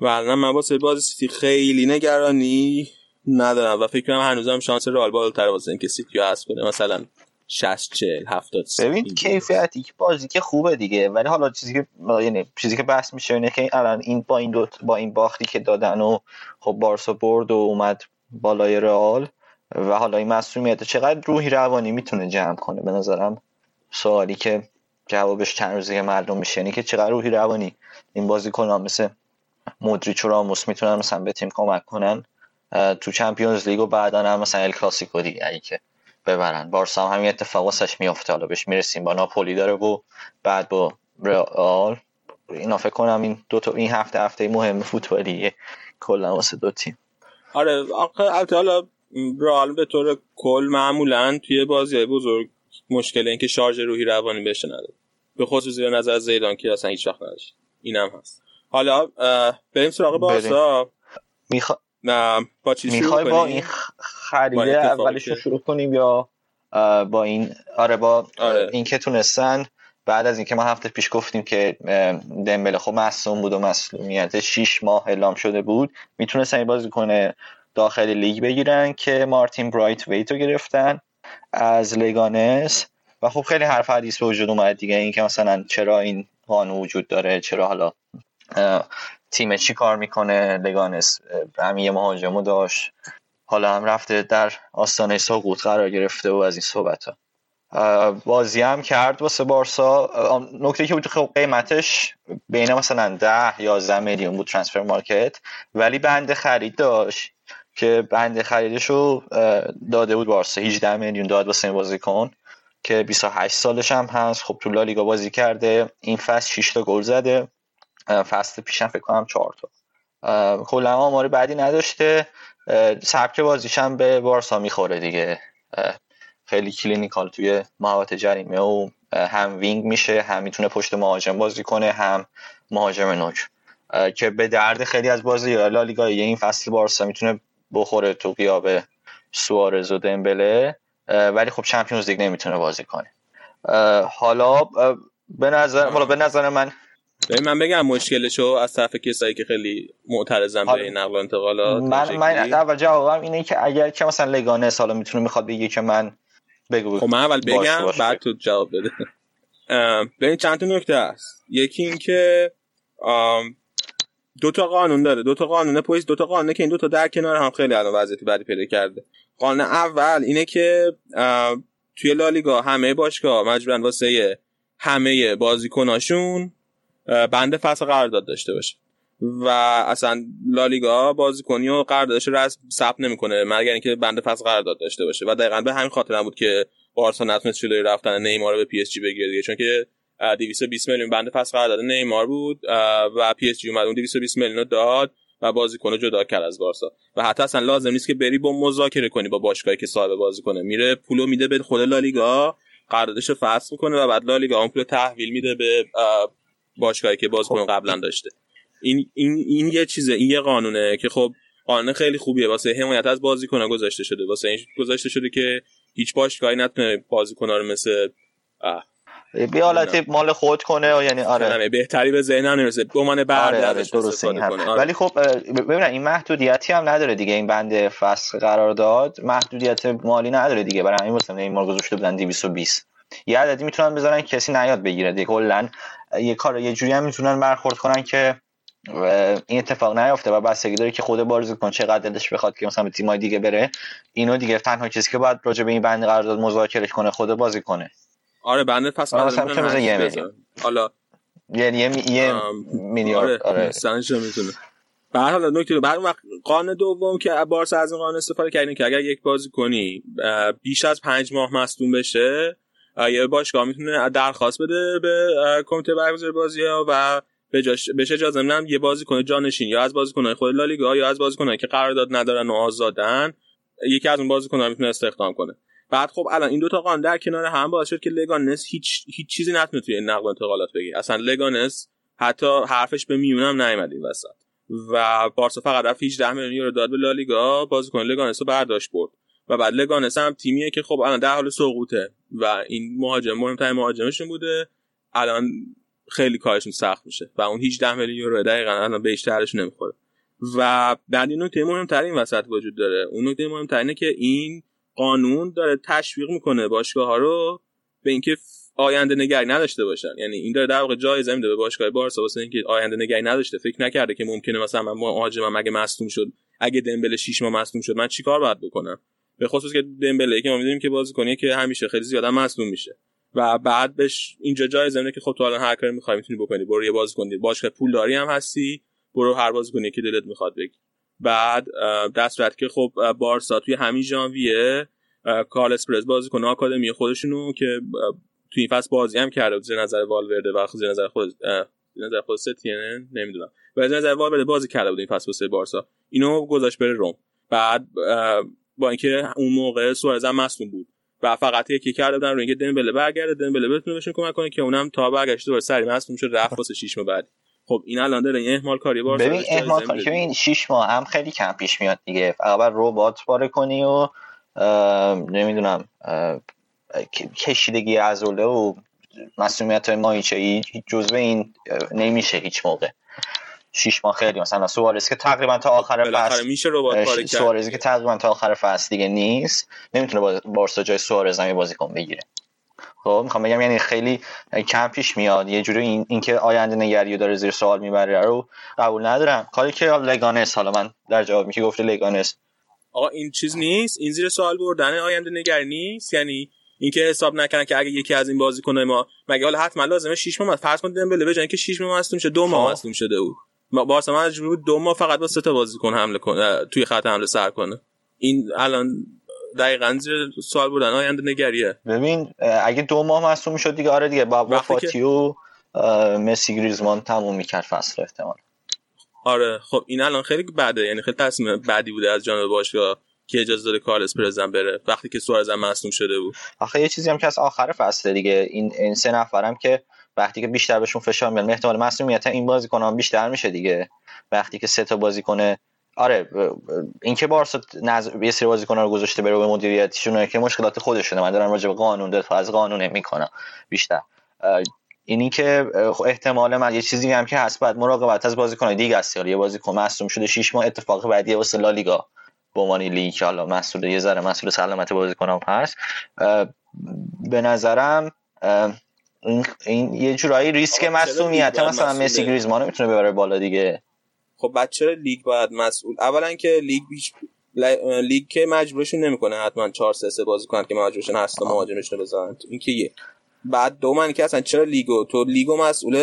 و الان من واسه بازی سیتی خیلی نگرانی ندارم و فکر کنم هنوزم شانس رئال بالاتر واسه اینکه سیتی هست کنه. مثلا 60 40 70 ببین کیفیتی که بازی که خوبه دیگه. ولی حالا چیزی که یعنی چیزی که بحث میشه اینه که الان این با این دو با این باختی که دادن و خب بارسا برد و اومد بالای رئال و حالا این مسئولیت چقدر روحی روانی می‌تونه جمع کنه؟ به نظرم سوالی که جوابش چند روزه معلوم میشه. یعنی که چقدر روحی روانی. این بازیکن مثل مودریچ و راموس می‌تونن مثلا به تیم کمک کنن. تو چمپیونز لیگ و بعدا هم مثلا ال کلاسیکو دیگه که ببرن. بارسا هم همین اتفاق واسش میفته حالا بهش می‌رسیم. با ناپولی داره و بعد با رئال. اینا فکر کنم این دو تا این هفته هفته مهم فوتبالیه. کلا واسه دو تیم. آره البته حالا رئال به طور کل معمولا توی بازی بزرگ مشکل این که شارژ روحی روانی بشه نداره. به خصوص زیر نظر زیدان که اصلا هیچ وقت نداشت. اینم هست. حالا بریم سراغ بارسا. میخوا... نه با چی می‌خوای با این خریده اولش رو شروع کنیم یا با این آره با آره. این که تونستن بعد از اینکه ما هفته پیش گفتیم که دمبله خب مصوم بود و مسئولیت 6 ماه اعلام شده بود. می‌تونستن این بازی کنه داخل لیگ بگیرن که مارتین برایت ویتو گرفتن. از لگانس و خب خیلی حرف حدیث به وجود اومد دیگه. این که مثلا چرا این قانون وجود داره؟ چرا حالا تیم چی کار می‌کنه؟ لگانس همین یه مهاجمو داشت. حالا هم رفته در آستانه سقوط قرار گرفته و از این صحبت ها. بازی هم کرد واسه بارسا. نکته که بود خب قیمتش بین مثلا ده یا میلیون بود Transfermarkt. ولی بند خرید داشت. که بند خریدش رو داده بود بارسا 18 میلیون داد واسه این بازیکن که 28 سالش هم هست. خب تو لالیگا بازی کرده. این فصل 6 تا گل زده. فصل پیشم فکر کنم 4 تا. کلا آمار بعدی نداشته. سبک بازیش هم به بارسا می‌خوره دیگه. خیلی clinical توی محوطه جریمه و هم wing میشه هم می‌تونه پشت مهاجم بازی کنه هم مهاجم نوک. که به درد خیلی از بازی لالیگا این فصل بارسا می‌تونه بخوره تو قیاب سوارز و دمبله ولی خب چمپیونز لیگ نمی‌تونه بازی کنه. حالا به نظر حالا به نظر من ببین من بگم مشکلشو از طرف کسایی که خیلی معترضن به این نقل و انتقالات من من اول جوابم اینه که اگر که مثلا لگانه سالا می‌تونه می‌خواد بگه که من بگو خب من اول بگم بعد تو جواب بده. ببین چند تا نکته هست. یکی این که دو تا قانون داره. دو تا قانون پلیس دو تا قانونه که این دو تا در کنار هم خیلی الان وضعیت بعدی پیدا کرده. قانون اول اینه که توی لالیگا همه باشگاه مجبورن واسه همه بازیکناشون بند فصل قرارداد داشته باشه و اصلا لالیگا بازیکنی و قراردادش رسم ثبت نمی‌کنه مگر اینکه بند فصل قرارداد داشته باشه. و دقیقا به همین خاطر هم بود که بارسا نتونست جلوی رفتن نیمار به پی اس جی بگیره چون که 220 میلیون بند فسخ قرارداد نیمار بود و پی اس جی اومد اون 220 میلیون داد و بازیکن جدا کرد از بارسا. و حتی اصلا لازم نیست که بری با مذاکره کنی با باشگاهی که صاحب بازیکنه میره پولو میده به خود لالیگا قراردادش رو فسخ می‌کنه و بعد لالیگا اون پول تحویل میده به باشگاهی که بازیکن قبلا داشته. این این این یه چیزه این یه قانونه که خب قانون خیلی خوبیه. واسه حمایت از بازیکن‌ها گذاشته شده. واسه این گذاشته شده که هیچ باشگاهی نتونه بازیکن‌ها رو مثل به حالت مال خود کنه و یعنی آره. بهتری به ذهن نمی‌رسه. عنوان برده آره آره درسته این آره. ولی خب ببین این محدودیتی هم نداره دیگه این بند فصل قرار داد. محدودیت مالی نداره دیگه. برای همین واسه نیمار گذاشته بودن 220 یه عددی می‌تونن بذارن کسی نیاد بگیره دیگه. کلا یه کار یه جوری هم می‌تونن برخورد کنن که این اتفاق نیافته و بستگی داره که خود بازیکن چقدر دلش بخواد که مثلا به تیمای دیگه بره. اینو دیگه تنها کسی که باید راجع به این بند قرارداد مذاکره کنه خود بازیکنه آره بند پس مثلا یه میلیون حالا یعنی یه یه میلیارد آره, آره. سنش می‌تونه. به هر حال نکته بعد وقت قانون دوم که بارسا از این قانون استفاده کردین که اگر یک بازی کنی بیش از پنج ماه مصدوم بشه یه باشگاه می‌تونه درخواست بده به کمیته برگزاری بازی ها و به جاش بشه اجازه نمیدن یه بازی کنه جانشین یا از بازیکن‌های خود لالیگا یا از بازیکنایی که قرارداد ندارن و آزادن یکی از اون بازیکن‌ها می‌تونه استخدام کنه. بعد خب الان این دوتا قانون در کنار هم باعث شد که لگانس هیچ هیچ چیزی نتونه توی نقل و انتقالات بگی اصلا لگانس حتی حرفش به میونم نیومد این وسط. و بارسا فقط رفت 18 میلیون یورو داد به لالیگا بازیکن لگانس رو برداشت برد. و بعد لگانس هم تیمیه که خب الان در حال سقوطه. و این مهاجم مهمترین مهاجمشون بوده. الان خیلی کارشون سخت میشه. و اون 18 میلیون یورو دقیقا الان بیشترش نمی‌خوره. و بعد این نکته مهمتر این وسط وجود داره. اون نکته مهمتر که این قانون داره تشویق می‌کنه باشگاه ها رو به اینکه آینده نگری نداشته باشن. یعنی این داره در واقع جایزه میده به باشگاه بارسا واسه اینکه آینده نگری نداشته. فکر نکرده که ممکنه مثلا من مهاجمم اگه مصدوم شد؟ اگه دمبله 6 ماه مصدوم شد من چیکار باید بکنم؟ به خصوص که دمبله که ما می‌دونیم که بازیکنیه که همیشه خیلی زیاد مصدوم میشه. و بعد بهش اینجا جایزه میده که خب تو الان هر کاری می‌خوای می‌تونی بکنی. برو یه بازیکن باشگاه پول داری هم هستی. برو هر بازیکنی که دلت می‌خواد بگی. بعد دست که خب بارسا توی همین ژانویه کارلس پرز بازیکن آکادمی خودشونو که توی این فصل بازی هم کرده زیر نظر والورده و زیر نظر خود نظر خود ستینه نمی‌دونم. و نظر والورده بازی کرده بود این فصل واسه بارسا. اینو گذاشت بره روم. بعد با اینکه اون موقع سوارز هم مصدوم بود و فقط یکی کرده بودن رو اینکه دمبله برگرده دمبله بتونه بهشون کمک کنه که اونم تا برگشته دوباره سری مصدوم شد رفت واسه 6 ماه بعد خب این الان داره این احمال کاری بارسا ببین احمال کاری که این 6 ماه هم خیلی کم پیش میاد دیگه. فقط ربات باره کنی و نمی‌دونم کشیدگی عضله و مسئولیت های مایچه ای جزء این نمیشه هیچ موقع. شیش ماه خیلی مثلا سوارز که تقریبا تا آخر فصل میشه ربات سوارز که تقریبا تا آخر فصل دیگه نیست نمی‌تونه بارسا جای سوارز هم بازیکن بگیره. خب می‌خوام بگم یعنی خیلی کم پیش میاد. یه جوری این اینکه آینده نگری داره زیر سوال می‌بره رو قبول ندارم. کاری که لگانس حالا من در جواب میگه گفته لگانس. آقا این چیز نیست؟ این زیر سوال بردن آینده نگری نیست؟ یعنی اینکه حساب نکنن که اگه یکی از این بازیکنای ما مگه حالا حتما لازمه 6 ماه فرض کن دمبله بجن که 6 ماه مصدوم شه دو ماه خب. مصدوم شده بود بارسا مجبور بود دو ماه فقط با سه تا بازیکن حمله کنه توی خط حمله سر کنه. این الان دقیقا زیر سوال بودن. آینده نگریه. ببین اگه دو ماه مصدوم شد دیگه آره دیگه با, با فاتی و مسی گریزمان تموم می‌کرد فصل احتمال آره خب این الان خیلی بده یعنی خیلی تصمیم بعدی بوده از جانب باشگاه که اجازه داده کارلس پرزن بره وقتی که سوارز هم مصدوم شده بود. آخه یه چیزی هم که از آخر فصل دیگه این این سه نفرم که وقتی که بیشتر بهشون فشار میاد احتمال مصونیت این بازیکن هم بیشتر میشه دیگه. وقتی که سه تا بازیکن آره اینکه بارسا نز... یه سری بازیکن رو گذاشته بره به مدیریتشون که مشکلات خودشونه. من دارم راجع به قانون دفاع از قانون می‌کنم بیشتر. اینی که احتمال من یه چیزی هم که هست بعد مراقبت از بازیکن دیگه است یه بازیکن مصدوم شده 6 ماه اتفاق بعدی واسه لالیگا به عنوان لیگ که حالا مسئول یه ذره مسئول سلامت بازیکنام هست. به نظرم این, این یه جورایی ریسک مسئولیت مثلا مسی گریزمان می‌تونه ببره بالا دیگه. خب چرا لیگ باید مسئول. اولا که لیگ بیش لیگ که مجبورشون نمی‌کنه حتما 4 3 3 بازی کنن که مجبورشن هست مهاجمشون رو بزنن. این که یه بعد دوم که اصلا چرا لیگو؟ تو لیگو مسئول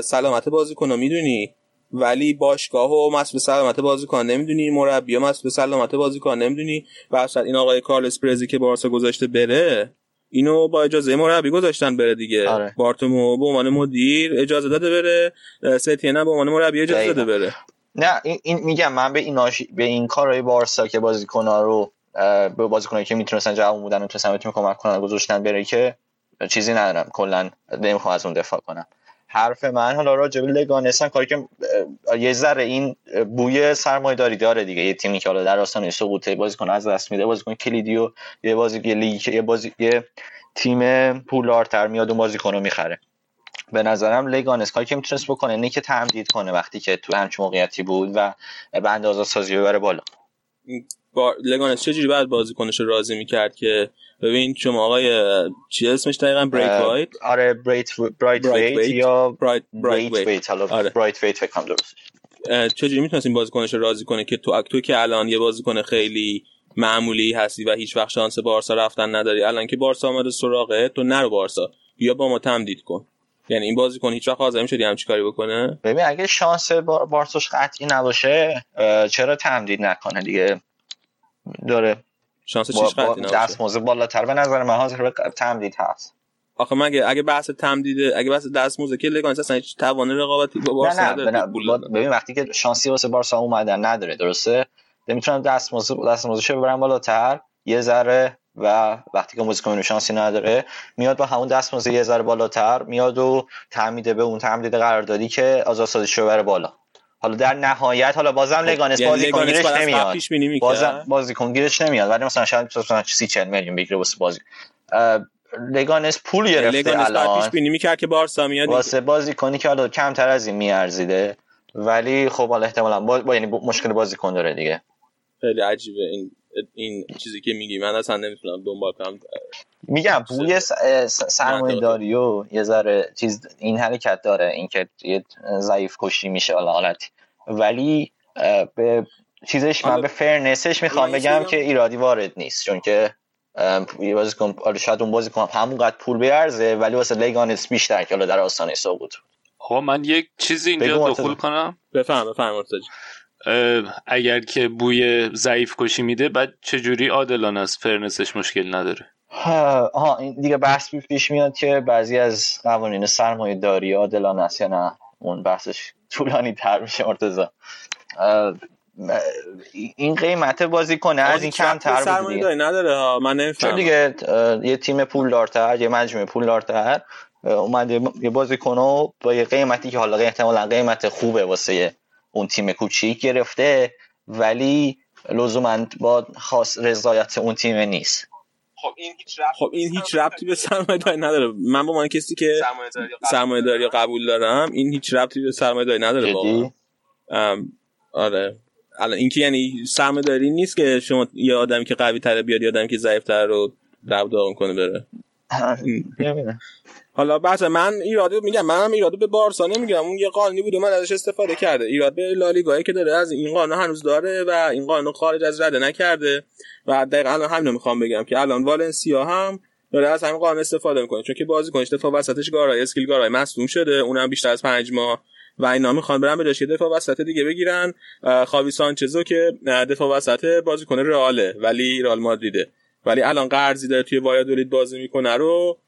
سلامت بازیکن می‌دونی؟ ولی باشگاه و مسئول سلامت بازیکن نمی‌دونی؟ مربی مسئول سلامت بازیکن نمی‌دونی؟ و این آقای کارلس پرزی که بارسا گذاشته بره اینو با اجازه مربی گذاشتن بره دیگه. آره. بارتومو به عنوان مدیر اجازه داده بره ستینا به عنوان مربی اجازه داده بره. نه این, میگم من به این. به این کارهای بارسا که بازیکن‌ها رو به بازیکنایی که می‌تونستن جواب بودن می‌تونستن بهتون کمک کنن گذاشتن بره که چیزی ندارم کلا نمی‌خوام از اون دفاع کنم حرف من حالا راجع به لگانسن کاری که یه ذره این بوی سرمایه‌داری داره دیگه یه تیمی که حالا در آستانه سقوط بازیکن از دست میده بازیکن کلیدی و یه بازی یه لیگ یه بازی یه تیم پولارتر میاد و بازیکن رو می‌خره به نظرم لگانس کاری که می‌تونست بکنه اینه که تمدید کنه وقتی که تو همچین موقعیتی بود و به اندازه سازی ببره بالا. با لگانس چجوری بعد بازیکنش رو راضی می‌کرد که ببین شما آقای چی اسمش دقیقا؟ بریت وایت آره بریت برایت ویت یا برایت برایت ویت آره. برایت ویت فکر کنم درست. چجوری می‌تونست این بازیکنش رو راضی کنه که تو تو که الان یه بازیکن خیلی معمولی هستی و هیچ وقت شانس بارسا رفتن نداری الان که بارسا آمده سراغه تو نرو بارسا. بیا با ما تمدید کن. یعنی این بازیکن هیچ وقت حاضر می‌شدی همچی کاری بکنه؟ ببین اگه شانس بارساش قطعی نباشه چرا تمدید نکنه دیگه؟ داره. شانس چیش قطعی نباشه؟ دستمزد بالاتر به نظر من حاضر به تمدید هست. آخه مگه اگه بحث تمدید اگه بحث دستمزد که لگانس اصلا هیچ توان رقابتی با بارسا نداره نه ببین وقتی که شانسی واسه بارسا اومدن نداره درسته؟ نمی‌تونن دستمزد دستمزدش ببرن بالاتر یه ذره و وقتی که بازیکن شانسی نداره میاد با همون دستمزد یه ذره بالاتر میاد و تعمیده به اون تعمید قراردادی که آزادسازی شو بره بالا. حالا در نهایت حالا بازم لگانس یعنی بازیکن لگانس گیرش نمیاد؟ بازم بازیکن گیرش نمیاد. ولی مثلا شاید مثلا 30 40 میلیون بگیره واسه بازی. لگانس پول گرفته لگانس بعد پیش الان بینی می‌کرد که بارسا میاد واسه بازیکنی که حالا کمتر از این میارزیده. ولی خب حالا احتمالا با, با یعنی با مشکل بازیکن داره دیگه. خیلی عجیبه این این چیزی که میگی من اصلا نمی‌تونم دنبال کنم. میگم بوی سرمایه داری و یه ذره چیز این حرکت داره اینکه یه ضعیف کشی میشه حالا حالتی ولی به چیزش من به فرنسش می‌خوام بگم که ایرادی وارد نیست. چون که بازیکن حالا شاید اون بازیکن همونقدر پول بیارزه ولی واسه لیگانس بیشتر که حالا در آستانه سقوط آقا من یک چیزی اینجا. دخول کنم. بفهم بفهم مرتضی. اگر که بوی ضعیف کشی میده بعد چجوری عادلانه است؟ فرنسش مشکل نداره. ها آها، این دیگه بحث پیش میاد که بعضی از قوانین سرمایه داری عادلانه است یا نه؟ اون بحثش طولانی تر میشه مرتضی. اه، این قیمت بازی کنه از این کمتر بود سرمایه دیگه. داری؟ نداره ها من چون نمی‌فهمم. دیگه یه تیم پولدارتر یه مجموعه پولدارتر اومده یه بازیکن رو با یه قیمتی که حالا احتمالا قیمت خوبه واسه اون تیم کوچیک گرفته ولی لزوما با خاص رضایت اون تیم نیست. خب این هیچ ربطی به سرمایه داری نداره. من به عنوان کسی که سرمایه داری قبول دارم؟ این هیچ ربطی به سرمایه داری نداره واقعا. ام، آره. الان اینکه یعنی سرمایه داری نیست که شما یه آدمی که قوی تره بیاد یه آدمی که ضعیف تر رو رب داغون کنه بره. حالا بحث من ایرادو میگم منم ایرادو به بارسا نمیگم اون یه قانونی بود و من ازش استفاده کرده. ایراد به لالیگایی که داره از این قانون هنوز داره و این قانون خارج از رده نکرده. و دقیقا الان همین رو می‌خوام بگم که الان والنسیا هم داره از همین قانون استفاده می‌کنه. چون که بازیکنش دفاع وسطش گارای ازکیل گارای مصدوم شده. اونم بیشتر از پنج ماه و اینا می‌خوان برن به جاش دفاع وسط دیگه بگیرن. خاوی سانچزو که دفاع وسط بازیکن رئاله ولی رئال مادریده. ولی الان قرضی داره توی وایادولید بازی می‌کنه رو.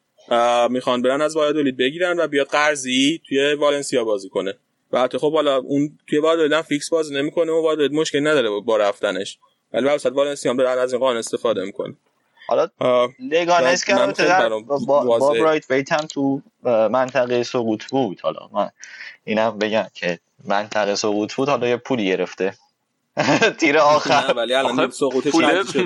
می‌خوان برن از وایادولید بگیرن و بیاد قرضی توی والنسیا بازی کنه. و البته خب حالا اون توی وایادولید هم فیکس بازی نمی‌کنه و وایادولید مشکلی نداره با رفتنش. ولی وسط والنسیا هم دارن از این قانون استفاده می‌کنه. حالا لگانس که با, با واضحه. برایت ویت هم تو منطقه سقوط بود. حالا من اینم بگم که منطقه سقوط بود حالا یه پولی گرفته. تیر آخر. ولی الان سقوطش شده.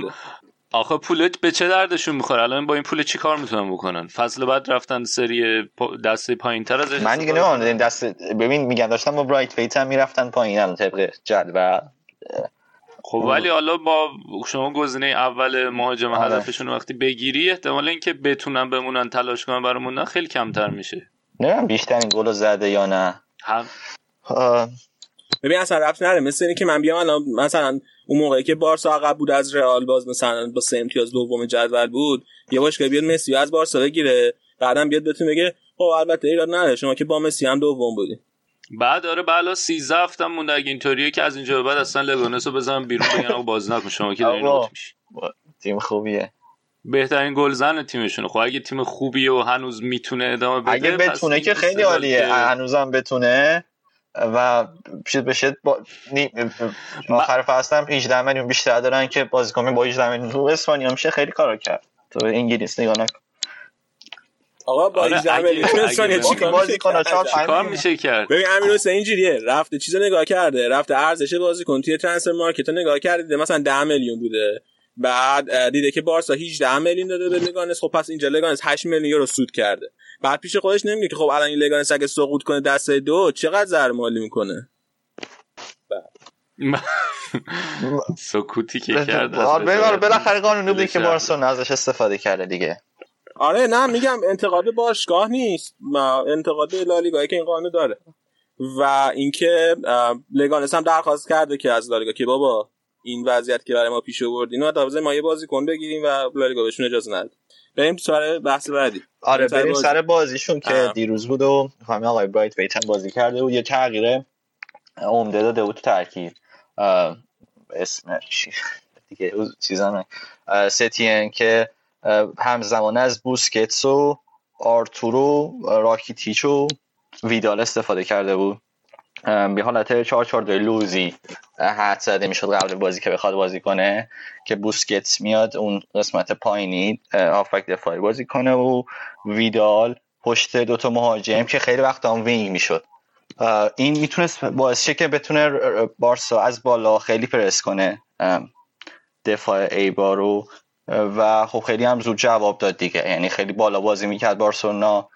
آخه پول به چه دردشون می‌خوره؟ الان با این پول چی کار می‌تونن بکنن؟ فصل بعد رفتن سری دسته پایین تر ازش من دیگه نمی‌دونم دست ببین میگن داشتم با برایت ویت هم می‌رفتن پایین الان طبق جدول. خب ولی حالا با شما گزینه اول مهاجم آره. هدفشون وقتی بگیری احتمال اینکه بتونن بمونن تلاش کنن برای موندن خیلی کمتر میشه. نمی‌دونم بیشترین گل زده یا نه. هم. آه، ببین اصلا رفت نره مثل اینه که من بیام الان مثلا اون موقعی که بارسا عقب بود از رئال باز مثلا با سه امتیاز دوم جدول بود یه باشگاه بیاد مسی رو از بارسا بگیره بعدم بیاد بهتون بگه خب البته ایراد نداره شما که با مسی هم دوم بودی. بعد داره بالا 13 هفتم مونده اگه اینطوریه که از اینجا به بعد اصلا لگونس رو بزنن بیرون بگن آقا بازی نکن شما که دارین تیم خوبیه. بهترین گلزن تیمشونه. خب اگه تیم خوبیه و هنوز می‌تونه ادامه بده اگه بتونه که خیلی عالیه. هنوزم بتونه. و شد بشه با نی- آخر فصل هم 18 میلیون بیشتر دارن که بازیکن با 18 میلیون تو اسپانیا میشه خیلی کارا کرد. تو انگلیس نگاه نکن. آقا با آره، 18 اگه- میلیون اگه انسانی بازی- چیکار میشه کرد؟ چهار پنج کار میشه؟ کرد ببین امیر حسین اینجوریه. رفته چیزو نگاه کرده. رفته ارزش بازیکن. توی ترانسفر مارکت نگاه کرده دیده مثلا 10 میلیون بوده. بعد دیده که بارسا 18 میلیون داده به لگانس. خب پس اینجا لگانس 8 میلیون یورو سود کرده. بعد پیش خودش نمیگه که خب الان این لگانس اگه سقوط کنه دسته دو چقدر زرمالی می‌کنه؟ سکوتی که کرد آره، آره، بالاخره قانونی دلش که. بارسا ازش استفاده کرده دیگه. آره نه میگم انتقاد باشگاه نیست. ما انتقاد به لالیگایی که این قانون داره. و اینکه لگانس هم درخواست کرده که از لالیگا که بابا این وضعیت که برای ما پیش آوردین و تازه ما یه بازیکن بگیریم و لالیگا بهشون اجازه نده بریم سر بحث بعدی. آره بریم بازی. سر بازیشون که آه. دیروز بود و همین آقای برایت ویت هم بازی کرده و یه تغییر عمده داده بود تو ترکیب. اسم دیگه چیزا ستین که همزمان از بوسکتس و آرتورو راکیتیچ و ویدال استفاده کرده بود. به حالت 4 4 لوزی حدس زده می‌شد قبل بازی که بخواد بازی کنه که بوسکتس میاد اون قسمت پایینی هافبک دفاعی بازی کنه و ویدال پشت دوتا مهاجم که خیلی وقت هم wing می‌شد. این می‌تونست باعث شه که بتونه بارسا از بالا خیلی پرس کنه دفاع ایبار رو. و خب خیلی هم زود جواب داد دیگه. یعنی خیلی بالا بازی می‌کرد بارسلونا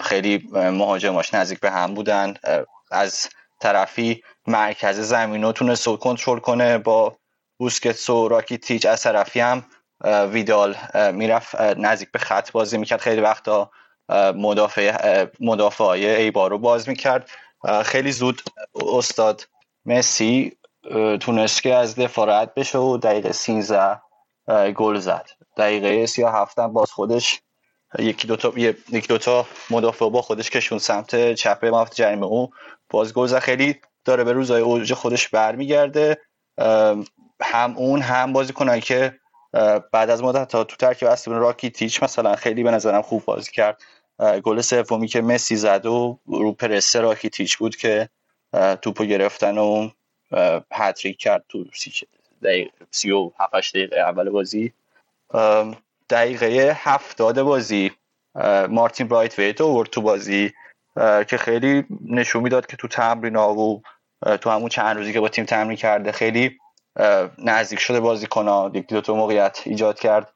خیلی مهاجماش نزدیک به هم بودن. از طرفی مرکز زمین رو تونست کنترل کنه. با بوسکتس و راکیتیچ از طرفی هم ویدال می‌رفت نزدیک به خط بازی می‌کرد. خیلی وقتا مدافع مدافع های ایبار رو باز می‌کرد. خیلی زود استاد مسی تونست که از دفاع بشه و دقیقه 13 گل زد. دقیقه 37 هم باز خودش یکی دوتا یکی دوتا مدافع با خودش کشون سمت چپ مفت جریمه او باز گل خیلی داره به روزای اوج خودش برمیگرده. هم اون هم بازی کنن که بعد از مدت تا تو ترکیب اصلی راکی تیچ مثلا خیلی به نظرم خوب بازی کرد. گل سومی که مسی زد و رو پرسه راکی تیچ بود که توپو گرفتن و هتریک کرد تو دقیقه سی و دقیقه اول بازی. دقیقه هفتاد بازی مارتین برایت ویت آورد تو بازی که خیلی نشون می‌داد که تو تمرین ها و تو همون چند روزی که با تیم تمرین کرده خیلی نزدیک شده بازی کنه یک دو تا موقعیت ایجاد کرد.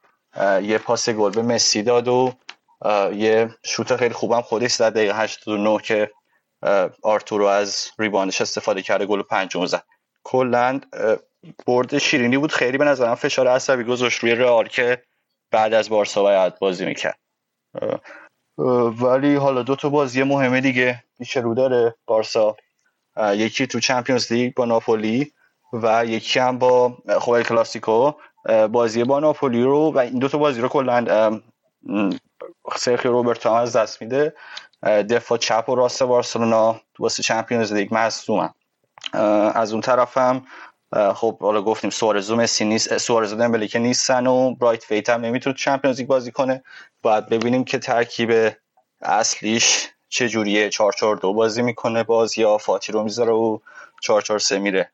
یه پاس گل به مسی داد و یه شوت خیلی خوبم خودش زد دقیقه 89 که آرتورو از ریباندش استفاده کرده گل پنجم زد. کلا برد شیرینی بود. خیلی به نظرم فشار عصبی گذاشت روی رئال که بعد از بارسا باید بازی می‌کرد. ولی حالا دو تا بازی مهمه دیگه. پیش رو داره بارسا. یکی تو چمپیونز لیگ با ناپولی و یکی هم با خود ال کلاسیکو. بازی با ناپولی رو و این دو تا بازی رو کلا سرجی روبرتو هم از دست میده. دفاع چپ و راست بارسلونا واسه چمپیونز لیگ مصدومن از اون طرف هم خب حالا گفتیم سوارزو مسی نیست سوارزو دمبلی که نیستن و برایت ویت هم نمی‌تونه چمپیونز لیگ بازی کنه. باید ببینیم که ترکیب اصلیش چه جوریه 4 4 2 بازی می‌کنه باز یا فاتی رو می‌ذاره و 4 4 3 میره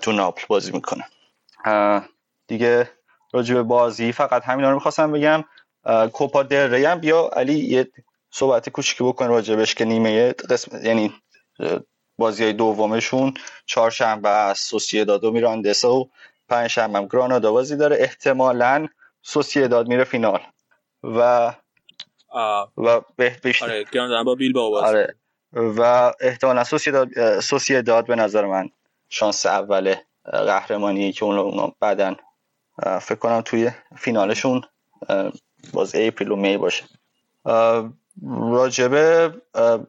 تو ناپل بازی می‌کنه. دیگه راجع به بازی فقط همینا رو می‌خواستم بگم. کوپا ری هم بیا. علی یه صحبت کوچیکی بکن راجبش که نیمه قسم یعنی بازی های دومشون چهارشنبه از سوسییداد و میراندسا و پنجشنبه هم گرانادا بازی داره. احتمالا سوسییداد میره فینال. و و بیشتر. آره گرانادا با بیل با آره. و احتمالا سوسییداد سوسییداد به نظر من شانس اول قهرمانی که اون اونا بعدن فکر کنم توی فینالشون باز اپریل و می باشه. راجبه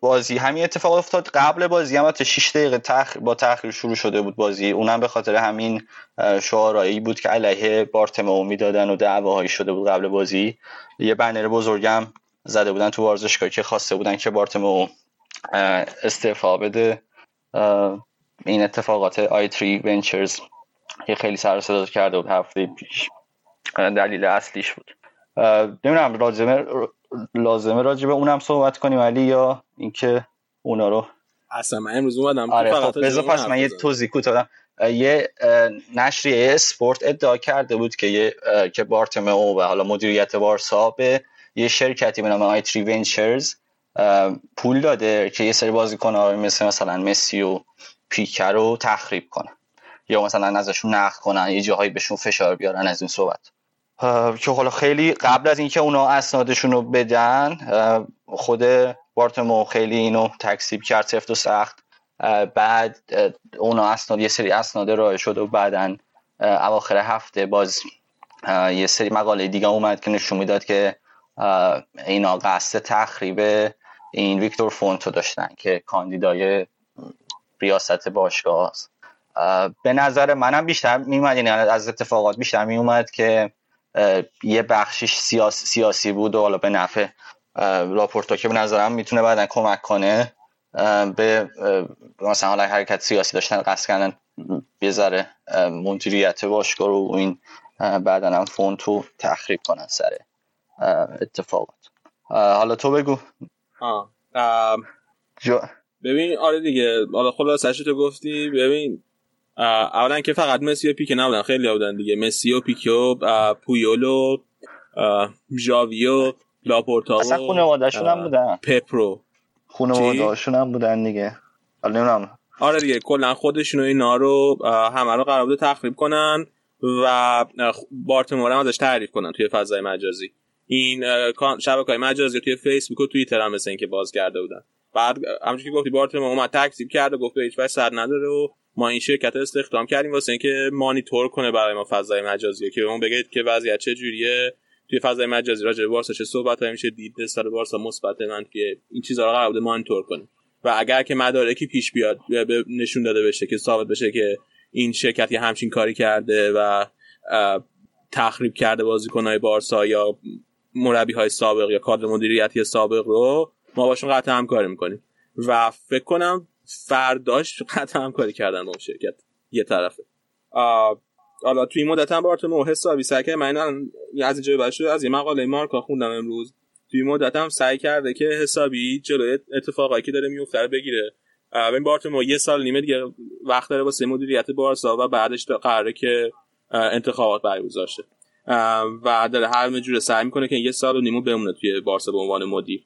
بازی. همین اتفاق افتاد. قبل بازی هم تا 6 دقیقه تخ... با تاخیر شروع شده بود بازی. اونم به خاطر همین شعارایی بود که علیه بارتمو می‌دادن و دعواهایی شده بود قبل بازی. یه بنر بزرگم زده بودن تو ورزشگاه که خواسته بودن که بارتمو استعفا بده. این اتفاقات آی تری ونچرز که خیلی سر صدا کرده بود هفته پیش دلیل اصلیش بود. نمی‌دونم لازمه راجع به اونم صحبت کنیم ولی یا اینکه اونا رو. اصلا من امروز اومدم آره خب بذار پس من یه توضیح کوتاه یه نشریه اسپورت ادعا کرده بود که یه که بارتمئو و حالا مدیریت بارسا به یه شرکتی به نام آی تری ونچرز پول داده که یه سری بازیکن‌ها مثل مثلا مسی و پیکر رو تخریب کنه یا مثلا ازشون نقد کنن یه جاهایی بهشون فشار بیارن از این صحبت. که حالا خیلی قبل از اینکه اونا اسنادشون رو بدن خود بارتمو خیلی اینو تکسیب کرد سفت و سخت. بعد اونا اسناد یه سری اسناد راه شد و بعدا اواخر هفته باز یه سری مقاله دیگه اومد که نشون می‌داد که اینا قصد تخریب این ویکتور فونتو داشتن که کاندیدای ریاست باشگاه به نظر منم بیشتر میومد یعنی از اتفاقات بیشتر میومد که یه بخشش سیاسی, سیاسی بود و حالا به نفع لاپورتا که به نظرم می‌تونه بعدا کمک کنه به مثلا حالا حرکت سیاسی داشتن قصد کردن ذره مدیریت باشگاه رو این بعدا هم فونتو تخریب کنن سر اتفاقات حالا تو بگو آه. ببین آره دیگه حالا خلاصش تو گفتی ببین اولا که فقط مسی و پیکه نبودن خیلی بودن دیگه. مسی و پیکو پویولو ژاویو لاپورتا اصلا خانواده‌شون هم بودن. پپرو. خانواده‌شون هم بودن دیگه. حالا نمی‌دونم. آره دیگه کلا خودشون و اینا رو همه رو قرار بوده تخریب کنن و بارتمئو رو هم ازش تعریف کنن توی فضای مجازی. این شبکه های مجازی توی فیسبوک و توییتر هم مثل اینکه باز کرده بودن. بعد همونجوری که گفتی بارتمور اومد تکذیب کرد و گفت هیچ سر نداره و ما این شرکت رو استخدام کردیم واسه اینکه مانیتور کنه برای ما فضای مجازی. که اون بگید که وضعیت چه جوریه؟ توی فضای مجازی راجع به بارسا چه صحبت میشه؟ دید نسبت بارسا مثبت منفی این چیزا رو قرار بوده مانیتور کنه. و اگر که مدارکی پیش بیاد نشون داده بشه که ثابت بشه که این شرکتی همچین کاری کرده و تخریب کرده بازیکنهای بارسا یا مربی های سابق یا کادر مدیریتی سابق رو ما باشون قطع همکاری می‌کنیم. و فکر کنم فرداش قطع همکاری کردن با شرکت یه طرفه. حالا توی این مدت هم بارتومو حسابی سعی کرد من از اینجا بعد از این مقاله مارکا خوندم امروز. توی مدت هم سعی کرده که حسابی جلوی اتفاقایی که داره میفته بگیره. ببین بارتومو یه سال نیمه دیگه وقت داره واسه مدیریت بارسا و بعدش قراره که انتخابات برگزار شه. و داره هر جوره سعی می‌کنه که یه سال و نیمه بمونه توی بارسا به عنوان مدیر.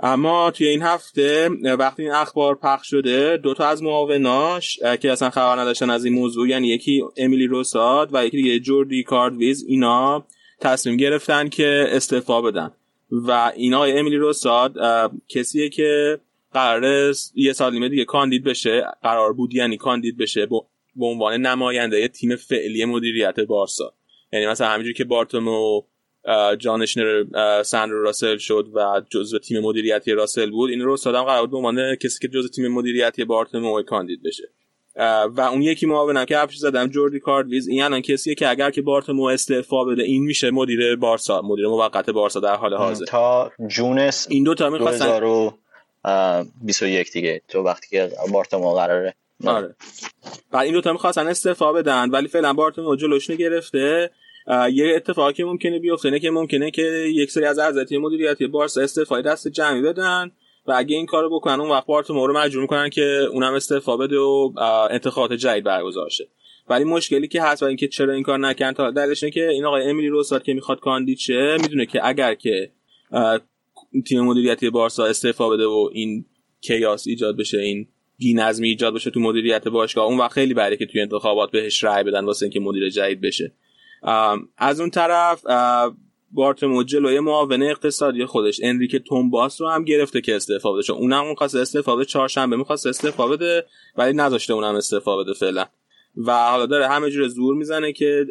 اما توی این هفته وقتی این اخبار پخش شده دوتا از معاوناش که اصلا خبر نداشتن از این موضوع یعنی یکی امیلی روساد و یکی دیگه جوردی کاردویز اینا تصمیم گرفتن که استعفا بدن. و اینا امیلی روساد کسیه که قرار یه سال نیمه دیگه کاندید بشه قرار بود یعنی کاندید بشه به عنوان نماینده تیم فعلی مدیریت بارسا. یعنی مثلا همینجوری که بارتومو جانشنر سندرو راسل شد و جزو تیم مدیریتی راسل بود. این رو سادم قرار بود به عنوان کسی که جزو تیم مدیریتی بارتومو کاندید بشه. و اون یکی معاونم که حرفش زدم جوردی کاردویز این الان کسیه که اگر که بارتومو استعفا بده این میشه مدیر بارسا مدیر موقت بارسا در حال حاضر. تا جونس این دو تا می‌خواستن 2021 دیگه تو وقتی که بارتومو قراره. آره. بعد این دو تا می‌خواستن استعفا بدن ولی فعلا بارتومو جلوش نگرفته یه اتفاقی ممکنه بیفته نه که ممکنه که یک سری از اعضای مدیریتی بارسا استعفای دست جمعی بدن و اگه این کارو بکنن اون وقت بارتومو رو مجبور می‌کنن که اونم استعفا بده و انتخابات جدید برگزار شه. ولی مشکلی که هست و اینکه چرا این کار نکردن تا دلش اینه که این آقای امیلی روسات که می‌خواد کاندید شه می‌دونه که اگر که تیم مدیریتی بارسا استعفا بده و این کیاس ایجاد بشه این بی‌نظمی ایجاد بشه تو مدیریت باشگاه اون وقت خیلی بره که توی انتخابات بهش رأی بدن واسه اینکه مدیر جدید بشه. از اون طرف بارتمو جلوی معاون اقتصادی خودش انریک تومباس رو هم گرفته که استعفا بده. چون اونم اون خواست استعفا بده چهارشنبه می‌خواست استعفا بده ولی نذاشته اونم استعفا بده فعلا. و حالا داره همه جور زور می‌زنه که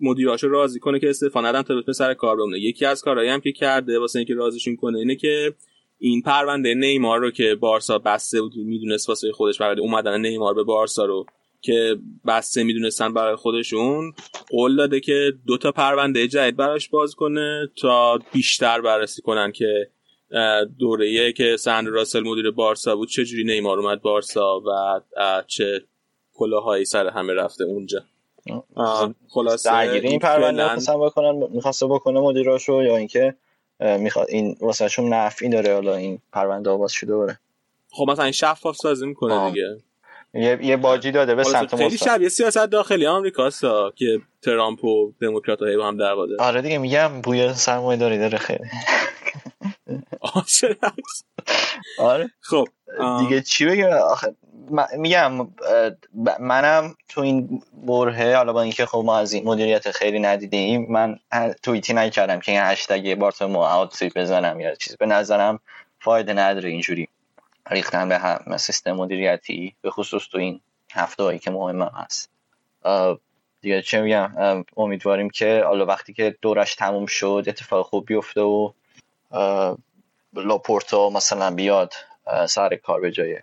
مدیراشو راضی کنه که استعفا ندن تا بتونه سر کار بمونه. یکی از کارهایی هم که کرده واسه اینکه راضیشون کنه اینه که این پرونده نیمار رو که بارسا بسته بود می‌دونست واسه خودش برای اومدن نیمار به بارسا رو که بسته می‌دونستن برای خودشون قول داده که دو تا پرونده جدید براش باز کنه تا بیشتر بررسی کنن که دوره که سند راسل مدیر بارسا بود چه جوری نیمار اومد بارسا و چه کلاهایی سر همه رفته اونجا. خلاصه درگیری این پرونده فعلا... بکنن می‌خواسته بکنه مدیراشو یا اینکه می‌خواد این واسهشون نفعی داره حالا این پرونده آواز شده بره. خب مثلا این شفاف سازی می‌کنه دیگه. یه یه باجی داده به سمت خیلی شبیه سیاست داخلی آمریکاست که ترامپ و دموکرات با هم دعوا آره دیگه میگم بوی سرمایه داری داره خیلی. آره. خب دیگه چی بگم؟ آخه میگم منم تو این برهه حالا با اینکه خب ما از این مدیریت خیلی ندیدیم من توییتی نکردم که این هشتگ بارتمو اوت بزنم یا چیز. به نظرم فایده نداره اینجوری. ریختن به هم سیستم مدیریتی به خصوص تو این هفته هایی که مهم هست. دیگه چه میگم امیدواریم که حالا وقتی که دورش تموم شد اتفاق خوب بیفته و لاپورتا مثلا بیاد سر کار به جای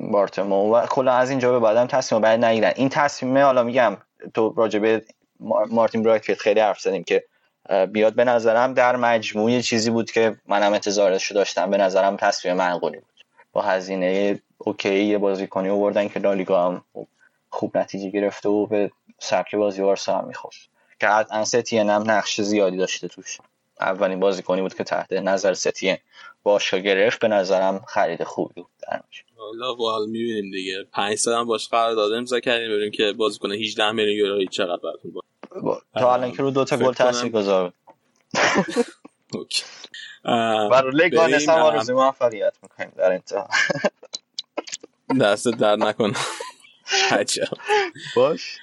بارتمئو و کلا از اینجا به بعدم تصمیم بد نگیرن. این تصمیمه حالا میگم تو راجبه مارتین برایت ویت خیلی حرف زدیم که بیاد به نظرم در مجموع چیزی بود که منم انتظارش داشتم. به نظرم تصمیم معقولی بود. با هزینه okay یه بازیکنی آوردن که لالیگا هم خوب نتیجه گرفته و به سبک بازی بارسا هم می‌خورد. که قطعا ستین هم نقش زیادی داشته توش. اولین بازیکنی بود که تحت نظر ستین باشا گرفت به نظرم خرید خوبی بود در حالا وال می‌بینیم دیگه. 5 سال هم باش قرار داده. امضا کردیم ببینیم که بازیکن 18 میلیون یورو چقدر براتون با... تا الان که رو دو تا گل تاثیرگذار اوکی. برای لگانس هم بریم. آرزوی موفقیت می‌کنیم در انتها. دست در نکن. عجب. باش.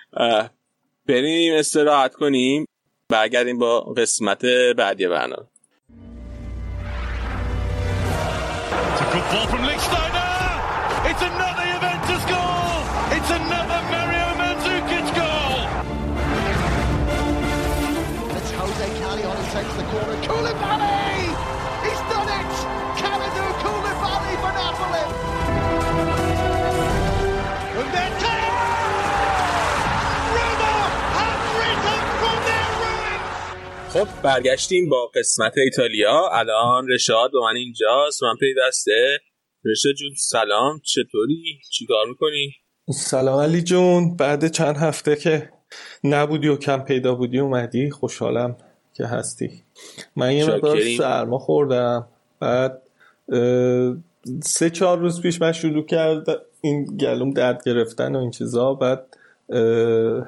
بریم استراحت کنیم. برگردیم با قسمت بعدی برنامه. خب برگشتیم با قسمت ایتالیا. الان رشاد با من اینجاست من پی دسته. رشاد جون سلام. چطوری؟ چیکار می‌کنی؟ سلام علی جون. بعد چند هفته که نبودی و کم پیدا بودی اومدی. خوشحالم که هستی. من یه مقدار. سرما خوردم. بعد سه چهار روز پیش من شروع کرد این گلوم درد گرفتن و این چیزا. بعد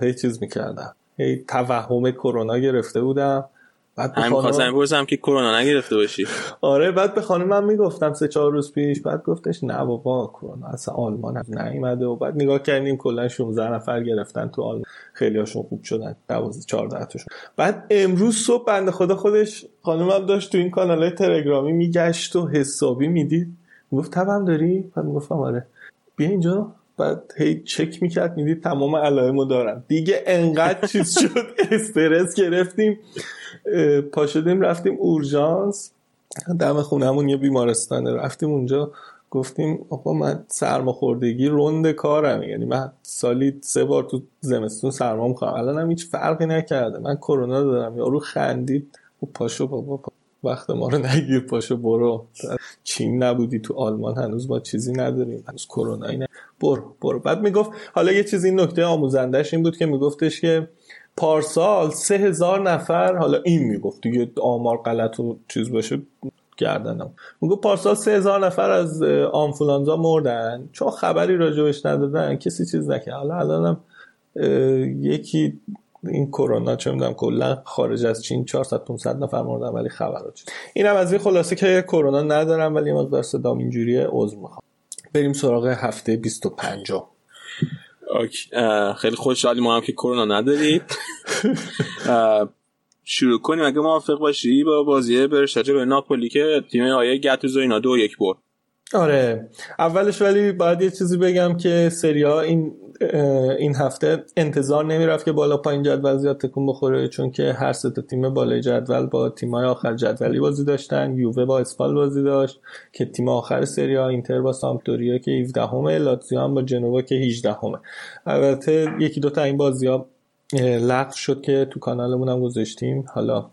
هی چیز می‌کردم. هی توهم کرونا گرفته بودم. بعد به خواستم بپرسم که کرونا نگرفته باشی. آره بعد به خانم من می‌گفتم سه چهار روز پیش بعد گفتش نه بابا کرونا اصلا آلمان هم نیومده و بعد نگاه کردیم کلا 16 نفر گرفتن تو آلمان. خیلی هاشون خوب شدن 12 14 تاشون. بعد امروز صبح بنده خدا خودش خانمم داشت تو این کانال تلگرامی میگشت و حسابی می‌دید. می‌گفت تبم داری؟ بعد می‌گفتم آره. بیا اینجا. بعد هی چک می‌کرد می‌دید تمام علائمو دارم دیگه انقدر چیز شد استرس گرفتیم. اه، پا شدیم رفتیم اورژانس. دم خونهمون یه بیمارستانه. رفتیم اونجا گفتیم آقا من سرماخوردگی رند کارم. یعنی من سالی سه بار تو زمستون سرما می‌خوام الان هم هیچ فرقی نکرده. من کرونا دارم. یارو خندید. و پاشو بابا پا- وقت ما رو نگیر پاشو برو. چین نبودی تو آلمان هنوز ما چیزی نداریم. هنوز کرونایی نه برو برو. بعد می‌گفت حالا یه چیزی نکته آموزندش این بود که میگفتش که پارسال سه هزار نفر حالا این می‌گفت دیگه آمار غلط و چیز باشه گردنم میگو پارسال سه هزار نفر از آنفولانزا مردن. چون خبری راجبش ندادن کسی چیز نکرد. حالا الانم یکی این کرونا چه می‌دونم کلا خارج از چین 400 500 نفر مردن ولی خبرات شد اینم از این خلاصه که کرونا ندارم ولی مقدار صدام اینجوریه عذر می‌خوام. بریم سراغ هفته 25 اوکی. اه، خیلی خوشحالی ما هم که کرونا نداریم. اه، شروع کنیم. اگه موافق باشی با بازی برشتاج روی ناپولی که تیم آیه گتوزو اینا دو یک برد. آره. اولش ولی باید یه چیزی بگم که سریا این این هفته انتظار نمی‌رفت که بالا پایین جدول زیاد تکون بخوره چون که هر سه تیم بالای جدول با تیمای آخر جدولی بازی داشتن. یووه با اسپال بازی داشت که تیم آخر سریا اینتر با سامپدوریا که 17 همه لاتزیو هم با جنوا که 18 همه البته یکی دو تا این بازی ها لغو شد که تو کانالمون هم گذاشتیم. حالا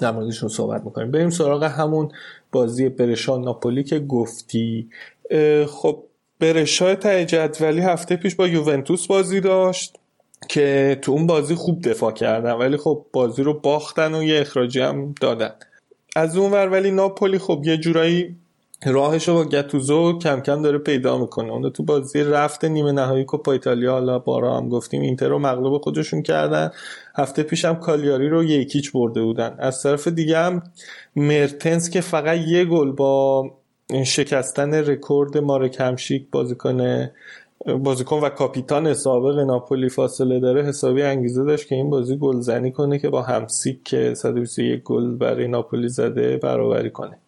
در موردشون صحبت می‌کنیم. بریم سراغ همون بازی برشا ناپولی که گفتی. خب برشا ته جدولی هفته پیش با یوونتوس بازی داشت که تو اون بازی خوب دفاع کردن ولی خب بازی رو باختن و یه اخراجی هم دادن. از اون ور ولی ناپولی خب یه جورایی راهش رو با گتوزو کم کم داره پیدا می‌کنه. اون تو بازی رفت نیمه نهایی کوپا ایتالیا حالا بارا هم گفتیم اینتر رو مغلوب خودشون کردن. هفته پیش هم کالیاری رو یکیچ برده بودن. از طرف دیگه هم مرتنس که فقط یه گل با شکستن رکورد مارک همشیک بازیکن بازیکن و کاپیتان سابق ناپولی فاصله داره حسابی انگیزه داشت که این بازی گلزنی کنه که با همسیک که 121 گل برای ناپولی زده برابری کنه.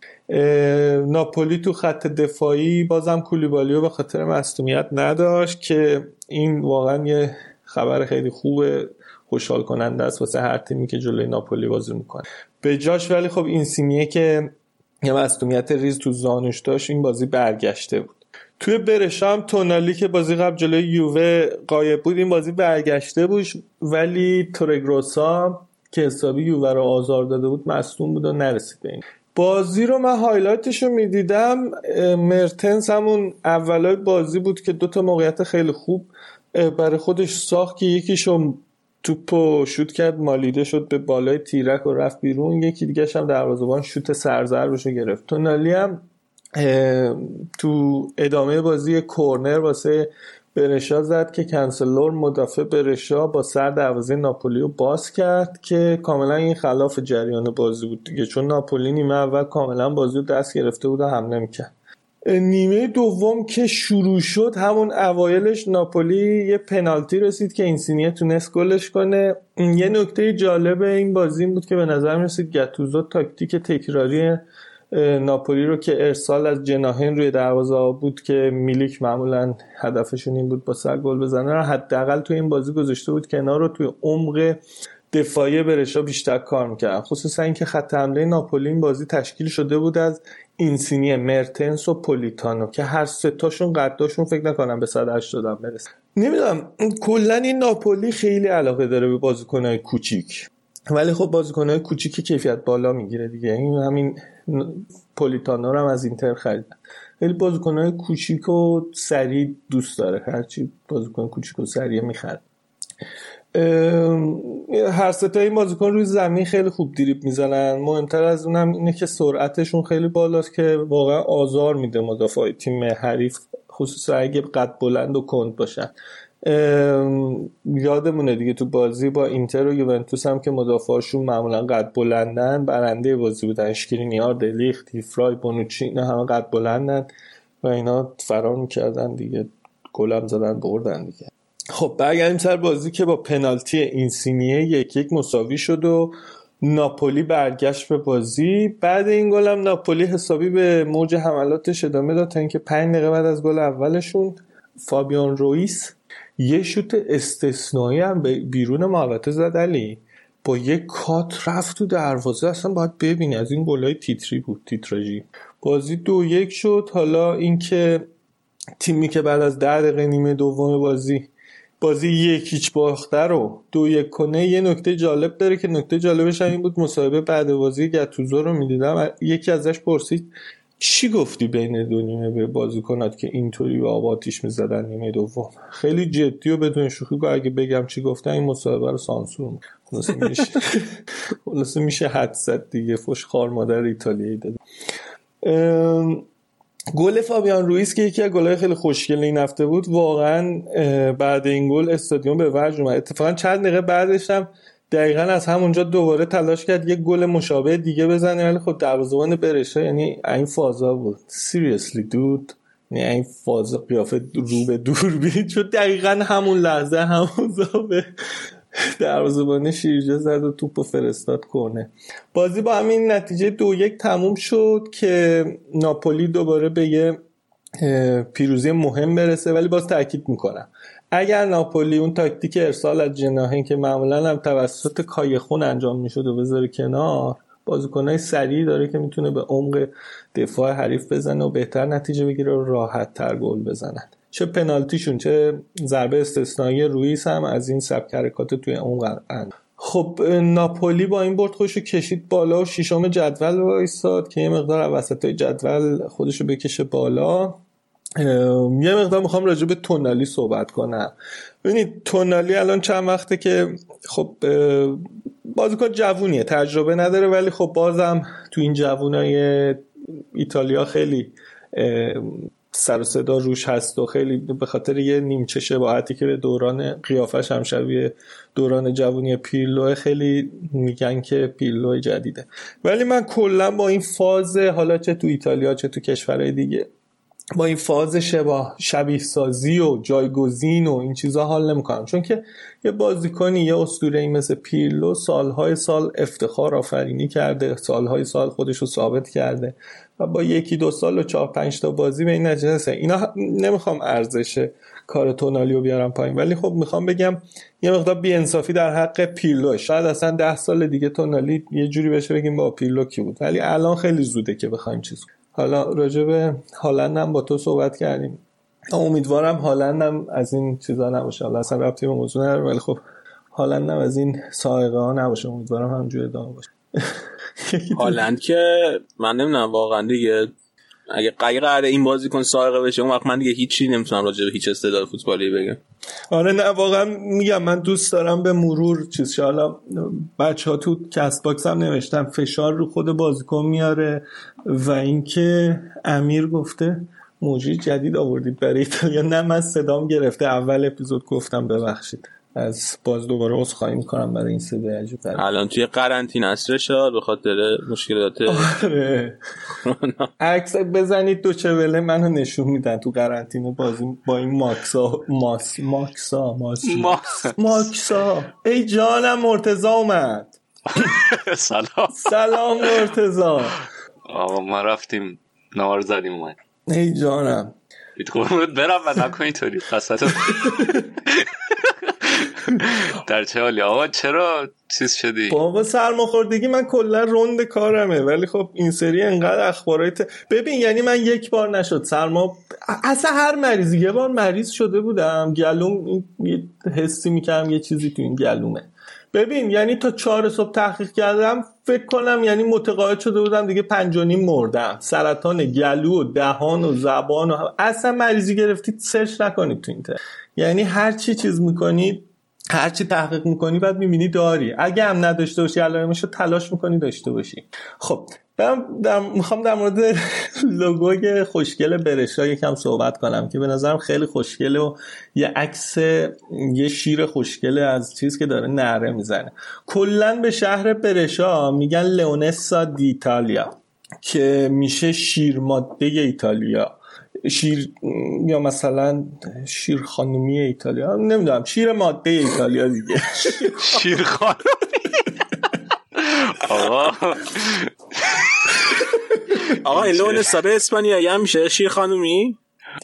ناپولی تو خط دفاعی بازم کولیبالیو به خاطر مصدومیت نداشت که این واقعا یه خبر خیلی خوبه خوشحال کننده است واسه هر تیمی که جلوی ناپولی بازی می‌کنه. به جاش ولی خب این سینیه که یه مصدومیت ریز تو زانوش داشت این بازی برگشته بود. توی برشام تونالی که بازی قبل جلوی یووه قایب بود این بازی برگشته بود ولی تورگروسا که حسابی یووه رو آزار داده بود مصدوم بود و نرسید به این. بازی رو من highlight ش رو می‌دیدم. مرتنس همون اولای بازی بود که دوتا موقعیت خیلی خوب برای خودش ساخت که یکیشو توپو شوت کرد مالیده شد به بالای تیرک و رفت بیرون. یکی دیگه هم دروازه‌بان شوت سرضربش رو گرفت. تونالی هم تو ادامه بازی کورنر واسه برشا زد که چنسلور مدافع برشا با سر دروازه ناپولی رو باز کرد که کاملا این خلاف جریان بازی بود دیگه. چون ناپولی نیمه اول کاملا بازی رو دست گرفته بود و حمله می‌کرد. نیمه دوم که شروع شد همون اوایلش ناپولی یه پنالتی رسید که اینسینیه تونست گلش کنه. یه نکته جالب این بازی بود که به نظر رسید گتوزو تاکتیک تکراری ناپولی رو که ارسال از جناهین روی دروازه بود که میلیک معمولا هدفشون این بود با سر گل بزنه حداقل تو این بازی گذاشته بود کنار رو توی عمق دفاعی برشا بیشتر کار می‌کرد خصوصا اینکه خط حمله ناپولی بازی تشکیل شده بود از اینسینی مرتنس و پولیتانو که هر ستاشون قداشون فکر نکنم به 180 برسه. نمی‌دونم کلا این ناپولی خیلی علاقه داره به بازیکنهای کوچیک. ولی خب بازیکنهای کوچیک کیفیت بالا می‌گیره دیگه. این همین پولیتانو رو هم از اینتر خریدن. خیلی بازیکنهای کوچیک و سریع دوست داره. هرچی بازیکن کوچیک و سریع می‌خرد هر ستا این بازیکن روی زمین خیلی خوب دریب می‌زنن. مهمتر از اونم اینه که سرعتشون خیلی بالاست که واقعا آزار میده مدافع تیم حریف خصوصا اگه قد بلند و کند باشن. یادمونه دیگه تو بازی با اینتر و یوونتوس هم که مدافعاشون معمولا قد بلندن برنده بازی بودن. اشکرینیار دلیخت هیفرای بونوچی اینا همه قد بلندن و اینا فرار می‌کردن دیگه. گلم زدن بردن دیگه. خب برگردیم سر بازی که با پنالتی اینسینیه یک یک مساوی شد و ناپولی برگشت به بازی. بعد این گل هم ناپولی حسابی به موج حملاتش ادامه داد تا اینکه 5 دقیقه بعد از گل اولشون فابیان رویس یه شوت استثنایی هم بیرون محوطه زد علی. با یه کات رفت تو دروازه. اصلا باید ببینی از این گلای تیتری بود تیتراژی. بازی دو یک شد. حالا اینکه تیمی که بعد از ده دقیقه نیمه دوم بازی بازی یک هیچ باخته رو دو یک کنه یه نکته جالب داره که نکته جالبش این بود مصاحبه بعد بازی گتوزو رو می‌دیدم. یکی ازش پرسید چی گفتی بین دو نیمه به بازیکنات که اینطوری به آب آتیش می‌زدن نیمه دوم؟ خیلی جدی و بدون شوخی که اگه بگم چی گفتن این مصاحبه رو سانسور میشه. خلاصه میشه حد دیگه. فش خار مادر ایتالیایی داده. گل فابیان رویس که یکی از خیلی خوشگل این هفته بود واقعا بعد این گل استادیوم به وجد اومد. اتفاقا چند دقیقه بعدش هم دقیقا از همونجا دوباره تلاش کرد یه گل مشابه دیگه بزنه ولی خب دروازه‌بان برشه یعنی این فازا بود. سیریسلی دود یعنی این فازا قیافه رو به دور بید چون دقیقا همون لحظه همون به دروازه‌بان شیرجه زد و توپ فرستاد کنه بازی با همین نتیجه دو یک تموم شد که ناپولی دوباره به یه پیروزی مهم برسه ولی باز تاکید می‌کنم. اگر ناپولی اون تاکتیک ارسال از جناهین که معمولا هم توسط کایخون انجام می‌شد و بذاره کنار بازیکنهای سریع داره که می‌تونه به عمق دفاع حریف بزنه و بهتر نتیجه بگیره و راحت تر گل بزنن. چه پنالتیشون چه ضربه استثنایی رویس هم از این سبک حرکات توی عمق خب ناپولی با این برد خودشو کشید بالا و ششم جدول وایساد که یه مقدار وسط جدول خودشو بکشه بالا. یه مقدار می‌خوام راجع به تونالی صحبت کنم. ببینید تونالی الان چند وقته که خب بازیکن جوونیه تجربه نداره ولی خب بازم تو این جوونای ایتالیا خیلی سر و صدا روش هست و خیلی به خاطر یه نیمچه شباهتی که به دوران قیافش هم شبیه دوران جوونی پیرلو خیلی میگن که پیرلو جدیده. ولی من کلا با این فاز حالا چه تو ایتالیا چه تو کشورهای دیگه با این فاز شبا شبیه سازی و جایگزین و این چیزا حال نمی‌کنم. چون که یه بازیکنی یه اسطوره مثل پیرلو سالهای سال افتخار آفرینی کرده سالهای سال خودش رو ثابت کرده و با یکی دو سال و چهار پنج تا بازی به این نتیجه اینا نمی‌خوام ارزش کار تونالیو بیارم پایین ولی خب می‌خوام بگم یه مقدار انصافی در حق پیرلو شاید اصلا ده سال دیگه تونالی یه جوری بشه بگیم با پیرلو کی بود. ولی الان خیلی زوده که بخوایم چیز حالا راجع به هالند با تو صحبت کردیم. امیدوارم هالند هم از این چیزا نباشه. حالا اصلا ربطی به موضوع نداره ولی خب هالند هم از این صاعقه ها نباشه. امیدوارم همجوری ادامه باشه. هالند که من نمی‌دونم واقعا دیگه اگه اگه قرار این بازیکن صاعقه بشه اون وقت من دیگه هیچی نمی‌تونم راجع به هیچ استعداد فوتبالی بگم. آره نه واقعا میگم من دوست دارم به مرور چیز حالا بچه ها تو Castbox هم نوشتم فشار رو خود بازیکن میاره. و اینکه امیر گفته موجی جدید آوردید برای ایتالیا. نه من صدام گرفته. اول اپیزود گفتم ببخشید. از باز دوباره عذرخواهی می‌کنم برای این صدای عجیب. الان توی قرنطینه است رشاد به خاطر مشکلات آره. عکس بزنید دو چوله منو نشون میدن تو قرنطینه بازی با این ماکسا. ماس ماکسا ماس ماکسا. ای جانم مرتزا اومد. سلام. سلام مرتزا آقا ما رفتیم نهار زدیم اومد. ای جانم. قربونت برم و نکن اینطوری. قصد در چه حالی؟ آقا چرا چیز شدی؟ بابا سرماخوردگی من کلا روند کارمه. ولی خب این سری انقدر اخبارات ببین یعنی من یک بار نشد سرما اصلا هر مریضی یه بار مریض شده بودم. گلوم یه حسی می‌کردم یه چیزی تو این گلومه. ببین یعنی تا چهار صبح تحقیق کردم فکر کنم یعنی متقاعد شده بودم دیگه پنج و نیم مردم. سرطان گلو و دهان و زبان و هم. اصلا مریضی گرفتید سرچ نکنید تو اینترنت. یعنی هر چی چیز می‌کنید هر چی تحقیق می‌کنی بعد می‌بینی داری. اگه هم نداشته باشی علائمشو تلاش می‌کنی داشته باشی. خب من در... می‌خوام در مورد لوگوی خوشگل برشا یکم صحبت کنم که به نظرم خیلی خوشگله و یه عکس یه شیر خوشگله از چیز که داره نره می‌زنه. کلا به شهر برشا میگن لئونسا دیتالیا که میشه شیر ماده ایتالیا. شیر یا مثلا شیر خانومی ایتالیا. نمی‌دونم شیر ماده ایتالیا دیگه. شیر خانومی. آقا. آقا این لون سابه اسپانیایی هم میشه شیر خانومی؟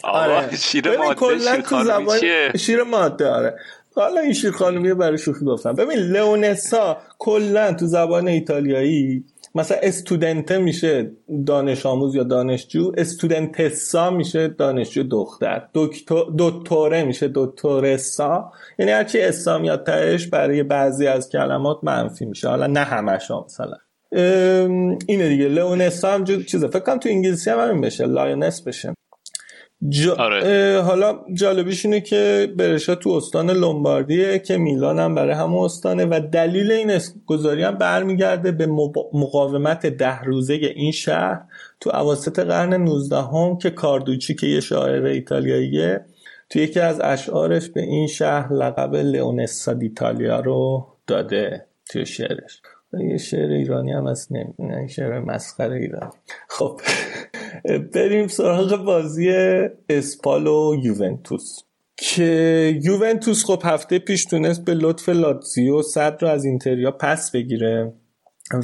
آره. شیر ماده شیر خانومی چیه؟ شیر ماده آره. حالا این شیر خانومی برای شوخی گفتم. ببین لئونسا کلا تو زبان ایتالیایی مثلا استودنته میشه دانش آموز یا دانشجو استودنتسا میشه دانشجو دختر. دکتوره میشه دکتورسا یعنی هرچی اسا میاد تهش برای بعضی از کلمات منفی میشه. حالا نه همش مثلا. اینه دیگه. Leonessa هم چیزه. فکر کنم تو انگلیسی هم همین بشه. lioness بشه. جا... آره. حالا جالبیش اینه که برشا تو استان لومباردیه که میلان هم برای همون استانه و دلیل این نام گذاری هم برمیگرده به مقاومت ده روزه این شهر تو اواسط قرن 19 هم که کاردوچی که یه شاعر ایتالیاییه تو یکی از اشعارش به این شهر لقب Leonessa d'Italia رو داده توی شعرش. یه شعر ایرانی هم هست نمی‌دونم شعر مسخره ایرانی خب بریم سراغ بازی اسپال و یوونتوس. که یوونتوس خب هفته پیش تونست به لطف لاتزیو صدر رو از اینتریا پس بگیره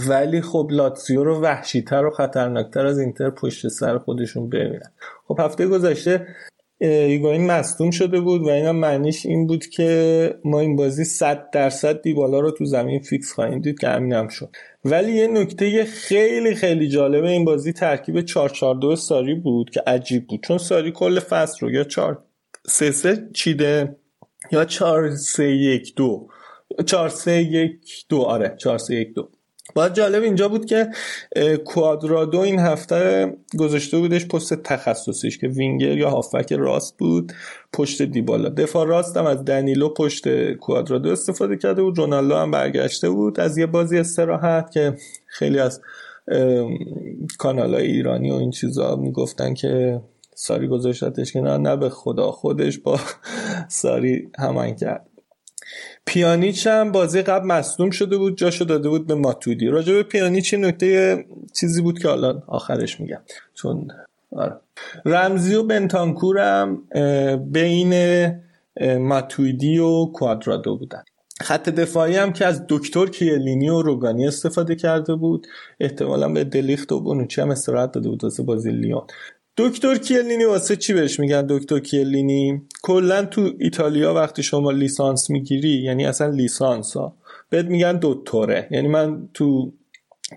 ولی خب لاتزیو رو وحشیتر و خطرناکتر از اینتر پشت سر خودشون ببینن. خب هفته گذشته ایگوین مصدوم شده بود و اینا معنیش این بود که ما این بازی 100 درصد دیبالا رو تو زمین فیکس خواهیم دید که همین هم شد. ولی یه نکته خیلی خیلی جالبه این بازی ترکیب 442 ساری بود که عجیب بود. چون ساری کل فصل رو یا 4 3 3 چیده یا 4 3 1 2 4 3 1 2 آره 4 3 1 2 باید جالب اینجا بود که کوادرادو این هفته گذاشته بودش پست تخصصیش که وینگر یا هافک راست بود پشت دیبالا. دفاع راستم از دنیلو پشت کوادرادو استفاده کرده بود رونالدو هم برگشته بود. از یه بازی استراحت که خیلی از کانال های ایرانی و این چیزا می‌گفتن که ساری گذاشتش که نه نه به خدا خودش با ساری همان کرد. پیانیچ هم بازی قبل مصدوم شده بود جاشو داده بود به ماتودی. راجع به پیانیچ نکته چیزی بود که حالا آخرش میگم. چون آره. رمزی و بنتانکور هم بین ماتویدی و کوادرادو بودن. خط دفاعی هم که از دکتر کیلینی و روگانی استفاده کرده بود. احتمالا به دلیخت و بونوچی هم استراحت داده بود واسه بازی لیون. دکتر کیلینی واسه چی بهش میگن دکتر کیلینی؟ کلا تو ایتالیا وقتی شما لیسانس می‌گیری یعنی اصلا لیسانس ها بهت میگن دکتره. یعنی من تو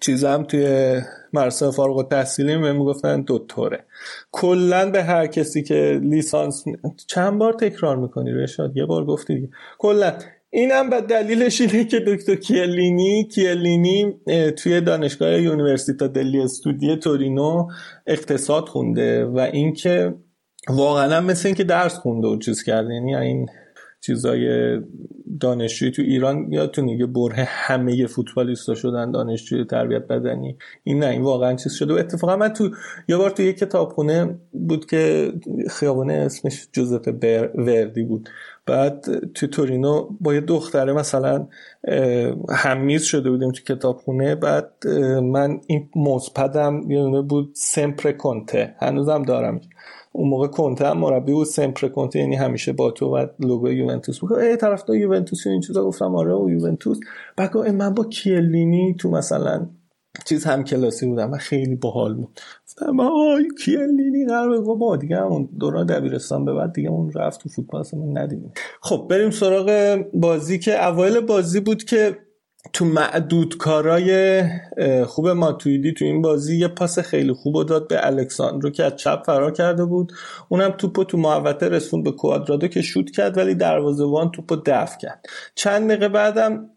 چیزم توی مرسه فارغ التحصیلی بهم می‌گفتن دکتره. کلا به هر کسی که لیسانس چند بار تکرار می‌کنی رشاد؟ یه بار گفتی دیگه. کلا اینم به دلیلش اینه که دکتر کیه‌لینی کیه‌لینی توی دانشگاه Università degli Studi Torino اقتصاد خونده و اینکه واقعا مثل اینکه درس خونده و چیز کرده. یعنی این چیزای دانشجوی تو ایران یادتون که بره همه فوتبالیستا شدن دانشجوی تربیت بدنی. این نه این واقعا چیز شده. و اتفاقا من تو یه بار تو یه کتابخونه بود که خیابونه اسمش جوزف وردی بود. بعد تو تورینو با یه دختره مثلا همیز شده بودیم تو کتابخونه. بعد من این موزپدم یه بود سمپر کنته. هنوزم دارم. اون موقع کنته هم مربی بود. سمپر کنته یعنی همیشه با تو و لوگو یوونتوس بود. ای طرفدار یوونتوس این چیزا. گفتم آره و یوونتوس. بعد من با کیلینی تو مثلا چیز هم کلاسی بودم و خیلی باحال بود. گفتم آی کیلینی قرار با دیگه همون دوران دبیرستان به بعد دیگه اون رفت تو فوتبال اصلا ندیدیم. خب بریم سراغ بازی که اوایل بازی بود که تو معدود کارای خوب ماتویدی تو این بازی یه پاس خیلی خوب داد به الکساندرو که از چپ فرار کرده بود. اونم توپو تو محوطه رسوند به کوادرادو که شوت کرد ولی دروازه‌بان توپو دفع کرد. چند دقیقه بعدم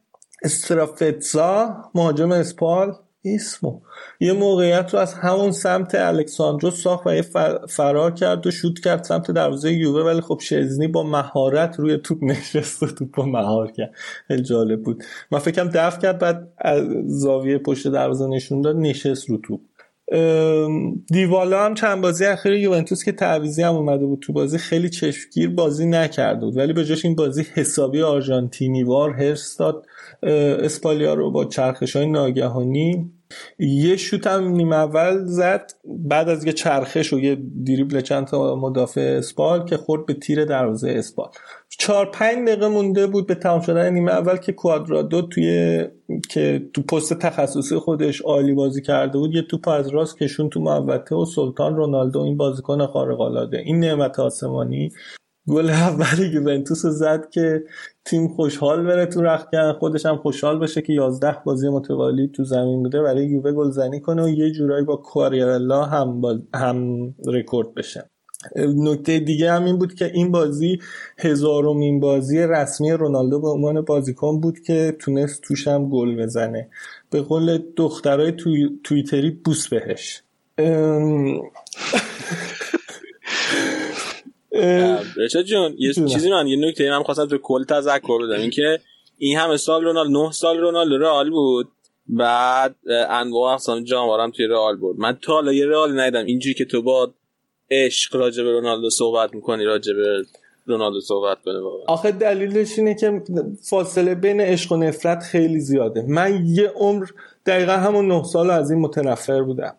استرافتزا مهاجم اسپال اسمو. یه موقعیت رو از همون سمت الکساندرو ساخت و یه فرار کرد و شوت کرد سمت دروازه یووه ولی خب شزنی با مهارت روی توپ نشست و توپ مهار کرد. خیلی جالب بود. من فکرم دفع کرد بعد از زاویه پشت دروازه نشون داد نشست رو توپ. دیوالا هم چند بازی اخیر یوونتوس که تعویزی هم اومده بود تو بازی خیلی چشمگیر بازی نکرده بود. ولی به جاش این بازی حسابی آرژانتینیوار هرس داد. اسپالیا رو با چرخش های ناگهانی یه شوت هم نیم اول زد. بعد از یه چرخش و یه دریبل چند تا مدافع اسپال که خورد به تیر دروازه اسپال. چهار پنج دقیقه مونده بود به تمام شدن نیمه اول که کوادرادو توی که تو پست تخصصی خودش عالی بازی کرده بود یه توپ از راست کشون تو محوطه و سلطان رونالدو این بازیکن خارق العاده این نعمت آسمانی گل اول یوونتوس زد که تیم خوشحال بره تو رختکن خودش هم خوشحال بشه که 11 بازی متوالی تو زمین بوده برای یووه گلزنی کنه و یه جورایی با کواریرلا هم هم رکورد بشه. نکته دیگه هم این بود که این بازی هزارمین بازی رسمی رونالدو به عنوان بازیکن بود که تونست توش هم گل بزنه. به قول دخترای توی... تویتری بوس بهش رشاد جون یه چیزی من یه نکته من خواستم تو کل تذکر بدم. اینکه این همه سال رونالد 9 سال رونالد رئال بود. بعد انواع اقسام جام توی رئال بود من تا حالا یه رئال ندیدم. اینجوری که تو با عشق راجع به رونالدو صحبت می‌کنی راجع به رونالدو صحبت کنه بابا آخه دلیلش اینه که فاصله بین عشق و نفرت خیلی زیاده. من یه عمر دقیقا همون نه سال از این متنفر بودم.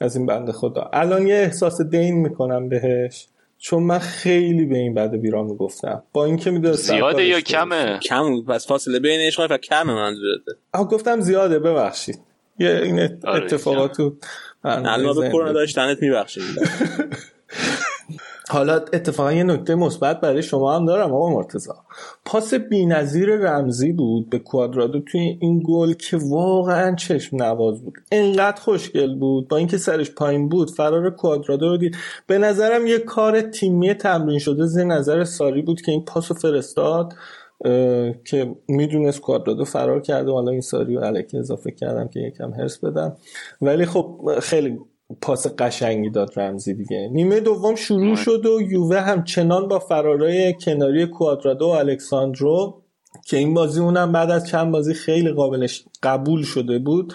از این بنده خدا. الان یه احساس دین می‌کنم بهش. چون من خیلی به این بعد بیران می‌گفتم. با اینکه می‌دونستم زیاده یا کمه؟ کم پس فاصله بین عشق و کمه منظورته. آها گفتم زیاده ببخشید. یه این اتفاقات تو الان به کرونا داشتنت میبخشید حالا اتفاقا یه نکته مثبت برای شما هم دارم آقا مرتضی. پاس بی‌نظیر رمزی بود به کوادرادو توی این گل که واقعا چشم نواز بود. انقدر خوشگل بود. با اینکه سرش پایین بود فرار کوادرادو رو دید. به نظرم یه کار تیمی تمرین شده. زیر نظر ساری بود که این پاسو فرستاد که می‌دونست کوادرادو فرار کرده. حالا این ساری رو اضافه کردم که یکم هرس بدم. ولی خب خیلی پاس قشنگی داد رمزی دیگه. نیمه دوم شروع شد و یووه همچنان با فرارای کناری کوادرادو و الکساندرو که این بازی اونم بعد از چند بازی خیلی قابلش قبول شده بود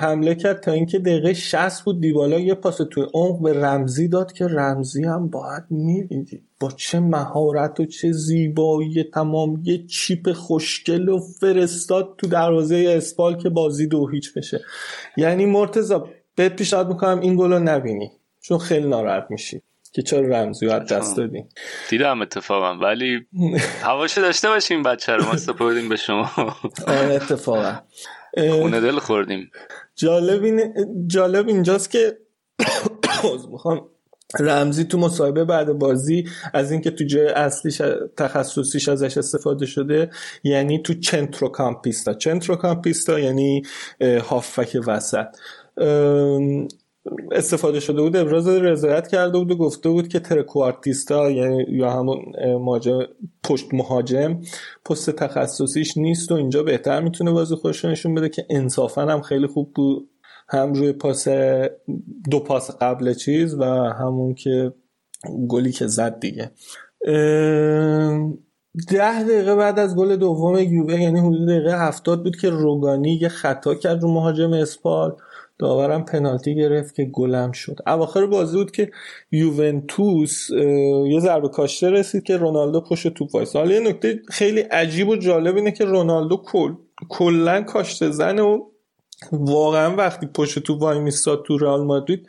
حمله کرد تا اینکه دقیقه 60 بود. دیبالا یه پاس توی عمق به رمزی داد که رمزی هم باید می‌دیدی با چه مهارت و چه زیبایی تمام یه چیپ خوشگل و فرستاد تو دروازه اسپال که بازی دو هیچ بشه. یعنی مرتزا بهت پیشنهاد می‌کنم این گل رو نبینی چون خیلی ناراحت میشی که چرا رمزی رو دست دادیم دیدم اتفاقا ولی هواشو داشته باشیم بچه رو ما سپردیم به شما. آره اتفاقا. خونه دل خوردیم. جالب, این جالب اینجاست که می‌خوام رمزی تو مصاحبه بعد بازی از اینکه تو جای اصلیش تخصصیش ازش استفاده شده یعنی تو چنترو کامپیستا چنترو کامپیستا یعنی هافک وسط. استفاده شده بود ابراز رضایت کرده بود و گفته بود که ترکوارتیستا یعنی یا همون مهاجم پشت مهاجم پست تخصصیش نیست و اینجا بهتر می‌تونه بازی خودش نشون بده که انصافا هم خیلی خوب بود. هم روی پاس دو پاس قبل چیز و همون که گلی که زد دیگه. ده دقیقه بعد از گل دوم یووه یعنی حدود دقیقه هفتاد بود که روگانی یه خطا کرد رو مهاجم اسپال. داورم پنالتی گرفت که گلم شد. اواخر بازی بود که یوونتوس یه ضربه کاشته رسید که رونالدو پشت توپ وایساد حالا یه نکته خیلی عجیب و جالب اینه که رونالدو کل کلا کاشته زنه و واقعا وقتی پشت تو وای میستاد تو رئال مادرید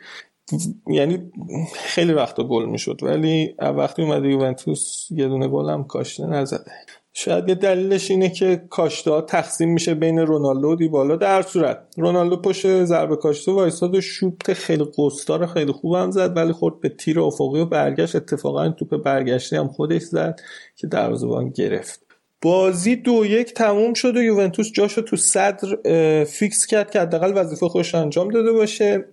یعنی خیلی وقتا گل می‌شد. ولی وقتی اومده یوونتوس یه دونه گل هم کاشته نزده. شاید یه دلیلش اینه که کاشته تقسیم میشه بین رونالدو و دیبالا در صورت. رونالدو پشت ضربه کاشته وایساد و شوت خیلی خیلی خوب هم زد ولی خورد به تیر افقی و برگشت. اتفاقا توپ برگشتی هم خودش زد که دروازه‌بان گرفت. بازی دو یک تموم شد و یوونتوس جاشو تو صدر فیکس کرد که حداقل وظیفه خوش انجام داده باشه.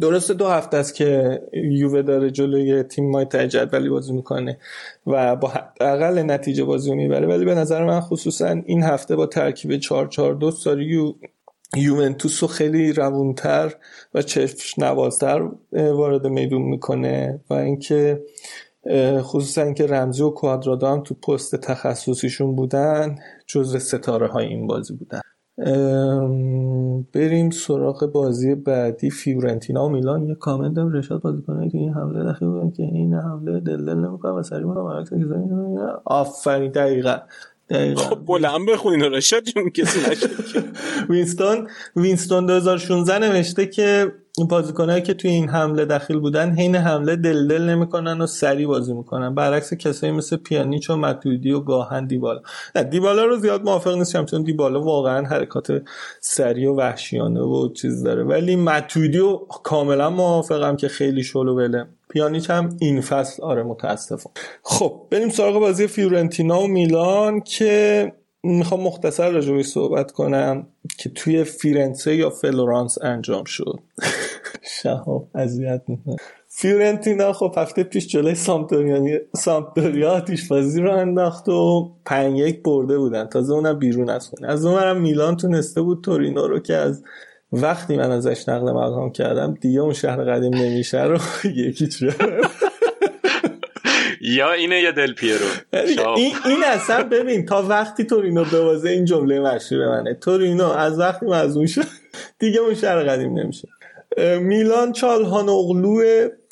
درسته دو هفته است که یووه داره جلوی تیم مای ولی بازی می‌کنه و با حداقل نتیجه بازی می‌بره. ولی به نظر من خصوصا این هفته با ترکیب 4 4 2 ساری یو... یوونتوس رو خیلی روونتر و چشم نوازتر وارد میدون می‌کنه و اینکه خصوصا اینکه رمزی و کوادرادو هم تو پست تخصصیشون بودن جزو ستاره های این بازی بودن. بریم سراغ بازی بعدی فیورنتینا و میلان. یه کامنت هم رشاد بازی کنه که این حمله دخیل بودن که این حمله دل دل نمی‌کنه و سریع آفرین دقیقا خب بلند بخونین رشاد جون کسی وینستون وینستون 2016 نوشته که بازیکنایی که توی این حمله دخیل بودن حین حمله دل دل نمی‌کنن و سری بازی می‌کنن. برعکس کسایی مثل پیانیچ و متودی و گاهن دیبالا. نه دیبالا رو زیاد موافق نیستم چون دیبالا واقعا حرکات سری و وحشیانه و چیز داره. ولی متودی و کاملا موافقم که خیلی شلو بله. پیانیچ هم این فصل آره متاسفم خب بریم سراغ بازی فیورنتینا و میلان که می‌خوام مختصر راجبی صحبت کنم که توی فیرنسه یا فلورانس انجام شد. شهاب اذیت می‌کنه. فیورنتینا خب هفته پیش جلوی سمپدوریا آتیش بازی رو انداخت و پنج یک برده بودن. تازه اونم بیرون از خونه. از اونورم میلان تونسته بود تورینو رو که از وقتی من ازش نقل مکان کردم دیگه اون شهر قدیم نمیشه رو یکی یا اینه یا دل پیرو؟ این, این اصلا ببین تا وقتی تورینو بوازه این جمله مشهور منه. تورینو از وقتی مزون شد دیگه اون شهر قدیم نمیشه. میلان چالهان اغلو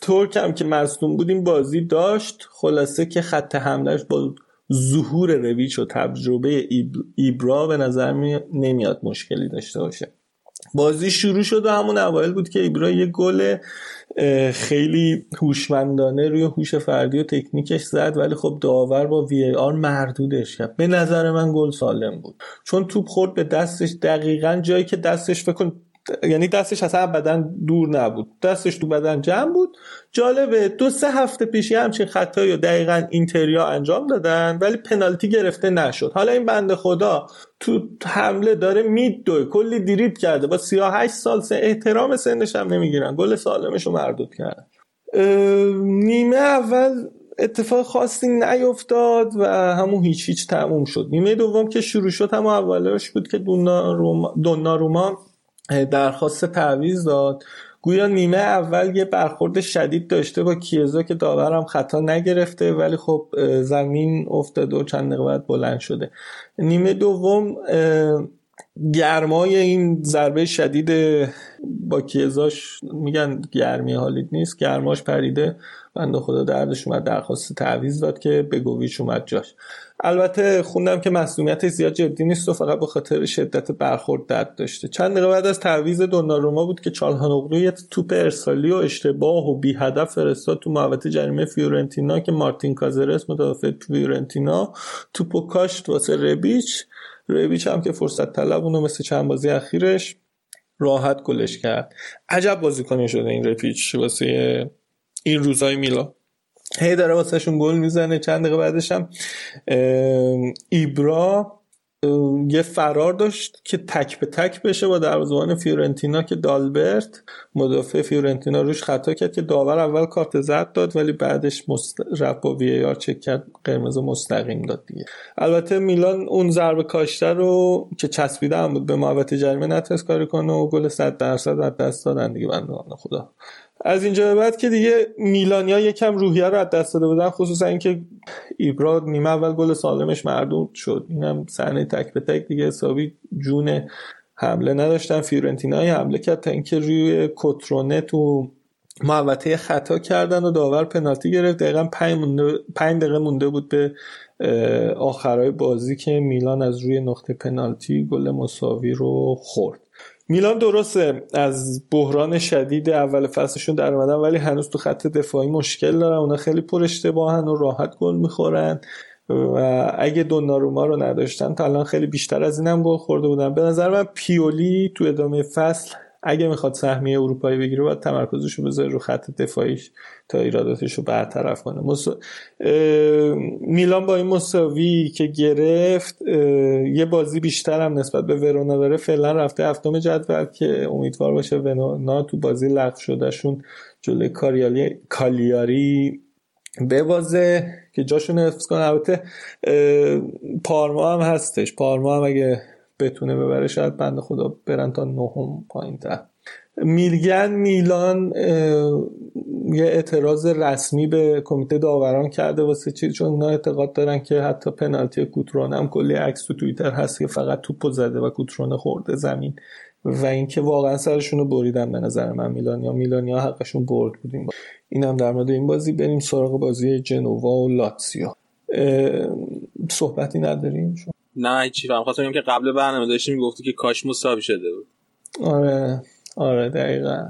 ترک هم که مصدوم بودیم بازی داشت. خلاصه که خط حملش با ظهور رویچ و تجربه ایبرا به نظر نمیاد مشکلی داشته باشه. بازی شروع شد و همون اوایل بود که ایبرا یه گل خیلی هوشمندانه روی هوش فردی و تکنیکش زد ولی خب داور با وی آر مردودش کرد. به نظر من گل سالم بود. چون توپ خورد به دستش دقیقا جایی که دستش فکر یعنی دستش اصلا بدن دور نبود. دستش تو بدن جمع بود. جالبه دو سه هفته پیشی همچین خطایی و دقیقا اینتریا انجام دادن ولی پنالتی گرفته نشد. حالا این بنده خدا تو حمله داره میدوی کلی دیریب کرده. با 38 سال سن احترام سنش هم نمی‌گیرن. گل سالمش رو مردود کردن. نیمه اول اتفاق خاصی نیفتاد و همون هیچ هیچ تموم شد. نیمه دوم که شروع شد همون اولش بود که دوناروما درخواست تعویض داد. گویا نیمه اول یه برخورد شدید داشته با کیزا که داورم خطا نگرفته ولی خب زمین افتاده و چند دقیقه بعد بلند شده. نیمه دوم گرمای این ضربه شدید با کیزاش میگن گرمی حالیت نیست گرماش پریده. بنده خدا دردش اومد درخواست تعویض داد که بگویش اومد جاش. البته خوندم که مسئولیت زیاد جدی نیست و فقط به خاطر شدت برخورد درد داشته. چند دقیقه بعد از تعویض دوناروما بود که چالهانوغلو یه توپ ارسالی و اشتباه و بی هدف فرستاد تو محوطه جریمه فیورنتینا که مارتین کازرس مدافع فیورنتینا توپو کاشت واسه ربیچ. ربیچ هم که فرصت طلب اونو مثل چند بازی اخیرش راحت گلش کرد. عجب بازیکنی شده این ربیچ واسه این روزای میلان هی داره واسهشون گل می‌زنه. چند دقیقه بعدش هم ایبرا یه فرار داشت که تک به تک بشه با دروازه‌بان فیورنتینا که دالبرت مدافع فیورنتینا روش خطا کرد که داور اول کارت زرد داد ولی بعدش مست... رفت با وی ای آر چک کرد قرمز مستقیم داد دیگه. البته میلان اون ضربه کاشته رو که چسبیده هم بود به محوطه جریمه نتونست کاری کنه و گل 100 درصد از دست دادن دیگه بندگان خدا. از اینجا به بعد که دیگه میلانیا یکم روحیه رو از دست داده بودن خصوصا اینکه ایبرا نیمه اول گل سالمش مردود شد. اینم صحنه تک به تک دیگه حسابی جون حمله نداشتن. فیورنتینا حمله کرد تا اینکه روی کترونه تو محوطه خطا کردن و داور پنالتی گرفت. دقیقا پنج دقیقه مونده بود به آخرای بازی که میلان از روی نقطه پنالتی گل مساوی رو خورد. میلان درسته از بحران شدید اول فصلشون در اومدن ولی هنوز تو خط دفاعی مشکل دارن اونا خیلی پر اشتباهن و راحت گل می‌خورن. و اگه دوناروما رو نداشتن تا الان خیلی بیشتر از اینم گل خورده بودن. به نظر من پیولی تو ادامه فصل اگه می‌خواد سهمیه اروپایی بگیره باید تمرکزش رو بذاره رو خط دفاعیش تا ایراداتش رو برطرف کنه. میلان با این مساوی که گرفت یه بازی بیشتر هم نسبت به ورونا داره. فعلا رفته هفتم جدول که امیدوار باشه ورونا تو بازی لغو شدهشون جلوی کاریالی کالیاری ببازه که جاشون حفظ کنه. البته پارما هم هستش. پارما هم اگه بتونه ببره شاید بند خدا برن تا نهم پایین تر. میلگن میلان یه اعتراض رسمی به کمیته داوران کرده واسه چی؟ چون اونا اعتقاد دارن که حتی پنالتی کوترون هم کلی عکس تو توییتر هست که فقط توپو زده و کوترون خورده زمین. و اینکه واقعا سرشون رو بریدن به نظر من میلانیا. میلانیا حقشون برد بودیم این هم در مورد این بازی. بریم سراغ بازی جنوا و لاتسیو صحبتی نداریم؟ شما نه چی فهم خواستم که قبل برنامه داشتیم می‌گفتی که کاش مساوی شده بود. آره آره دقیقا.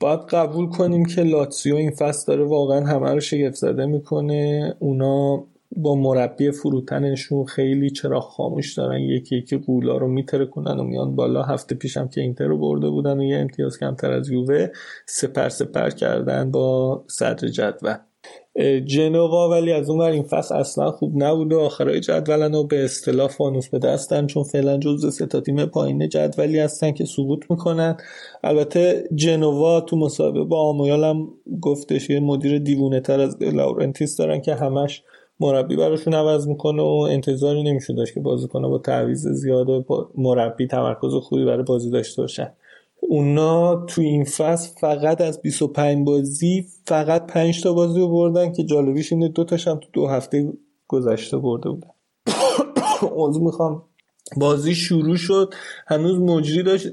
باید قبول کنیم که لاتسیو این فصل داره واقعا همه رو شگفت زده می‌کنه. اونا با مربی فروتنشون خیلی چرا خاموش دارن. یکی یکی قولا رو میتره کنن و میان بالا. هفته پیشم که اینتر رو برده بودن و یه امتیاز کمتر از یووه. سپر سپر کردن با صدر جدول. جنوا ولی از اون ور این فصل اصلا خوب نبود و آخرای جدولن و به اصطلاح فانوس به دستن چون فعلا جزو سه تا تیم پایین جدولی هستن که سقوط می‌کنن. البته جنوا تو مسابقه با آمویال هم گفتش یه مدیر دیوونه تر از لاورنتیس دارن که همش مربی براشون عوض می‌کنه و انتظاری نمیشه داشت که بازیکن‌ها با تعویض زیاد مربی تمرکز خوبی برای بازی داشته باشن. اونا تو این فصل فقط از 25 بازی فقط 5 تا بازی رو بردن که جالبیش اینه دو تاش هم تو دو هفته گذشته برده بودن. عضو می‌خوام. بازی شروع شد. هنوز مجری داشت.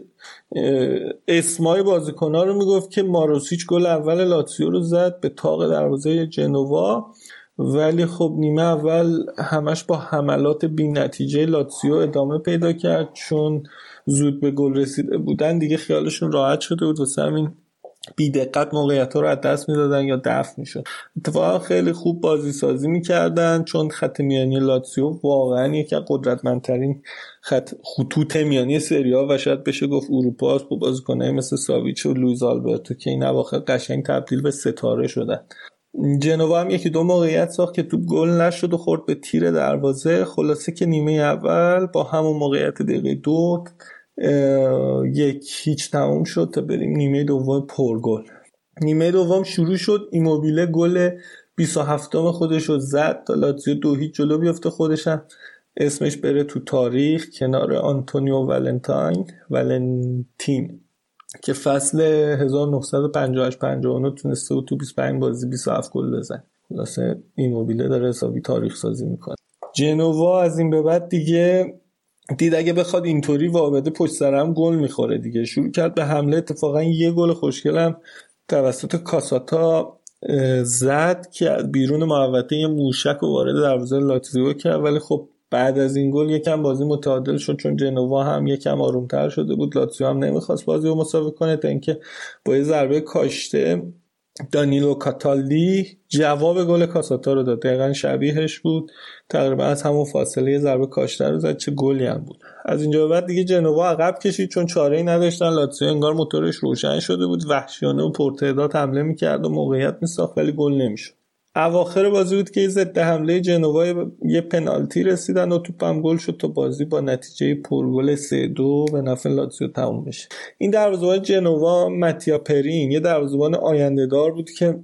اسمای بازیکنها رو می‌گفت که ماروسیچ گل اول لاتسیو رو زد به تاق دروازه جنوا. ولی خب نیمه اول همش با حملات بی نتیجه لاتسیو ادامه پیدا کرد چون زود به گل رسیده بودن دیگه خیالشون راحت شده بود. واسه همین بی دقت موقعیت ها رو از دست می‌دادن یا دفع می‌شد. اتفاقا خیلی خوب بازی سازی می‌کردن چون خط میانی لاتسیو واقعا یکی از قدرتمندترین خط خطوط میانی سریا و شاید بشه گفت اروپا با بازیکنایی مثل ساویچ و لویز آلبرتو که این اواخر قشنگ تبدیل به ستاره شدن. جنوا هم یکی دو موقعیت ساخت که توپ گل نشد و خورد به تیر دروازه. خلاصه که نیمه اول با همون موقعیت دقیقه دو یک هیچ تموم شد تا بریم نیمه دوم پرگل. نیمه دوم شروع شد ایموبیله گل 27 خودش رو زد تا لاتزیو دو هیچ جلو بیفته خودشم. اسمش بره تو تاریخ کنار آنتونیو ولنتاین ولنتین که فصل 1958 59 تونسته بود تو 25 بازی 27 گل بزن خلاصه ایموبیله داره حسابی تاریخ سازی می‌کنه. جنوا از این به بعد دیگه دید اگه بخواد اینطوری وابده پشت سرم گل می‌خوره دیگه. شروع کرد به حمله اتفاقا یه گل خوشگلم توسط کاساتا زد که بیرون محوطه یه موشک و وارد دروازه لاتزیو کرد. ولی خب بعد از این گل یکم بازی متعادل شد چون جنوا هم یکم آرومتر شده بود. لاتزیو هم نمی‌خواست بازی رو مساوی کنه تا اینکه با یه ضربه کاشته دانیلو کاتالدی جواب گل کاساتا رو داد. دقیقا شبیهش بود. تقریبا از همون فاصله یه ضربه کاشته رو زد چه گلی هم بود. از اینجا بعد دیگه جنوا عقب کشید چون چاره ای نداشتن. لاتزیو انگار موتورش روشن شده بود. وحشیانه و پرتعداد حمله می‌کرد و موقعیت میساخت ولی گل نمی‌شد. اواخر بازی بود که ضد حمله جنوا یه پنالتی رسیدن و توپم گل شد تا بازی با نتیجه پرگل 3 دو به نفع لاتزیو تموم بشه. این دروازه‌بان جنوا متیا پرین یه دروازه‌بان آینده دار بود که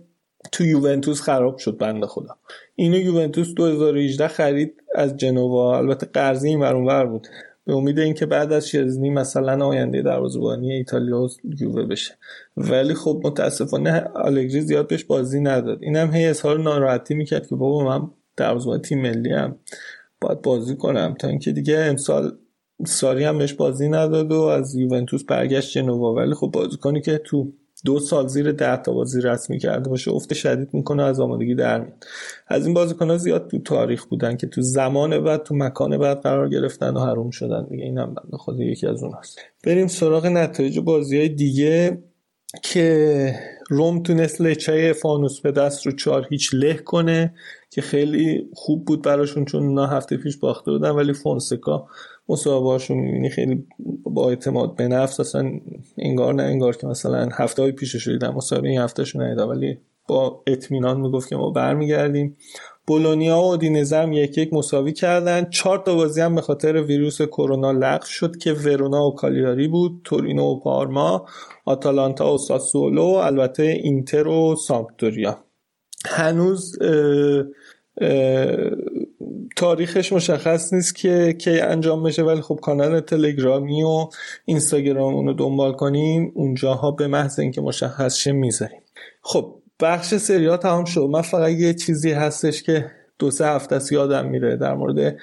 تو یوونتوس خراب شد بنده خدا. اینو یوونتوس 2018 خرید از جنوا. البته قرضی این ور بود. به امید اینکه بعد از شزنی مثلا آینده دروازه‌بانی ایتالیا یووه بشه. ولی خب متاسفانه آلگری زیاد بهش بازی نداد. اینم هی اظهار ناراحتی می‌کرد که بابا من دروازه‌بان تیم ملی هم باید بازی کنم. تا اینکه دیگه امسال ساری هم بهش بازی نداد و از یوونتوس برگشت جنوا. ولی خب بازیکنی که تو دو سال زیر ده تا بازی رسمی کرده باشه افت شدید می‌کنه از آمادگی در میاد. از این بازیکن ها زیاد تو تاریخ بودن که تو زمان بعد تو مکان بعد قرار گرفتن و حروم شدن. دیگه اینم بنده خود یکی از اون هست بریم سراغ نتایج بازی های دیگه که روم تونست لچه فانوس به دست رو چهار هیچ له کنه که خیلی خوب بود براشون چون اونا هفته پیش باخته بودن ولی فونسکا مصاحبه هاشون می‌بینی خیلی با اعتماد به نفس اصلا انگار نه انگار که مثلا هفته های پیشش دیدم مصاحبه این هفتهشون ندیدم ولی با اطمینان می‌گفت که ما برمیگردیم. بولونیا و دینزم یک یک مساوی کردن. چهار تا بازی هم به خاطر ویروس کرونا لغو شد که ورونا و کالیاری بود تورینو و پارما آتالانتا و ساسولو البته اینتر و سامپدوریا. هنوز تاریخش مشخص نیست که کی انجام بشه ولی خب کانال تلگرامی و اینستاگرام اونو دنبال کنیم اونجاها به محض اینکه مشخص شه می‌ذاریم خب بخش سریا تمام شد. من فقط یه چیزی هستش که دو سه هفته است یادم میره در مورد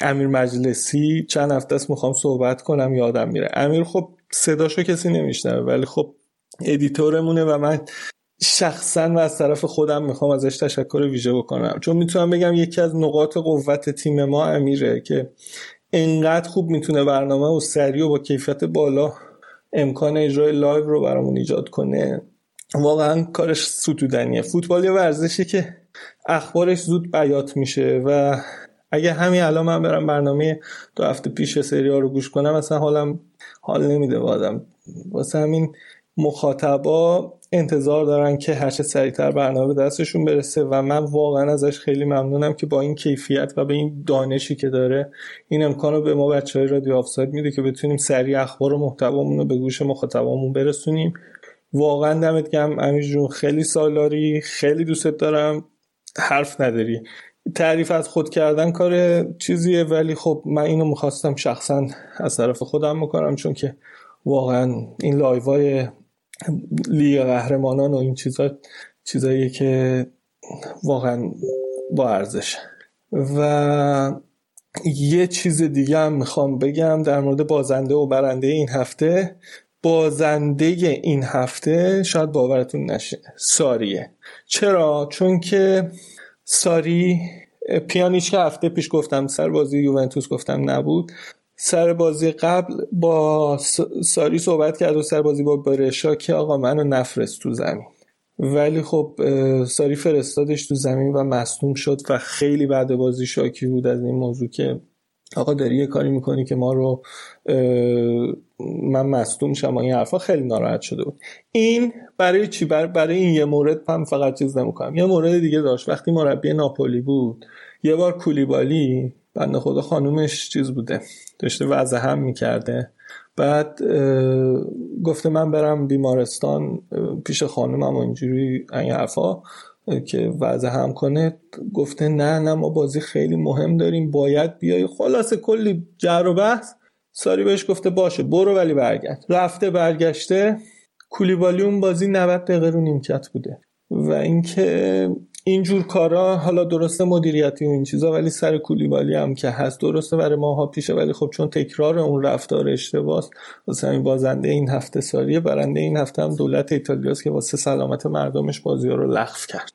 امیر مجلسی. چند هفته است می‌خوام صحبت کنم یادم میره. امیر خب صداشو کسی نمیشنوه ولی خب ادیتورمونه و من شخصا و از طرف خودم می‌خوام ازش تشکر ویژه بکنم. چون می‌تونم بگم یکی از نقاط قوت تیم ما امیره که انقدر خوب می‌تونه برنامه و سریع و با کیفیت بالا امکان اجرای live رو برامون ایجاد کنه. واقعا کارش ستودنیه. فوتبال یه ورزشی که اخبارش زود بیات میشه و اگه همین الان من برم برنامه دو هفته پیش سری آ رو گوش کنم مثلا حالم حال نمیده بادم واسه همین مخاطبا انتظار دارن که هرچه سریعتر برنامه به دستشون برسه و من واقعا ازش خیلی ممنونم که با این کیفیت و به این دانشی که داره این امکان به ما بچه های رادیو آفساید میده که بتونیم سریع اخبار و محتوامون رو به گوش مخاطبامون برسونیم. واقعا دمت گم امیر جون خیلی سالاری خیلی دوستت دارم. حرف نداری. تعریف از خود کردن کار چیزیه ولی خب من اینو می‌خواستم شخصا از طرف خودم می‌کنم چون که واقعا این لایوای لیگ قهرمانان و این چیزا چیزاییه که واقعا با ارزش. و یه چیز دیگه هم می‌خوام بگم در مورد بازنده و برنده این هفته. بازنده این هفته شاید باورتون نشه ساریه. چرا؟ چون که ساری پیانیش که هفته پیش گفتم سر بازی یوونتوس گفتم نبود. سر بازی قبل با ساری صحبت کرد و سر بازی با برشا که آقا منو نفرست تو زمین. ولی خب ساری فرستادش تو زمین و مصنوم شد و خیلی بعد بازی شاکی بود از این موضوع که آقا داری یه کاری می‌کنی که ما رو من مصدوم شم این حرفا خیلی ناراحت شده بود. این برای چی؟ برای این یه مورد هم فقط چیز نمی‌کنم. یه مورد دیگه داشت. وقتی مربی ناپولی بود یه بار کولیبالی بنده خدا خانومش چیز بوده داشته وضع هم می‌کرده. بعد گفته من برم بیمارستان پیش خانومم اینجوری این حرفا که وضع هم کنه. گفته نه نه ما بازی خیلی مهم داریم باید بیای. خلاصه کلی جر و بحث. ساری بهش گفته باشه برو ولی برگرد. رفته برگشته کولیبالی اون بازی 90 دقیقه رو نیمکت بوده. و اینکه اینجور کارا حالا درسته مدیریتی و این چیزا ولی سر کولیبالی هم که هست. درسته برای ماها پیشه ولی خب چون تکرار اون رفتار اشتباس واسه همین بازنده این هفته ساریه برنده این هفته هم دولت ایتالیاست که واسه سلامت مردمش بازی رو لغو کرد.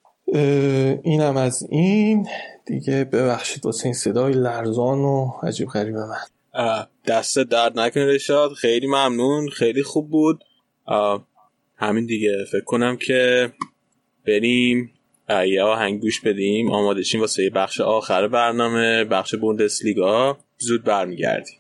اینم از این. دیگه ببخشید واسه این صدای لرزان و عجیب غریب من. دست درد نکنه رشاد. خیلی ممنون. خیلی خوب بود. همین دیگه. فکر کنم که بریم. یه آهنگ گوش بدیم. آماده شیم واسه بخش آخر برنامه بخش بوندسلیگا. زود برمیگردیم.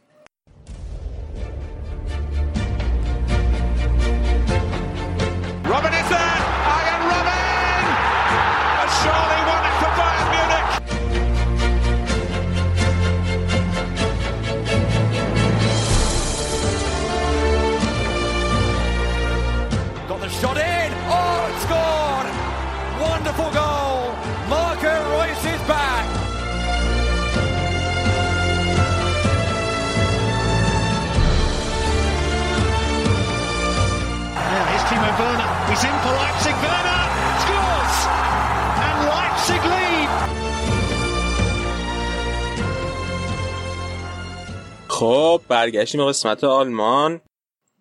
خب برگشتیم به قسمت آلمان.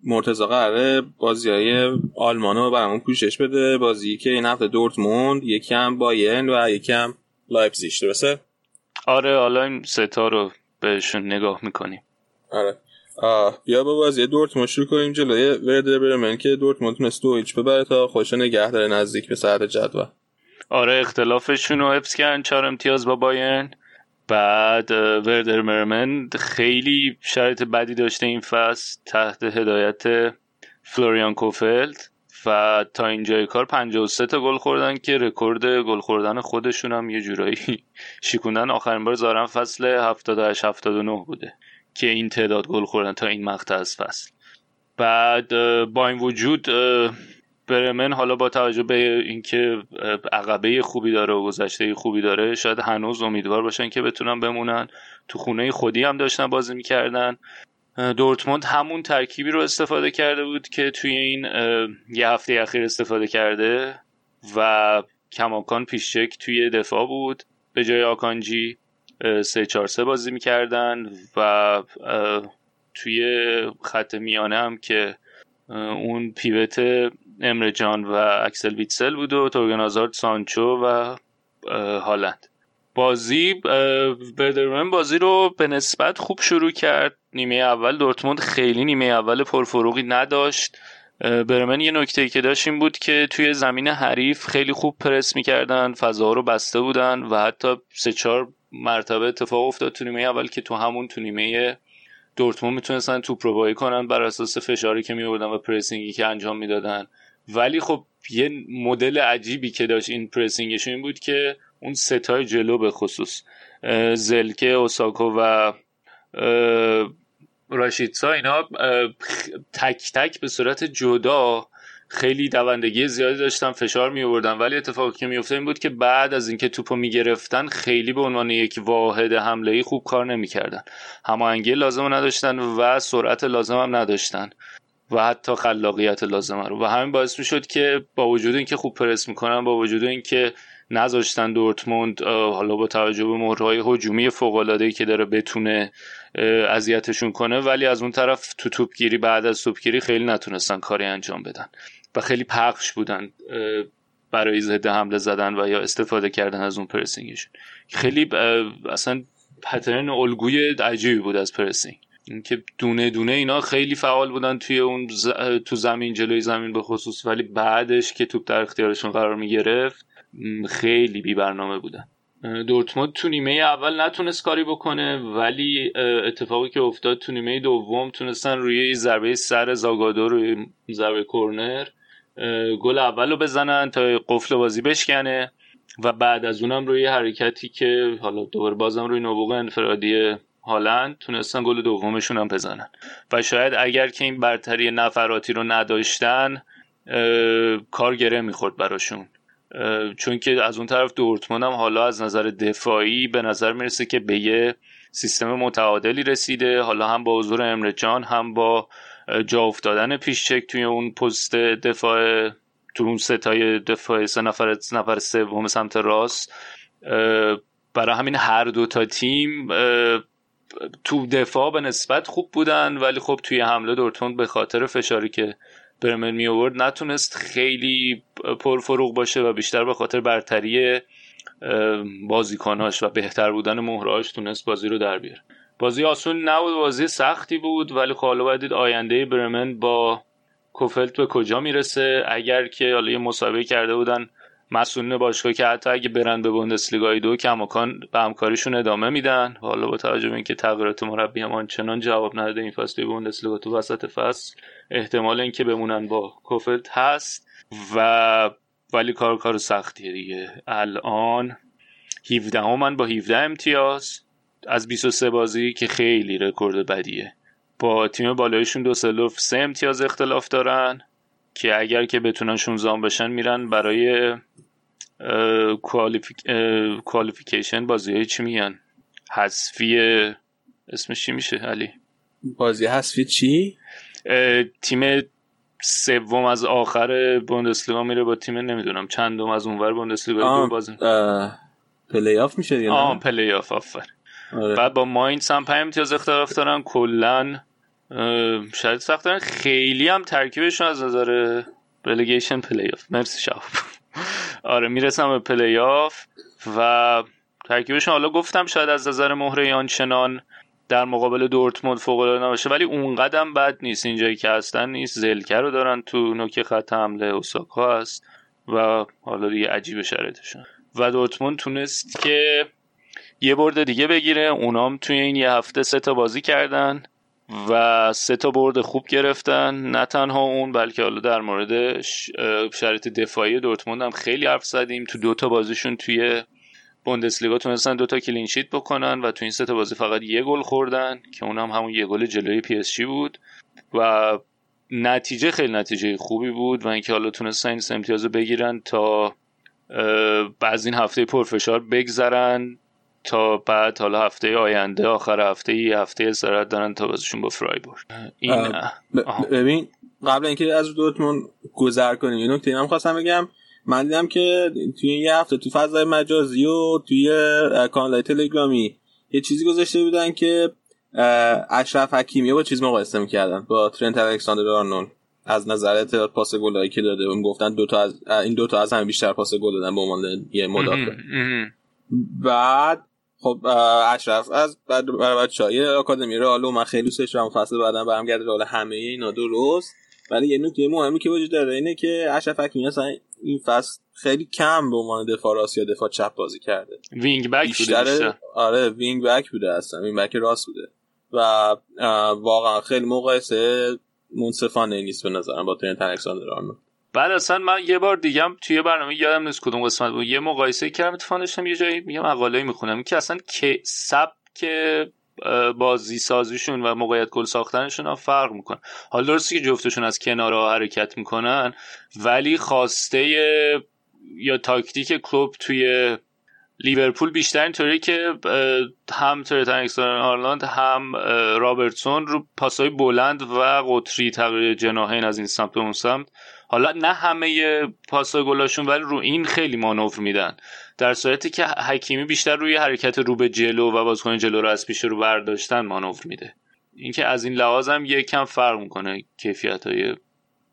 مرتضی قراره بازی های آلمان رو برامون پوشش بده. بازی که این هفته دورتموند یکی هم بایرن و یکی هم لایپزیگ درسته؟ آره حالا این ستا رو بهشون نگاه می‌کنیم. آره. آه بیا با بازی دورتموند شروع کنیم جلوی وردر برمن که دورتموند تونست دو هیچ ببره تا خودش نگه داره نزدیک به صدر جدول. آره اختلافشون رو حفظ کردن. چهار امتیاز با بایرن. بعد وردر مرمن خیلی شرایط بدی داشته این فصل تحت هدایت فلوریان کوفلد و تا اینجای کار 53 تا گل خوردن که رکورد گل خوردن خودشون هم یه جورایی شیکوندن. آخرین بار زارن فصل 78 79 بوده که این تعداد گل خوردن تا این مقطع از فصل. بعد با این وجود برمن حالا با توجه به اینکه عقبه خوبی داره و گذشته خوبی داره شاید هنوز امیدوار باشن که بتونن بمونن. تو خونه خودی هم داشتن بازی می‌کردن. دورتموند همون ترکیبی رو استفاده کرده بود که توی این یه هفته اخیر استفاده کرده و کماکان پیشچک توی دفاع بود. به جای آکانجی سه چهار سه بازی می‌کردن و توی خط میانه هم که اون پیوت امر جان و اکسل ویتسل بود و تورگن آزارد سانچو و هالند. بازی بردرمن بازی رو به نسبت خوب شروع کرد. نیمه اول دورتموند خیلی نیمه اول پرفروغی نداشت. برمن یه نکته که داشت این بود که توی زمین حریف خیلی خوب پرس می‌کردن فضا رو بسته بودن و حتی سه چهار مرتبه اتفاق افتاد تو نیمه اول که تو همون تو نیمه دورتموند می‌تونستن توپ رو کنن بر اساس فشاری که میوردن و پرسینگی که انجام می‌دادن. ولی خب یه مدل عجیبی که داشت این پرسینگش این بود که اون ستای جلو به خصوص زلکه اوساکو و راشیدسا اینا تک تک به صورت جدا خیلی دوندگی زیادی داشتن فشار می آوردن ولی اتفاقی که میفته این بود که بعد از اینکه توپو می‌گرفتن خیلی به عنوان یک واحد حمله ای خوب کار نمی‌کردن. هماهنگی لازم نداشتن و سرعت لازم هم نداشتن. و حتی خلاقیت لازم رو. و همین باعث می‌شد که با وجود اینکه خوب پرس می‌کنن با وجود اینکه نذاشتن دورتموند حالا با توجه به مهرهای هجومی فوق که داره بتونه اذیتشون کنه ولی از اون طرف تو توپگیری بعد از توپگیری خیلی نتونستن کاری انجام بدن. و خیلی پخش بودن برای ضد حمله زدن و یا استفاده کردن از اون پرسینگشون. خیلی اصلا پترن الگوی عجیبی بود از پرسینگ. اینکه دونه دونه اینا خیلی فعال بودن توی اون تو زمین جلوی زمین به خصوص. ولی بعدش که توپ در اختیارشون قرار می گرفت خیلی بی برنامه بودن. دورتموند تو نیمه اول نتونست کاری بکنه ولی اتفاقی که افتاد تو نیمه دوم تونستن روی ضربه سر زاگادو روی ضربه کرنر گل اول رو بزنن تا قفل بازی بشکنه. و بعد از اونم روی حرکتی که حالا دوباره بازم روی نبوغ انفرادی هالند تونستن گل دومشون هم بزنن. و شاید اگر که این برتری نفراتی رو نداشتن کار گره می‌خورد براشون. چون که از اون طرف دورتموند هم حالا از نظر دفاعی به نظر می‌رسه که به یه سیستم متعادلی رسیده. حالا هم با حضور امر جان هم با جا افتادن پیشچک توی اون پست دفاع تو اون ستای دفاع سه نفر نفر سوم سمت راست. برای همین هر دو تا تیم تو دفاع به نسبت خوب بودن ولی خب توی حمله دورتموند به خاطر فشاری که برمن می آورد نتونست خیلی پرفروغ باشه و بیشتر به خاطر برتری بازیکناش و بهتر بودن مهرهاش تونست بازی رو در بیاره. بازی آسون نبود بازی سختی بود ولی خب حالا باید آینده برمن با کوفلت به کجا می‌رسه؟ اگر که حالا یه مسابقه کرده بودن مسئولین باشگاه که حتی اگه برن به بوندسلیگای دو کماکان به همکاریشون ادامه میدن. حالا با توجه به اینکه تغییرات مربی هم آنچنان جواب نداده این فصل بوندسلیگا تو وسط فصل احتمال اینکه بمونن با کوفلت هست و ولی کار کار سختیه دیگه. الان 17 من با 17 امتیاز از 23 بازی که خیلی رکورد بدیه. با تیم بالایشون دوسلدورف سه امتیاز اختلاف دارن. که اگر که بتونن 16 بشن میرن برای qualification بازی های چی میگن؟ حذفی اسمش چی میشه علی؟ بازی حذفی چی؟ تیم سوم از آخر بوندسلیگا میره با تیم نمی‌دونم چندم از اونور بوندسلیگا بازی پلی آف میشه دیگه آه پلی آف آفر. آره. بعد با ماینز هم 5 امتیاز اختلاف دارن کلا شاید سخت دارن خیلی هم ترکیبشون از نظر relegation playoff مرسی شهاب آره می‌رسم به پلی آف و ترکیبشون حالا گفتم شاید از نظر مهره آنچنان در مقابل دورتموند فوق العاده نباشه ولی اون قدم بد نیست. اینجایی که هستن نیست. زلکه رو دارن تو نوک خط حمله اوساکا هست و حالا دیگه عجیب شرایطشون. و دورتموند تونست که یه برد دیگه بگیره. اونام توی این یه هفته سه تا بازی کردن. و سه تا برد خوب گرفتن. نه تنها اون بلکه حالا در مورد شرایط دفاعی دورتموند هم خیلی حرف زدیم. تو دو تا بازیشون توی بوندسلیگا تونستن دوتا clean sheet بکنن و تو این سه تا بازی فقط یه گل خوردن که اونم هم همون یه گل جلوی پی اس جی بود. و نتیجه خیلی نتیجه خوبی بود و اینکه حالا تونستن این امتیاز بگیرن تا بعض این هفته پرفشار بگذرن. تا بعد حالا هفته آینده آخر هفته ای هفته استراحت دارن تا بازشون با فرایبورگ. این ببین قبل اینکه از دورتموند گذر کنیم یه نکته هم خواستم بگم. من دیدم که توی یه هفته تو فضای مجازی و توی کانال تلگرامی یه چیزی گذاشته بودن که اشرف حکیمی با چیز مقایسه می‌کردن با ترنت الکساندر آرنولد. از نظر تعداد پاس گلایی که داده اون گفتن دو تا از این دو تا از هم بیشتر پاس گل دادن به عنوان یه مدافع. بعد خب اشرف از بعد برای بچه‌های آکادمی رئال من خیلی دوستش دارم فصل بعدم برگرده رئال همه اینا درست. ولی یه نکته مهمی که وجود داره اینه که اشرف حکیمی اصلا این فصل خیلی کم به عنوان دفاع راست یا دفاع چپ بازی کرده. wing back بوده آره wing back بوده اصلا wing back راست بوده. و واقعا خیلی مقایسه منصفانه نیست به نظرم با ترنت الکساندر آرنولد. بعد اصلا من یه بار دیگم توی برنامه یادم نیست کدوم قسمت بود. یه مقایسه کردم اتفاقا داشتم یه جایی یه مقاله می‌خونم که اصلا که سبک بازی سازیشون و موقعیت گل ساختنشون هم فرق می‌کنه. حالا درسته که جفتشون از کنارها حرکت می‌کنن ولی خواسته یا تاکتیک کلوپ توی لیورپول بیشتر اینطوری که هم ترنت آرنولد هم رابرتسون رو پاسای بلند و قطری تغییر جناهین از این سمت به اون سمت حالا نه همه پاسای گلاشون ولی رو این خیلی مانور میدن. در صورتی که حکیمی بیشتر روی حرکت رو به جلو و بازیکن جلو رو از پیش رو برداشتن مانور میده. اینکه از این لحاظ هم یکم فرق می‌کنه کیفیت های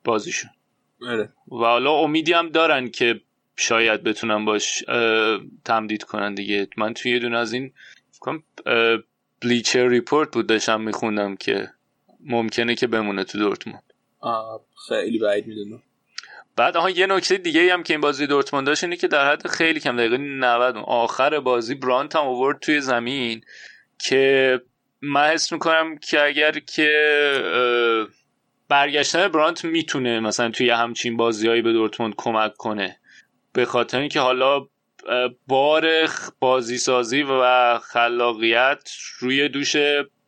بازیشون. اره. و حالا امیدی هم دارن که شاید بتونن باش تمدید کنن دیگه. من توی یه دونه از این بلیچر ریپورت بود داشتم میخوندم که ممکنه که بمونه تو دورتموند. خیلی بعید می‌دونم. بعد آها یه نکته دیگه هم که این بازی دورتموند داشت اینه که در حد خیلی کم دقیقه 90 آخر بازی برانت هم آورد توی زمین که من حس می‌کنم که اگر که برگشتن برانت می‌تونه مثلا توی همچین بازیهایی به دورتموند کمک کنه. به خاطر اینکه حالا بار بازی سازی و خلاقیت روی دوش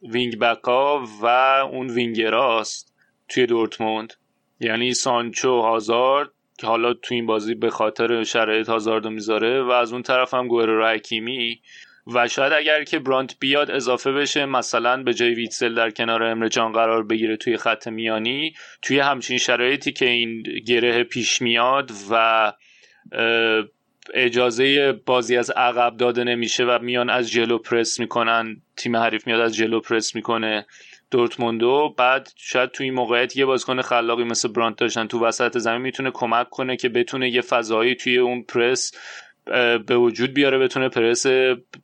wing back ا و اون وینگراست. توی دورتموند. یعنی سانچو هازارد که حالا تو این بازی به خاطر شرایط هازاردو می‌ذاره و از اون طرف هم گوهر حکیمی و شاید اگر که برانت بیاد اضافه بشه مثلا به جای ویتسل در کنار امره جان قرار بگیره توی خط میانی توی همچین شرایطی که این گره پیش میاد و اجازه بازی از عقب داده نمیشه و میان از جلو پرس می‌کنن تیم حریف میاد از جلو پرس می‌کنه. دورتموندو بعد شاید توی این موقعیت یه بازیکن خلاقی مثل برانت داشتن تو وسط زمین می‌تونه کمک کنه که بتونه یه فضایی توی اون پرس به وجود بیاره بتونه پرس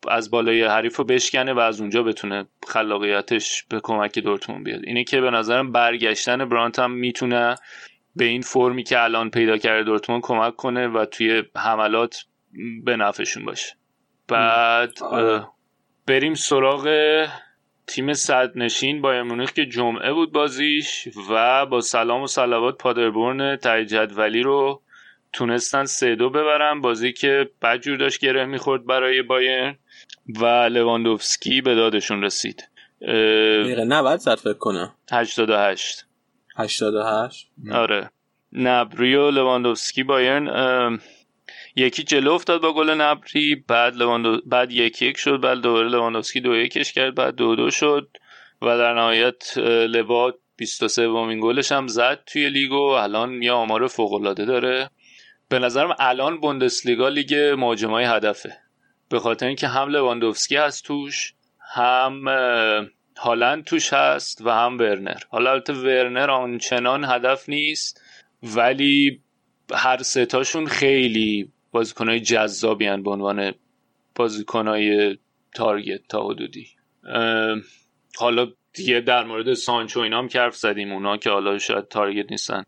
از بالای حریف رو بشکنه و از اونجا بتونه خلاقیتش به کمک دورتموند بیاد. اینه که به نظرم برگشتن برانت هم می‌تونه به این فرمی که الان پیدا کرده دورتموند کمک کنه و توی حملات به نفعشون باشه. بعد بریم سراغ تیم صد نشین با مونیخ که جمعه بود بازیش و با سلام و صلوات پادربورن تای جدولی رو تونستن سه دو ببرن. بازی که بدجور داشت گره می‌خورد برای بایرن و لواندوفسکی به دادشون رسید. دقیقه 90 صد فکر کنم. 88 88 آره. گنبری و لواندوفسکی بایرن یکی جلو افتاد با گل گنبری بعد لواندو... بعد یک یک شد بعد دوباره لواندوفسکی دو یکش کرد بعد دو دو شد و در نهایت لوا 23 ومین گلش هم زد توی لیگو. الان یه آمار فوق داره. به نظرم الان بوندسلیگا لیگ مهاجمای هدفه. به خاطر اینکه هم لواندوفسکی هست توش هم هالند توش هست و هم ورنر. حالا البته ورنر آنچنان هدف نیست ولی هر ستاشون خیلی بازیکنهای جذابی هن به عنوان بازیکنهای تارگت تا حدودی. حالا دیگه در مورد سانچو اینا هم کرف زدیم اونا که حالا شاید تارگت نیستن.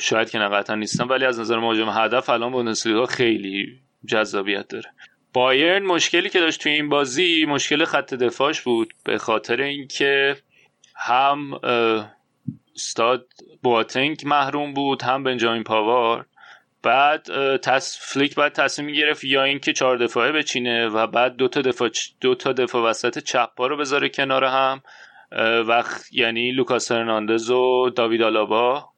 شاید که نه نیستن ولی از نظر مهاجم هدف الان بوندسلیگا خیلی جذابیت داره. بایرن مشکلی که داشت توی این بازی مشکل خط دفاعش بود به خاطر اینکه هم استاد بواتنگ محروم بود هم بنجامین پاوار. بعد تص... فلیک بعد تصمیم گرفت یا اینکه چهار دفاعه بچینه و بعد دو تا دفاع دو تا دفاع وسط چپ رو بذاره کنار هم. وقت یعنی لوکاس هرناندز و داوید آلابا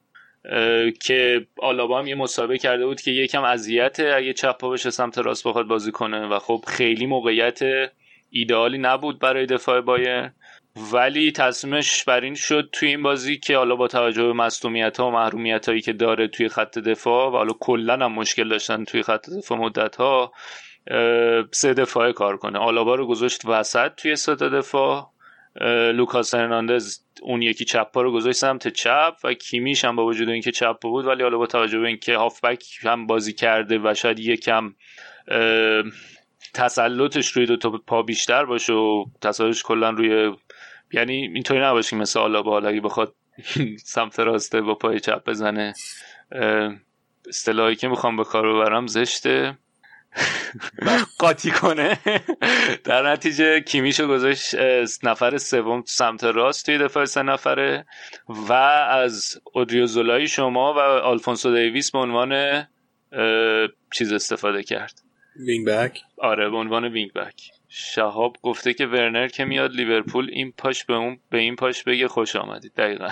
که آلابا هم یه مسابقه کرده بود که یکم اذیت اگه چپ پا بشه سمت راست بخواد بازی کنه. و خب خیلی موقعیت ایدئالی نبود برای دفاع بایر ولی تصمیمش بر این شد توی این بازی که حالا با توجه به مصدومیت ها و محرومیت هایی که داره توی خط دفاع و حالا کلا هم مشکل داشتن توی خط دفاع مدت ها سه دفاعه کار کنه. آلابا رو گذاشت وسط توی سه دفاع. لوکاس هرناندز اون یکی چپ رو گذاشت سمت چپ و کیمیش هم با وجود اینکه چپ بود ولی حالا با توجه به اینکه هافبک هم بازی کرده و شاید یکم تسلطش روی دو تا پا بیشتر باشه و تسلطش کلا روی یعنی اینطوری نباشه مثل حالا اگه بخواد سمت راسته با پای چپ بزنه اصطلاحی که می‌خوام به کار ببرم زشته. قاطی کنه. در نتیجه کیمیشو گذاشت نفر سوم سمت راست توی دفاع سه نفره و از اودریوزولای شما و آلفونسو دیویس به عنوان چیز استفاده کرد. wing back آره به عنوان wing back شهاب گفته که ورنر که میاد لیورپول این پاش به اون به این پاش بگه خوش آمدید. دقیقا.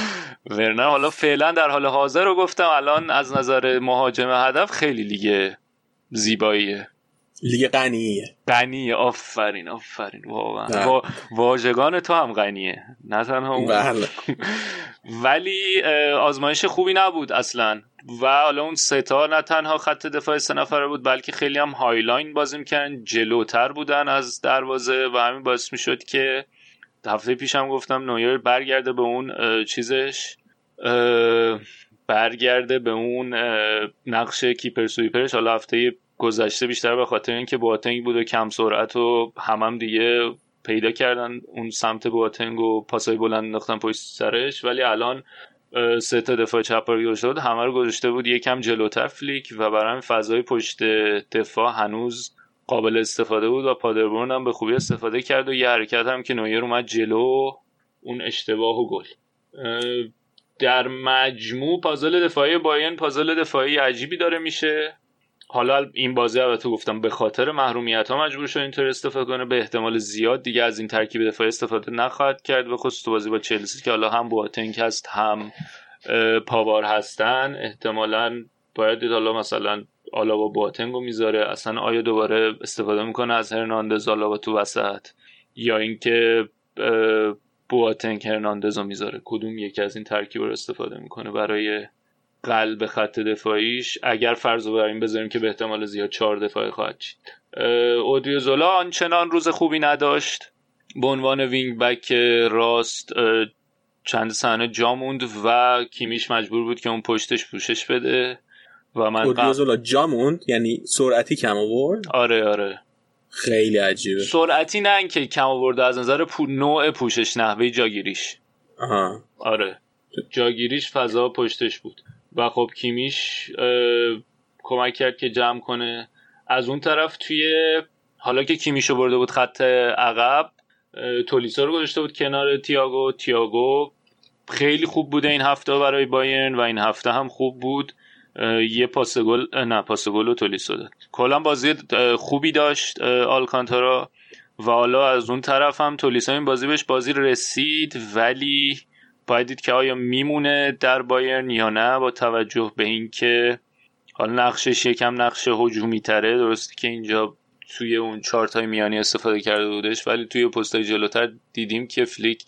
ورنر حالا فعلا در حال حاضر رو گفتم. الان از نظر مهاجم هدف خیلی لیگ زیباییه. لیگ غنیه. غنیه آفرین آفرین واقعا. واژگان تو هم غنیه نه تنها اون. بله. ولی آزمایش خوبی نبود اصلا. و حالا اون ستا نه تنها خط دفاع سه نفره بود بلکه خیلی هم high line بازی می‌کردن جلوتر بودن از دروازه و همین باعث می‌شد که هفته پیشم گفتم نویر برگرده به اون چیزش برگرده به اون نقش keeper sweeper ش. حالا هفته گذشته بیشتر به خاطر اینکه بواتنگ بود و کم سرعت و هم, دیگه پیدا کردن اون سمت بواتنگ و پاسای بلند انداختن پشت سرش. ولی الان سه تا دفاع چپ بود همه رو گذاشته بود یکم جلوتر فلیک و برای فضای پشت دفاع هنوز قابل استفاده بود و پادربورن هم به خوبی استفاده کرد و یه حرکت هم که نویر اومد جلو اون اشتباه و گل. در مجموع پازل دفاعی باین پازل دفاعی عجیبی داره میشه. حالا این بازی البته گفتم به خاطر محرومیت ها مجبور شد اینطور استفاده کنه. به احتمال زیاد دیگه از این ترکیب دفاعی استفاده نخواهد کرد به خصوص تو بازی با چلسی که حالا هم بواتنگ هست هم پاوار هستن. احتمالا باید دید حالا مثلا آلاوا بواتنگ رو می‌ذاره. اصلا آیا دوباره استفاده می‌کنه از هرناندز آلاوا تو وسط؟ یا اینکه بواتنگ هرناندز رو می‌ذاره؟ کدوم یکی از این ترکیب رو استفاده می‌کنه برای قلب خط دفاعیش اگر فرض رو بر این بذاریم که به احتمال زیاد چهار دفاعی خواهد شد اودیوزولا آنچنان روز خوبی نداشت. به عنوان وینگ بک راست چند صحنه جا موند و کیمیش مجبور بود که اون پشتش پوشش بده و من اودیوزولا جا موند یعنی سرعتی کم آورد؟ آره آره. خیلی عجیبه. سرعتی نه اینکه کم آورده از نظر پو... نوع پوشش نحوه جاگیریش. آها. آره. جاگیریش فضا پشتش بود. و خب کیمیش کمک کرد که جمع کنه. از اون طرف توی حالا که کیمیشو برده بود خط عقب تولیسا رو گذاشته بود کنار تیاگو. تیاگو خیلی خوب بوده این هفته برای بایرن و این هفته هم خوب بود. یه پاس گل نه پاس گل و تولیسا داد. کلا بازی خوبی داشت آلکانتارا و حالا از اون طرف هم تولیسا این بازی بهش بازی رسید ولی باید دید که آیا میمونه در بایرن یا نه با توجه به اینکه حالا نقشش یکم نقش هجومی تره درسته که اینجا توی اون چارت های میانی استفاده کرده بودش ولی توی پست های جلوتر دیدیم که فلیک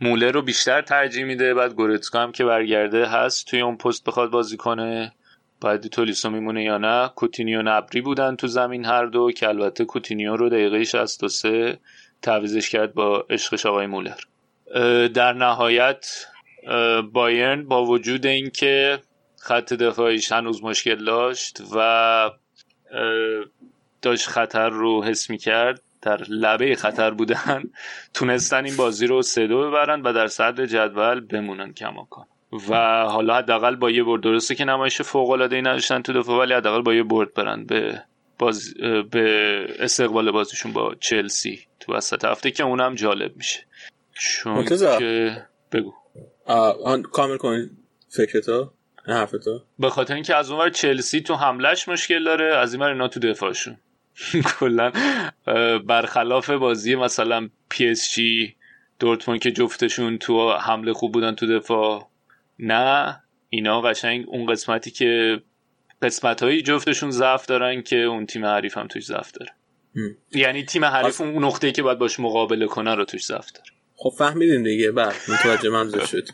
مولر رو بیشتر ترجیح میده. بعد گورتسکا هم که برگرده هست توی اون پست بخواد بازی کنه. بعد تولیسو میمونه یا نه. کوتینیو گنبری بودن تو زمین هر دو که البته کوتینیو رو دقیقه 63 تعویضش کرد با عشقش آقای مولر. در نهایت بایرن با وجود اینکه خط دفاعیش هنوز مشکل داشت و داشت خطر رو حس می کرد در لبه خطر بودن تونستن این بازی رو سه دو ببرن و در صدر جدول بمونن کماکان. و حالا حداقل با یه برد درسته که نمایش فوق العاده ای نداشتن تو دفاع ولی حداقل با یه برد برن به باز به استقبال بازیشون با چلسی تو وسط هفته که اونم جالب میشه. چون که بگو. آن کامل کن فکرتو حرفتو. به خاطر اینکه از اونور چلسی تو حملش مشکل داره از این اینا تو دفاعشون. کلا برخلاف بازی مثلا پی اس جی دورتموند که جفتشون تو حمله خوب بودن تو دفاع نه. اینا قشنگ اون قسمتی که قسمت هایی جفتشون ضعف دارن که اون تیم حریف هم توش ضعف داره. یعنی تیم حریف اون نقطه‌ای که باید باش مقابله کنه رو توش ضعف داره. خب فهمیدیم دیگه. بعد متوجه منظور شد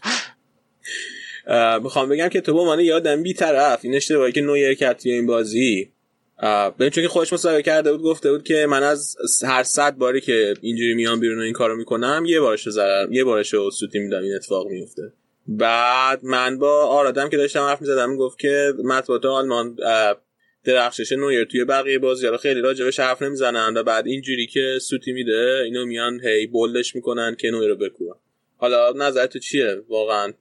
می‌خوام بگم که تو با من یادم بی طرف این اشتباهی که نویر کرد توی این بازی ببین چون که خودش مصاحبه کرده بود گفته بود که من از هر صد باری که اینجوری میام بیرون و این کارو می‌کنم یه بارش ضرر یه بارش سوتی میدم این اتفاق میفته بعد من با آرادم که داشتم حرف می‌زدم گفت که مطبوعات آلمان درخشش نویر توی بقیه بازی. رو خیلی راجبش حرف نمی‌زنن و بعد اینجوری که سوتی میده اینو میان هی بولدش می‌کنن که نویر رو بکوبن. حالا نظر تو چیه؟ واقعا.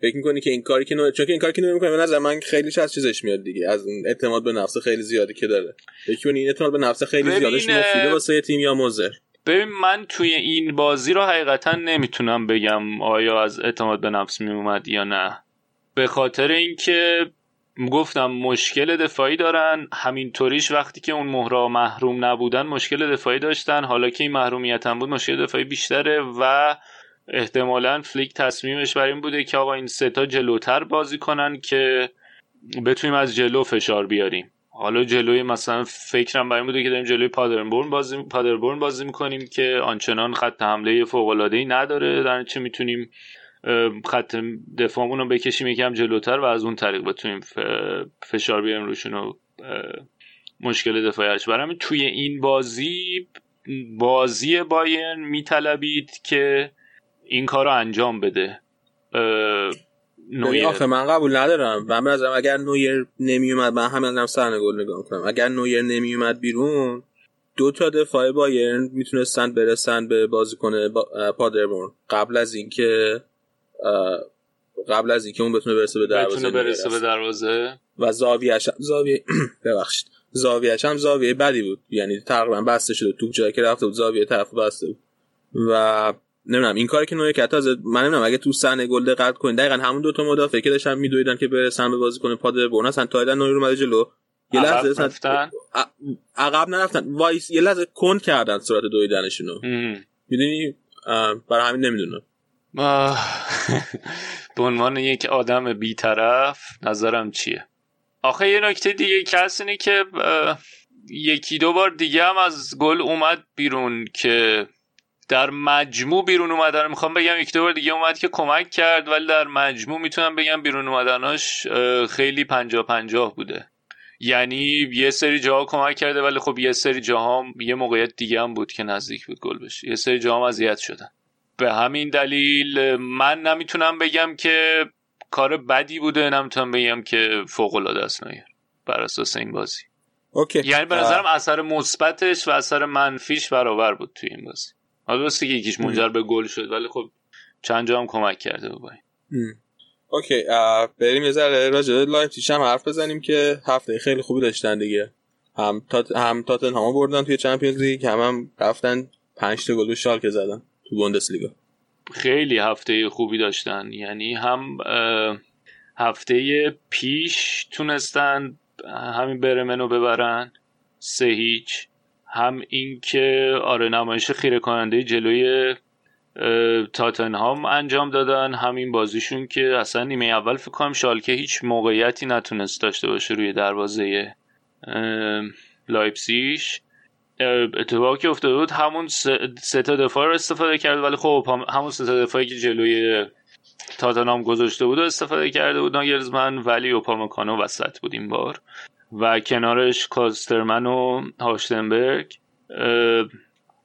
فکر می‌کنی که این کاری که نو... چون که این کاری که نمی‌کنه به نظر من خیلی از چیزش میاد دیگه. از اون اعتماد به نفس خیلی زیادی که داره. فکر این اعتماد به نفس خیلی زیادش مفیده واسه تیم یا مضر ببین من توی این بازی رو حقیقتا نمی‌تونم بگم آیا از اعتماد به نفس میومد یا نه. به خاطر اینکه گفتم مشکل دفاعی دارن. همینطوریش وقتی که اون مهرا محروم نبودن مشکل دفاعی داشتن. حالا که این محرومیت هم بود مشکل دفاعی بیشتره و احتمالا فلیک تصمیمش بر این بوده که آقا این ستا جلوتر بازی کنن که بتونیم از جلو فشار بیاریم. حالا جلوی مثلا فکرم بر این بوده که داریم جلوی پادربورن بازی پادربورن بازی می‌کنیم که آنچنان خط حمله فوق العاده نداره. در چه می‌تونیم خط دفاعمون رو بکشیم یکم جلوتر و از اون طریق بتونیم فشار بیاریم روشون و مشکل دفاعیش. برام توی این بازی بازی باین میطلبید که این کار رو انجام بده. نویر. آخه من قبول ندارم. من نظرم اگر نویر نمیومد من همین هم سرن گل نگاه کنم. اگر نویر نمیومد بیرون دو تا دفاع بایرن می‌تونستن برسن به بازیکن با... پادربورن قبل از اینکه قبل از اینکه اون بتونه برسه به دروازه برسه به دروازه. و زاویه‌اش زاویه ببخشید. زاویه‌اش هم زاویه بدی بود. یعنی تقریبا بسته شده. تو جایی که رفته بود زاویه طرف بسته بود. و نمی‌دونم این کاری که نوعی که از من نمی‌دونم اگه تو صحنه گل دقت کنید دقیقا همون دو تا مدافع که داشتن میدویدن که برسن به بازیکن پادر برن اصلا تایلند نوعی رو اومده جلو. یه لحظه اصلا عقب نرفتن. وایس یه لحظه کند کردن سرعت دویدنشون رو. می‌دونی؟ برای همین نمی‌دونم. به عنوان یک آدم بیطرف نظرم چیه؟ آخه یه نکته دیگه کس اینه که یکی دو بار دیگه هم از گل اومد بیرون که در مجموع بیرون اومدن. می‌خوام بگم یک دو بار دیگه اومد که کمک کرد ولی در مجموع می‌تونم بگم بیرون اومدناش خیلی پنجاه پنجاه بوده. یعنی یه سری جاها کمک کرده ولی خب یه سری جاها یه موقعیت دیگه هم بود که نزدیک بود گل بشه. یه سری جاها اذیت شدن. به همین دلیل من نمی‌تونم بگم که کار بدی بوده نمی‌تونم بگم که فوق العاده است بر اساس این بازی. okay. یعنی به نظرم اثر مثبتش و اثر منفیش برابر بود توی این بازی. حالا درسته که یکیش منجر به گل شد ولی خب چند جا هم کمک کرده بود okay بریم یه ذره راجع به لایپزیگ. هم حرف بزنیم که هفته خیلی خوبی داشتن دیگه. هم تات هم تاتنهام بردن توی چمپیونز لیگ هم, هم رفتن 5 تا گل شالکه زدن. تو بوندسلیگا. خیلی هفته خوبی داشتن. یعنی هم هفته پیش تونستن همین برمنو ببرن سه هیچ. هم اینکه آره نمایش خیره کننده جلوی تاتنهام انجام دادن. همین بازیشون که اصلا نیمه اول فکر کنم شالکه هیچ موقعیتی نتونست داشته باشه روی دروازه لایپسیش اتفاقی که افتاده بود همون سه تا دفاع رو استفاده کرد ولی خب همون سه تا دفاعی که جلوی تاتنام گذاشته بود و استفاده کرده بود ناگلزمن ولی اوپامکانو وسط بود این بار. و کنارش کلاسترمن و هالشتنبرگ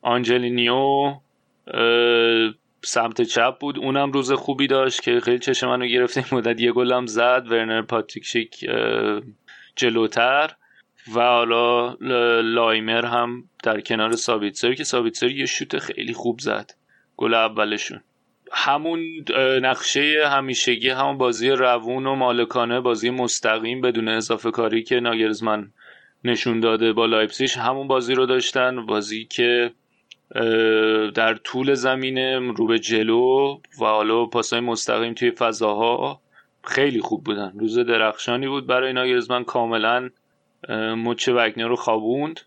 آنجلینیو سمت چپ بود. اونم روز خوبی داشت که خیلی چشم منو گرفته این مدت یه گلم زد. ورنر پاتریک شیک جلوتر. و حالا لایمر هم در کنار سابیتسر که سابیتسر یه شوت خیلی خوب زد. گل اولشون. همون نقشه همیشگی همون بازی روون و مالکانه بازی مستقیم بدون اضافه کاری که ناگرزمن نشون داده با لایپسیش همون بازی رو داشتن. بازی که در طول زمینه رو به جلو و حالا پاسای مستقیم توی فضاها خیلی خوب بودن. روز درخشانی بود برای ناگلزمن. کاملا مچ واگنر رو خوابوند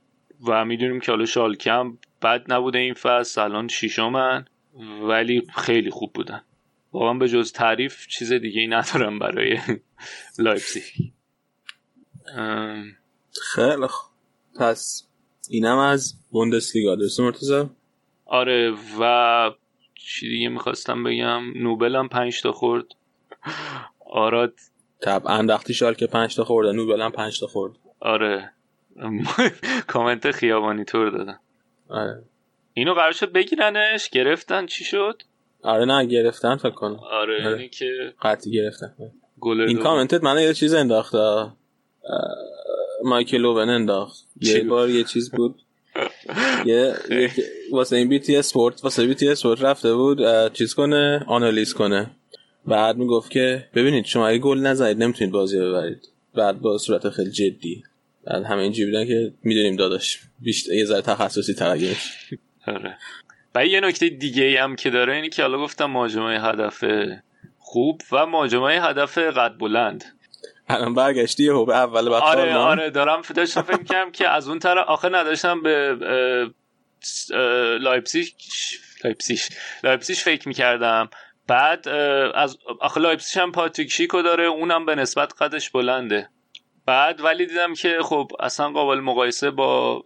و می‌دونیم که حالا شالکم بد نبوده این فصل الان شیشمن ولی خیلی خوب بودن. واقعا به جز تعریف چیز دیگه ای ندارم برای لایپزیگ. خیلی خوب. پس اینم از بوندسلیگا. درسته مرتضی؟ آره و چی دیگه می‌خواستم بگم؟ نوبل هم پنج تا خورد. آراد طبعا وقتی شال که پنج تا خورده نوبل هم پنج تا خورد. آره. کامنت خیابانی طور دادن. آره. اینو قرار شد بگیرنش؟ گرفتن؟ چی شد؟ آره نه گرفتن فکر کنم. آره, آره. اینی که قطعی گرفتن. گل این کامنتت من یه چیز انداخت مایکل اوون انداخت. یه بار یه چیز بود. یه واسه این بی تی اسپورت واسه بی تی اسپورت رفته بود چیز کنه آنالیز کنه. بعد می‌گفت که ببینید شما اگه گل نزنید نمی‌تونید بازی ببرید. بعد با صورت خیلی جدی. بعد همه اینجوری بودن که می‌دونیم داداش بیشتر یه ذره تخصصی تر آره. و یه نکته دیگه هم که داره اینی که حالا گفتم مهاجمای هدف خوب و مهاجمای هدف قد بلند. الان برگشتی یه به اول بعد آره آره دارم داشتم فکر کنم که از اون طرف آخه نداشتم به لایپسیش لایپسیش لایپسیش فکر می‌کردم. بعد از آخه لایپسیش هم پاتریک شیکو داره اونم به نسبت قدش بلنده. بعد ولی دیدم که خب اصلا قابل مقایسه با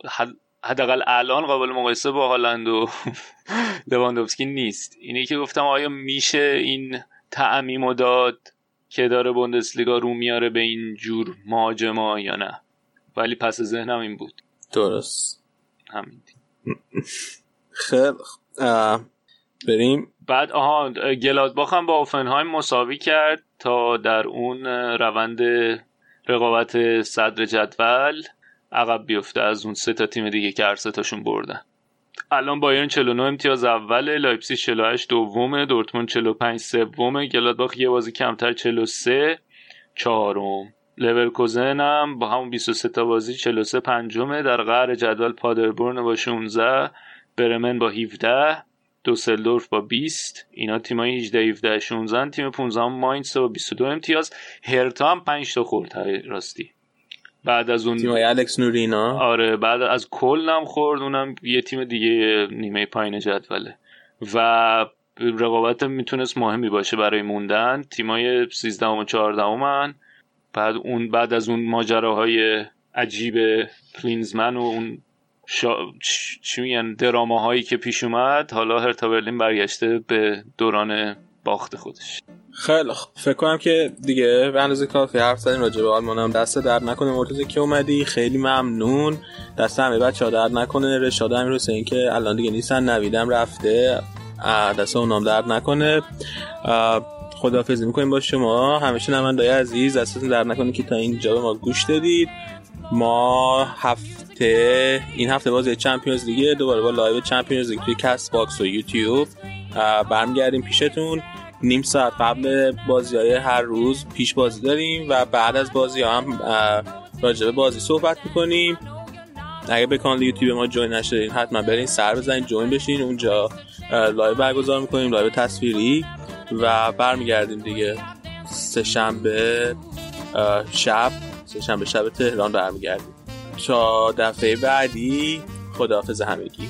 حداقل الان قابل مقایسه با هالند و لواندوفسکی نیست. اینه که گفتم آیا میشه این تعمیم داد که داره بوندسلیگا رو میاره به این جور مهاجما یا نه؟ ولی پس ذهنم این بود. درست. همین. خیلی بریم. بعد آها گلادباخ هم با هوفنهایم مساوی کرد تا در اون روند رقابت صدر جدول عقب بیفته از اون سه تا تیم دیگه که هر سه تاشون بردن. الان بایرن 49 امتیاز اوله لایپزیگ 48 دومه دورتموند 45 سومه گلادباخ یه بازی کمتر 43 چهارم. لورکوزن هم با همون 23 تا بازی 43 پنجمه در قهر جدول پادربورن با 16 برمن با 17 دوسلدورف با 20 اینا تیمای 18 17 16 تیم 15 ماینس با 22 امتیاز. هرتا هم 5 تا خورد راستی. بعد از اون تیم الکس نورینا آره بعد از کل هم خورد. اونم یه تیم دیگه نیمه پایین جدوله. و رقابت می‌تونست مهمی باشه برای موندن. تیمای 13 و 14 من بعد اون بعد از اون ماجراهای عجیب کلینزمن و اون شا... چی میگن دراماهایی که پیش اومد حالا هرتا برلین برگشته به دوران باخت خودش. خیلی خب فکر کنم که دیگه به اندازه کافی حرف زدیم راجع به آلمان هم. دست درد نکنه مرتضی که اومدی خیلی ممنون. دست همه بچه ها درد نکنه. رشاد همین این که الان دیگه نیستن نویدم رفته. دست اونام درد نکنه. خداحافظی می‌کنیم با شما. همه شنونده‌های عزیز دستتون درد نکنه که تا اینجا به ما گوش دادید. ما هفته این هفته بازی Champions League دوباره با live Champions League توی Castbox و یوتیوب. برمیگردیم پیشتون. نیم ساعت قبل بازی های هر روز پیش بازی داریم و بعد از بازی ها هم راجع به بازی صحبت می‌کنیم. اگه به کانال یوتیوب ما join نشدین حتما برین سر بزنین join بشین. اونجا live برگزار می‌کنیم live تصویری و برمیگردیم دیگه. سه شنبه شب. سه شنبه شب تهران برمیگردیم. تا دفعه بعدی خداحافظ همگی.